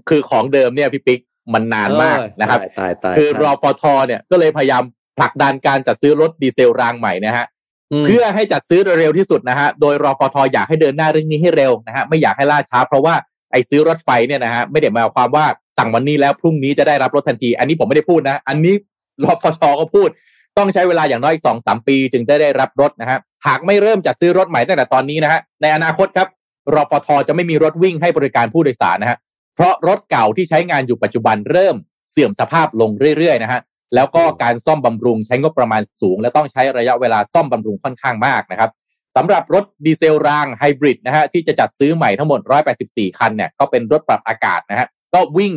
คือของเดิมเนี่ยพี่ปิ๊กมันนานมากเออนะครับตายตายตายคือรอปทเนี่ยก็เลยพยายามผลักดันการจัดซื้อรถดีเซลรางใหม่นะฮะม เพื่อให้จัดซื้อเร็วที่สุดนะฮะ โดยรฟทอยากให้เดินหน้าเรื่องนี้ให้เร็วนะฮะ ไม่อยากให้ล่าช้า เพราะว่าไอ้ซื้อรถไฟเนี่ยนะฮะไม่ได้หมายความว่าสั่งวันนี้แล้วพรุ่งนี้จะได้รับรถทันที อันนี้ผมไม่ได้พูดนะ อันนี้รฟทก็พูด ต้องใช้เวลาอย่างน้อยสองสามปี จึงจะได้รับรถนะฮะ หากไม่เริ่มจัดซื้อรถใหม่ตั้งแต่ตอนนี้นะฮะ ในอนาคตครับรอปทจะไม่มีรถวิ่งให้บริการผู้โดยสารนะฮะ เพราะรถเก่าที่ใช้งานอยู่ปัจจุบันเริ่มเสื่อมสภาพลงเรื่อยๆนะฮะ แล้วก็การซ่อมบำรุงใช้งบประมาณสูง และต้องใช้ระยะเวลาซ่อมบำรุงค่อนข้างมากนะครับสำหรับรถดีเซลรางไฮบริดนะฮะที่จะจัดซื้อใหม่ทั้งหมด 184 คันเนี่ยก็เป็นรถปรับอากาศนะฮะก็วิ่ง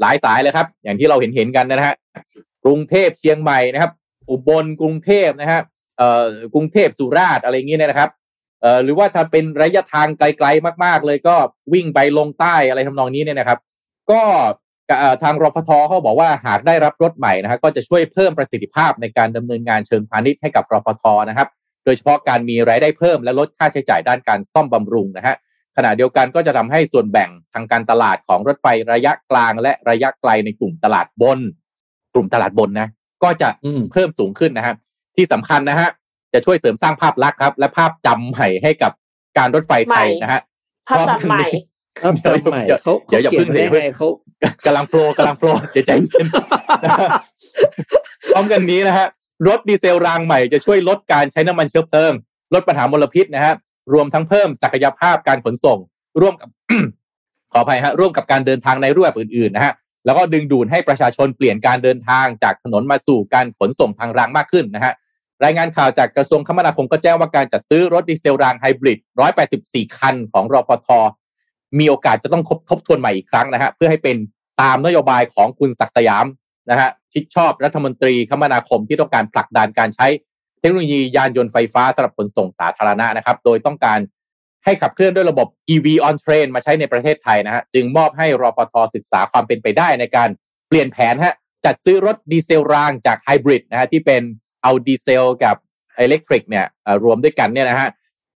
หลายสายเลยครับ อย่างที่เราเห็นเห็นๆกันนะฮะกรุงเทพเชียงใหม่นะครับ อุบลกรุงเทพนะฮะเอ่อกรุงเทพสุราษฎร์อะไรอย่างเงี้ยนะครับเอ่อหรือว่าถ้าเป็นระยะทางไกลๆมาก ๆ เลยก็วิ่งไปลงใต้อะไรทำนองนี้เนี่ยนะครับ ก็เอ่อ ทางรฟทเขาบอกว่าหากได้รับรถใหม่นะฮะก็จะช่วยเพิ่มประสิทธิภาพในการดำเนินงานเชิงพาณิชย์ให้กับรฟทนะครับ โดยเฉพาะการมีรายได้เพิ่มและลดค่าใช้จ่ายด้านการซ่อมบำรุงนะฮะขณะเดียวกันก็จะทำให้ส่วนแบ่งทางการตลาดของรถไฟระยะกลาง และระยะไกลในกลุ่มตลาดบน กลุ่มตลาดบนนะ ก็จะเพิ่มสูงขึ้นนะฮะที่สำคัญนะฮะจะช่วยเสริมสร้างภาพลักษณ์ครับ และภาพจำใหม่ให้กับการรถไฟไทยนะฮะภาพจำใหม่ ครับจำใหม่เขาเดี๋ยวอย่าเขียเพิ่นงไว้สิได้ไงเขากำลังโปรกำลังโปรเดี๋ยวใจเย็นพร้อมกันนี้นะฮะรถดีเซลรางใหม่จะช่วยลดการใช้น้ำมันเชื้อเพลิง ลดปัญหามลพิษนะฮะรวมทั้งเพิ่มศักยภาพการขนส่ง ร่วมกับขออภัยฮะร่วมกับการเดินทางในรูปแบบอื่นๆนะฮะแล้วก็ดึงดูดให้ประชาชนเปลี่ยนการเดินทางจากถนนมาสู่การขนส่งทางรางมากขึ้นนะฮะรายงานข่าวจากกระทรวงคมนาคมก็แจ้งว่าการจัดซื้อรถดีเซลรางไฮบริด 184 คันของรปท มีโอกาสจะต้องทบทวนใหม่อีกครั้งนะฮะเพื่อให้เป็นตามนโยบายของคุณศักดิ์สยามนะฮะชิดชอบรัฐมนตรีคมนาคมที่ต้องการผลักดันการใช้เทคโนโลยียานยนต์ไฟฟ้าสำหรับขนส่งสาธารณะนะครับ โดยต้องการให้ขับเคลื่อนด้วยระบบ EV on train มาใช้ในประเทศไทยนะฮะจึงมอบให้รปทศึกษาความเป็นไปได้ในการเปลี่ยนแผนฮะจัดซื้อรถดีเซลรางจากไฮบริดนะฮะที่เป็นเอาดีเซลกับอิเล็กทริกเนี่ยรวมด้วยกันเนี่ยนะฮะ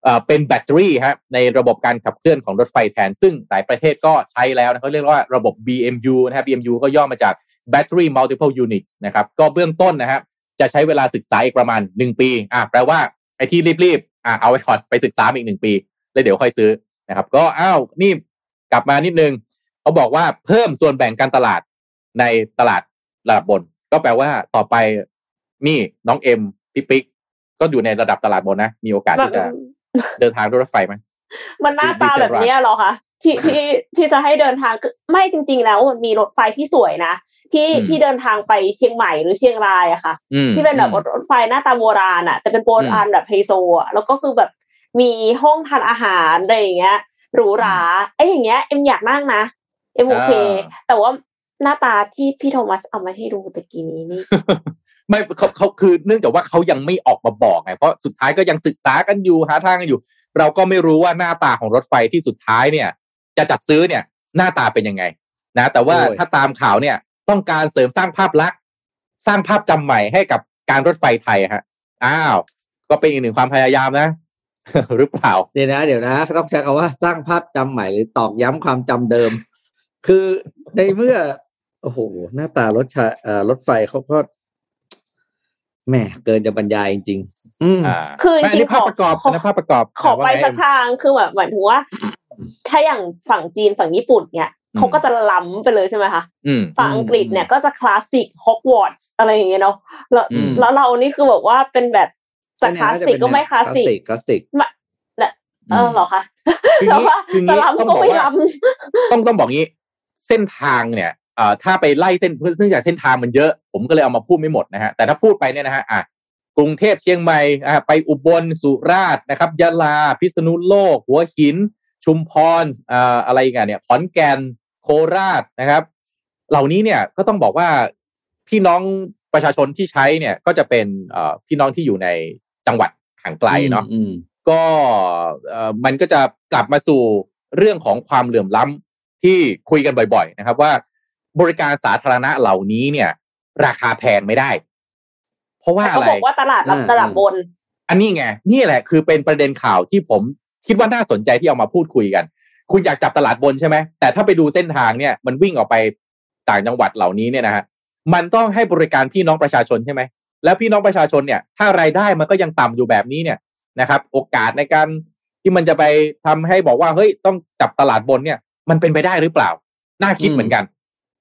เอ่อเป็นแบตเตอรี่ฮะในระบบการขับเคลื่อนของรถไฟแทน ซึ่งหลายประเทศก็ใช้แล้วนะเขาเรียกว่าระบบ BMU นะครับ BMU ก็ย่อมาจาก Battery Multiple Units นะครับ ก็เบื้องต้นนะครับจะใช้เวลาศึกษาอีกประมาณ 1 ปีอะแปลว่าไอ้ที่รีบๆอะเอาไว้ก่อนไปศึกษาอีกหนึ่งปี แล้วเดี๋ยวค่อยซื้อนะครับ ก็อ้าวนี่กลับมานิดนึงเขาบอกว่าเพิ่มส่วนแบ่งการตลาดในตลาดระดับบน ก็แปลว่าต่อไปนี่น้องเอ็มพี่ปิ๊กก็อยู่ในระดับตลาดบนนะ มีโอกาสที่จะ เดินทางด้วยรถไฟไหมมันหน้าตาแบบเนี้ยเหรอคะที่ที่ที่จะให้เดินทางคือไม่จริง ๆ แล้วมันมีรถไฟที่สวยนะที่อืมที่เดินทางไปเชียงใหม่หรือเชียงรายอะค่ะอืมที่เป็นแบบรถไฟหน้าตาโบราณอะแต่เป็นโบราณแบบไฮโซอะแล้วก็คือแบบมีห้องทานอาหารอะไรอย่างเงี้ยหรูหราไอ้อย่างเงี้ยเอ็มอยากนั่งนะเอ็มโอเค แต่ว่าหน้าตาที่พี่โทมัสเอามาให้ดูตะกี้นี้นี่ ไม่เขาเขาคือเนื่องจากว่าเขายังไม่ออกมาบอกไงเพราะสุดท้ายก็ยังศึกษากันอยู่หาทางกันอยู่ เราก็ไม่รู้ว่าหน้าตาของรถไฟที่สุดท้ายเนี่ย จะจัดซื้อเนี่ย หน้าตาเป็นยังไง นะ แต่ว่าโอ้ยถ้าตามข่าวเนี่ย ต้องการเสริมสร้างภาพลักษณ์สร้างภาพจำใหม่ให้กับการรถไฟไทยฮะอ้าว ก็เป็นอีกหนึ่งความพยายามนะหรือเปล่าเดี๋ยวนะเดี๋ยวนะต้องใช้คำว่าสร้างภาพจำใหม่หรือตอกย้ำความจำเดิม คือในเมื่อโอ้โหหน้าตารถชาเอ่อรถไฟเขาก็ แหมเกินจะบรรยายจริงๆอืมอ่าคือจไม่อันริงนี้ๆภาพประกอบขออันนะภาพประกอบ ขอไปว่าไงสักทางคือแบบหมายถึงว่า ถ้าอย่างฝั่งจีนฝั่งญี่ปุ่นเนี่ยอืมเขาก็จะล้ำไปเลยใช่ไหมคะอืมฝั่งอังกฤษเนี่ยก็จะคลาสสิกฮอกวอตส์อะไรอย่างเงี้ยเนาะแล้วอืมแล้วเรานี่คือแบบว่าเป็นแบบจะคลาสสิกก็ไม่คลาสสิกคลาสสิกเออเหรอคะคือแล้วงี้ว่าคือจะงี้ล้ำต้องก็บอกไม่ว่าล้ำต้องต้องบอกงี้ เส้นทางเนี่ยเอ่อ ถ้าไปไล่เส้นเนื่องจากเส้นทางมันเยอะ ผมก็เลยเอามาพูดไม่หมดนะฮะแต่ถ้าพูดไปเนี่ยนะฮะอะกรุงเทพเชียงใหม่อะไปอุบลสุราษฎร์นะครับยะลา พิษณุโลก หัวหิน ชุมพรอ่าอะไรกันเนี่ยขอนแก่นโคราชนะครับ เหล่านี้เนี่ยก็ต้องบอกว่าพี่น้องประชาชนที่ใช้เนี่ยก็จะเป็นเอ่อพี่น้องที่อยู่ในจังหวัดห่างไกลเนาะอืมก็เอ่อมันก็จะกลับมาสู่เรื่องของความเหลื่อมล้ำที่คุยกันบ่อย ๆ นะครับ ว่า บริการสาธารณะเหล่านี้เนี่ย ราคาแพงไม่ได้ เพราะว่าแต่อะเขาไรบอกว่าตลาดรับอ่าตลาดบน อันนี้ไงนี่แหละคือเป็นประเด็นข่าวที่ผมคิดว่าน่าสนใจที่เอามาพูดคุยกัน คุณอยากจับตลาดบนใช่ไหมแต่ถ้าไปดูเส้นทางเนี่ยมันวิ่งออกไปต่างจังหวัดเหล่านี้เนี่ยนะฮะมันต้องให้บริการพี่น้องประชาชนใช่ไหมแล้วพี่น้องประชาชนเนี่ย ถ้ารายได้มันก็ยังต่ำอยู่แบบนี้เนี่ยนะครับ โอกาสในการที่มันจะไปทำให้บอกว่าเฮ้ยต้องจับตลาดบนเนี่ย มันเป็นไปได้หรือเปล่า น่าคิดอืมเหมือนกันใ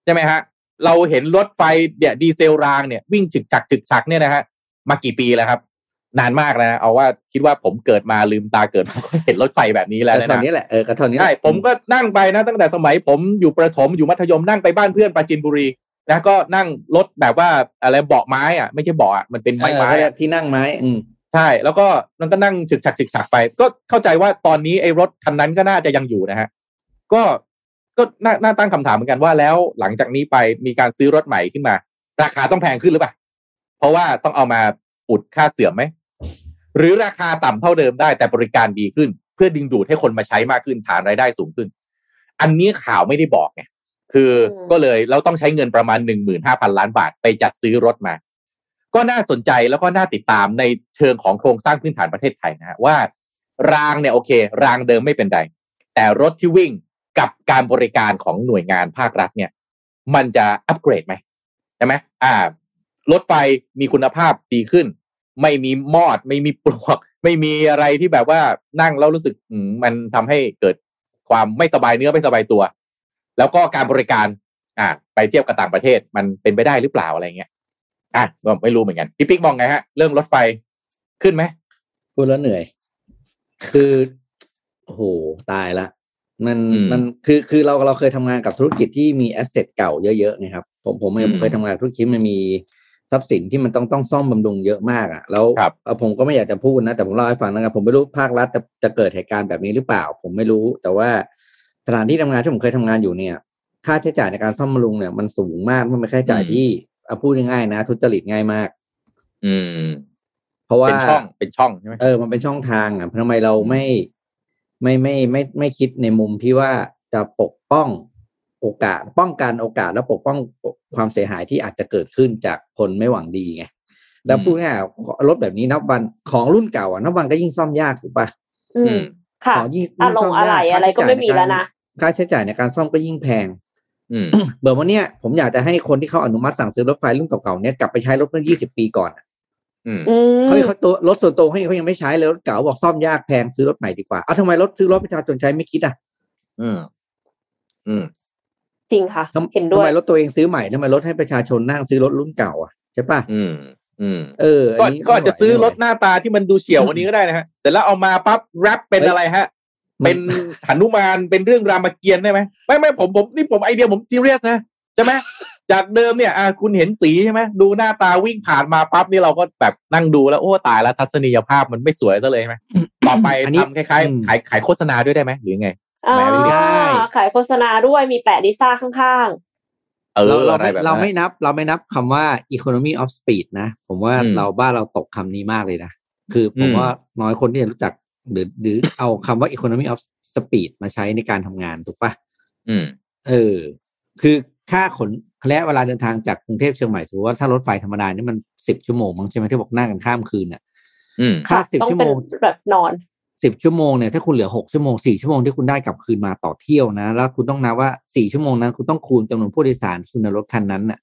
ช่ไหมฮะเราเห็นรถไฟเนี่ยดีเซลรางเนี่ยวิ่งฉึกฉักฉึกฉักเนี่ยนะฮะมากี่ปีแล้วครับ นานมากนะเอาว่าคิดว่าผมเกิดมาลืมตาเกิดมาเห็นรถไฟแบบนี้แล้วก็นะเท่านะนี้แหละเออก็เท่านี้แหละใช่ผมก็นั่งไปนะตั้งแต่สมัยผมอยู่ประถมอยู่มัธยมนั่งไปบ้านเพื่อนปราจินบุรีนะก็นั่งรถแบบว่าอะไรเบาะไม้อะไม่ใช่เบาะอะมันเป็นไม้ไม้เอออะที่นั่งไม้อืมใช่แล้วก็มันก็นั่งฉึกฉักฉึกฉักไป ก็เข้าใจว่าตอนนี้ไอ้รถคันนั้นก็น่าจะยังอยู่นะฮะก็ ก็น่าน่าตั้งคำถามเหมือนกันว่าแล้วหลังจากนี้ไปมีการซื้อรถใหม่ขึ้นมา ราคาต้องแพงขึ้นหรือเปล่าเพราะว่าต้องเอามาอุดค่าเสื่อมไหมหรือราคาต่ำเท่าเดิมได้แต่บริการดีขึ้น เพื่อดึงดูดให้คนมาใช้มากขึ้นฐานรายได้สูงขึ้น อันนี้ข่าวไม่ได้บอกไงคืออมก็เลยเราต้องใช้เงินประมาณหนึ่งหมื่นห้าพันล้านบาทไปจัดซื้อรถมา ก็น่าสนใจแล้วก็น่าติดตามในเชิงของโครงสร้างพื้นฐานประเทศไทยนะฮะว่า รางเนี่ยโอเค รางเดิมไม่เป็นไรแต่รถที่วิ่ง กับการบริการของหน่วยงานภาครัฐเนี่ย มันจะอัปเกรดไหมใช่ไหมอ่ารถไฟมีคุณภาพดีขึ้น ไม่มีมอด ไม่มีปลวก ไม่มีอะไรที่แบบว่านั่งแล้วรู้สึกมันทำให้เกิดความไม่สบายเนื้อไม่สบายตัว แล้วก็การบริการ อ่า ไปเทียบกับต่างประเทศมันเป็นไปได้หรือเปล่าอะไรเงี้ยอะก็ไม่รู้เหมือนกันพี่ปิ๊กมองไงฮะ เรื่องรถไฟขึ้นไหมพูดแล้วเหนื่อย คือโอ้โหตายละ มันอืมมันคือคือเราเราเคยทำงานกับธุรกิจที่มี asset เก่าเยอะๆนะครับ ผมผมอืมเคยทำงานธุรกิจมันมีทรัพย์สินที่มันต้องต้องซ่อมบำรุงเยอะมากอะแล้วครับเอ่อผมก็ไม่อยากจะพูดนะ แต่ผมเล่าให้ฟังนะครับผมไม่รู้ภาครัฐจะจะเกิดเหตุการณ์แบบนี้หรือเปล่า ผมไม่รู้ แต่ว่าสถานที่ทำงานที่ผมเคยทำงานอยู่เนี่ย ค่าใช้จ่ายในการซ่อมบำรุงเนี่ยมันสูงมากมันเป็นค่าใช้จ่ายอืมที่เอาพูดง่ายๆนะทุจริตง่ายมาก อืม เพราะว่าเป็นช่องเป็นช่องใช่ไหมเออมันเป็นช่องทางอะทำไมเราไม่ ไม่ไม่ไม่ไม่คิดในมุมที่ว่าจะปกป้องโอกาส ป้องกันโอกาสและปกป้องความเสียหายที่อาจจะเกิดขึ้นจากคนไม่หวังดีไงแล้วพูดง่ายๆรถแบบนี้นับวันของรุ่นเก่าอะนับวันก็ยิ่งซ่อมยากถูกปะอือืมมค่ะของยิ่งอารมณ์อะไรอะไรก็ไม่มีแล้วนะค่าใช้จ่ายในการซ่อมก็ยิ่งแพงอืมเบิร์วันเนี้ยผมอยากจะให้คนที่เขาอนุมัติสั่งซื้อรถไฟรุ่นเก่าๆเนี้ยกลับไปใช้รถเมื่อ 20 ปีก่อนอะอืมอืม เขาเขาตัวรถส่วนตัวเขาเขายังไม่ใช้เลยรถเก่าบอกซ่อมยากแพงซื้อรถใหม่ดีกว่าเอาทำไมรถซื้อรถประชาชนใช้ไม่คิดอะ อืม อืม จริงค่ะทำเห็นทำด้วยไมรถตัวเองซื้อใหม่ทำไมรถให้ประชาชนนั่งซื้อรถรุ่นเก่าอะใช่ปะอืม อืม เออก็นนี้ก็อาจจะซื้อรถหน้าตาที่มันดูเฉียวกวันนี้ก็ได้นะฮะแต่แล้วเอามาปั๊บแรปเป็นอะไรฮะ เป็นหนุมานเป็นเรื่องรามเกียรติ์ได้ไหมไม่ไม่ผมผมนี่ผมไอเดียผมซีเรียสนะใช่ไหม จากเดิมเนี่ยอ่าคุณเห็นสีใช่ไหมดูหน้าตาวิ่งผ่านมาปั๊บนี่เราก็แบบนั่งดูแล้วโอ้ตายแล้วทัศนียภาพมันไม่สวยซะเลยใช่ไหมต่อไปอันนี้ทำคล้ายๆขายขายโฆษณาด้วยได้ไหมหรือไงอ่าแหมไม่ได้ขายโฆษณาด้วยมีแปะลิซ่าข้างเอเราอเราอะไรไม่แบบเรานั้นไม่นับ เราไม่นับคำว่า economy of speed นะ ผมว่าอืมเราบ้านเราตกคำนี้มากเลยนะ คือผมอืมว่าน้อยคนที่จะรู้จักหรือหรือเอาคำว่า economy of speed มาใช้ในการทำงานถูกปะอืม เออ คือค่าขน และเวลาเดินทางจากกรุงเทพเชียงใหม่สมมติว่าถ้ารถไฟธรรมดานี่มันสิบชั่วโมงมั้งใช่ไหมที่บอกนั่งกันข้ามคืนน่ะอืมๆค่าค่ะสิบต้องชั่วเป็โมนงแบบนอนสิบชั่วโมงเนี่ยถ้าคุณเหลือหกชั่วโมงสี่ชั่วโมงที่คุณได้กลับคืนมาต่อเที่ยวนะ แล้วคุณต้องนับว่าสี่ชั่วโมงนั้นคุณต้องคูณจำนวนผู้โดยสารที่คุณในรถคันนั้นน่ะ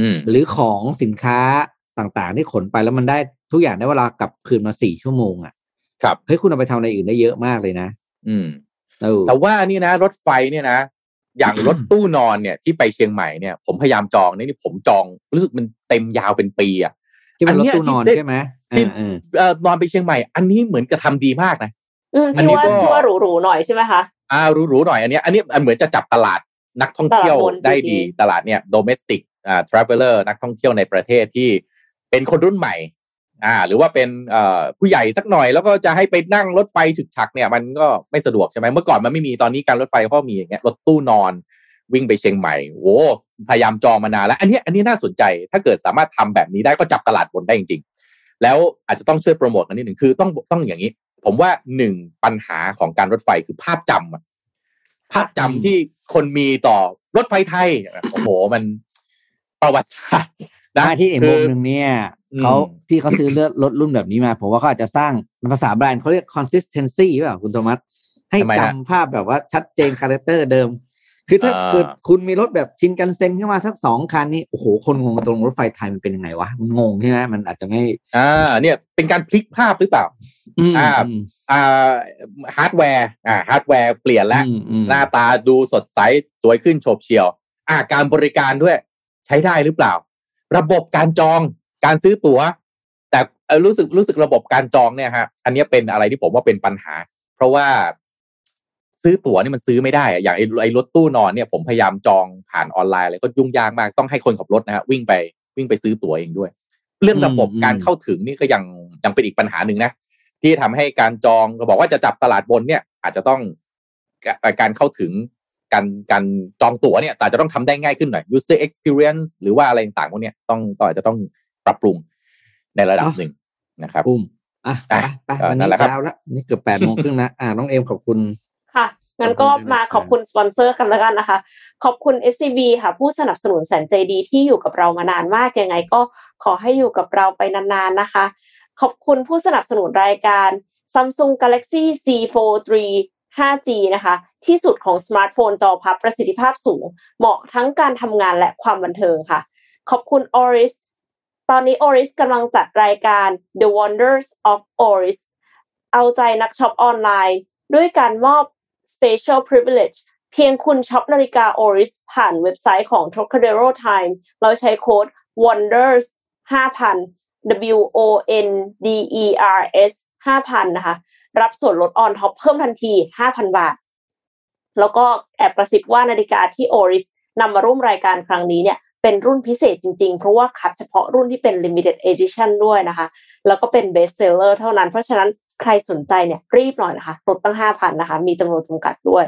อืมหรือของสินค้าต่างๆ ที่ขนไปแล้วมันได้ทุกอย่างได้เวลากลับคืนมาสี่ชั่วโมงอะ ครับเฮ้ยคุณเอาไปทำอะไรอื่นได้เยอะมากเลยนะ อืมเออแต่ว่านี่นะ รถไฟเนี่ยนะ อย่างรถตู้นอนเนี่ยที่ไปเชียงใหม่เนี่ยผมพยายามจองนี่นี่ผมจองรู้สึกมันเต็มยาวเป็นปีอะที่เป็นรถอันเนี้ยตู้นอนที่ได้ใช่ไหมที่เออเอ่อนอนไปเชียงใหม่ อันนี้เหมือนกับทำดีมากนะอืมอันที่นี้ว่าก็ที่ว่าหรูๆหน่อยใช่ไหมคะอ่าหรูๆหน่อยอันเนี้ยอันนี้อันเหมือนจะจับตลาดนักท่องเที่ยวตลาดบนได้จริงๆดีตลาดเนี่ย domestic อ่า traveler นักท่องเที่ยวในประเทศที่เป็นคนรุ่นใหม่ อ่า หรือว่าเป็นผู้ใหญ่สักหน่อย แล้วก็จะให้ไปนั่งรถไฟฉึกฉักเนี่ยมันก็ไม่สะดวกใช่ไหมเมื่อก่อนมันไม่มีตอนนี้การรถไฟเขามีอย่างเงี้ยรถตู้นอนวิ่งไปเชียงใหม่โว้พยายามจองมานานแล้วอันนี้อันนี้น่าสนใจถ้าเกิดสามารถทำแบบนี้ได้ก็จับตลาดบนได้จริง ๆ แล้วอาจจะต้องช่วยโปรโมทกันนิดหนึ่งคือต้องต้องอย่างนี้ ผมว่าหนึ่งปัญหาของการรถไฟคือภาพจำอะภาพจำที่คนมีต่อรถไฟไทยโอ้โหมันประวัติศาสตร์นะที่อีกมุมหนึ่งเนี่ย เขาที่เขาซื้อเลือดรถรุ่นแบบนี้มา ผมว่าเขาอาจจะสร้างภาษาแบรนด์เขาเรียก consistency หรือเปล่าคุณโทมัสให้ทำไมฮะจำภาพแบบว่าชัดเจน character เดิม คือถ้าอ่าเกิดคุณมีรถแบบชินกันเซ็นเข้ามาทั้งสองคันนี้โอ้โหคนงงตรงรถไฟไทยมันเป็นยังไงวะมันงงใช่ไหมมันอาจจะไม่ อ่า เนี่ยเป็นการพลิกภาพหรือเปล่าอืมอ่าอืมอ่าฮาร์ดแวร์อ่าฮาร์ดแวร์เปลี่ยนแล้วอืมอืมหน้าตาดูสดใสสวยขึ้นโฉบเฉี่ยว อ่าการบริการด้วย ใช้ได้หรือเปล่า ระบบการจอง การซื้อตั๋ว แต่เอ่อรู้สึกรู้สึกระบบการจองเนี่ยฮะอันเนี้ยเป็นอะไรที่ผมว่าเป็นปัญหา เพราะว่าซื้อตั๋วนี่มันซื้อไม่ได้อะอย่างไอ้ไอ้รถตู้นอนเนี่ยผมพยายามจองผ่านออนไลน์อะไรก็ยุ่งยากมากต้องให้คนขับรถนะฮะวิ่งไปวิ่งไปซื้อตั๋วเองด้วย เรื่องระบบการเข้าถึงนี่ก็ยังยังเป็นอีกปัญหาหนึ่งนะที่ทำให้การจองก็บอกว่าจะจับตลาดบนเนี่ย อาจจะต้องกะการเข้าถึงการการจองตั๋วเนี่ยอาจจะต้องทำได้ง่ายขึ้นหน่อย user experience หรือว่าอะไรต่างๆพวกเนี้ยต้องต้องอาจจะต้อง ปรับปรุงในระดับหนึ่งนะครับปุ้มอะไปอะไปก็วันนั่นี้นแหละครับยาวแล้วนี่เกือบแปดโมงครึ่งนะอ่าน้องเอ็มขอบคุณค่ะงั้นก็มาขอบคุณสปอนเซอร์กันแล้วกันนะคะ ขอบคุณ SCB ค่ะ ผู้สนับสนุนแสนใจดีที่อยู่กับเรามานานมากยังไงก็ขอให้อยู่กับเราไปนานๆนะคะ ขอบคุณผู้สนับสนุนรายการ Samsung Galaxy Z Fold3 5G นะคะ ที่สุดของสมาร์ทโฟนจอพับประสิทธิภาพสูง เหมาะทั้งการทำงานและความบันเทิงค่ะ ขอบคุณ Oris ตอนนี้ Oris กำลังจัดรายการ The Wonders of Oris เอาใจนักช็อปออนไลน์ ด้วยการมอบ Special Privilege เพียงคุณช็อปนาฬิกา Oris ผ่านเว็บไซต์ของ Trocadero Time แล้วใช้โค้ด Wonders 5,000 W O N D E R S 5,000 นะคะ รับส่วนลด on top เพิ่มทันที 5,000 บาท แล้วก็แอบกระซิบว่านาฬิกาที่ Oris นำมาร่วมรายการครั้งนี้เนี่ย เป็นรุ่นพิเศษจริงๆ เพราะว่าคัดเฉพาะรุ่นที่เป็น limited edition ด้วยนะคะ แล้วก็เป็น best seller เท่านั้น เพราะฉะนั้นใครสนใจเนี่ยรีบหน่อยนะคะลดตั้ง 5,000นะคะ มีจำนวนจำกัดด้วย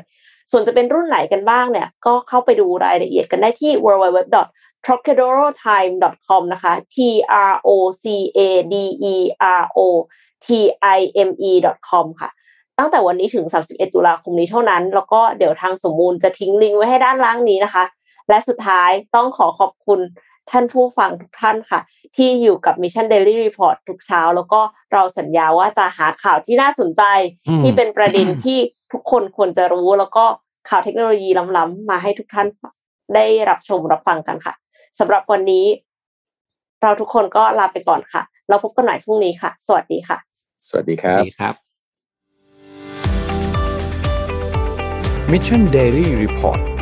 ส่วนจะเป็นรุ่นไหนกันบ้างเนี่ย ก็เข้าไปดูรายละเอียดกันได้ที่ www trocadero-time.com นะคะ t r o c a d e r o t i m e com ค่ะ ตั้งแต่วันนี้ถึง 31 ตุลาคมนี้เท่านั้น แล้วก็เดี๋ยวทางสมมูลจะทิ้งลิงก์ไว้ให้ด้านล่างนี้นะคะ และสุดท้ายต้องขอขอบคุณท่านผู้ฟังทุกท่านค่ะ ที่อยู่กับ Mission Daily Report ทุกเช้า แล้วก็เราสัญญาว่าจะหาข่าวที่น่าสนใจอืมที่เป็นประเด็นที่ทุกคนควรจะรู้แล้วก็ข่าวเทคโนโลยีล้ำๆมาให้ทุกท่านได้รับชมรับฟังกันค่ะสำหรับวันนี้ เราทุกคนก็ลาไปก่อนค่ะ เราพบกันใหม่พรุ่งนี้ค่ะ สวัสดีค่ะ สวัสดีครับดีครับ Mission Daily Report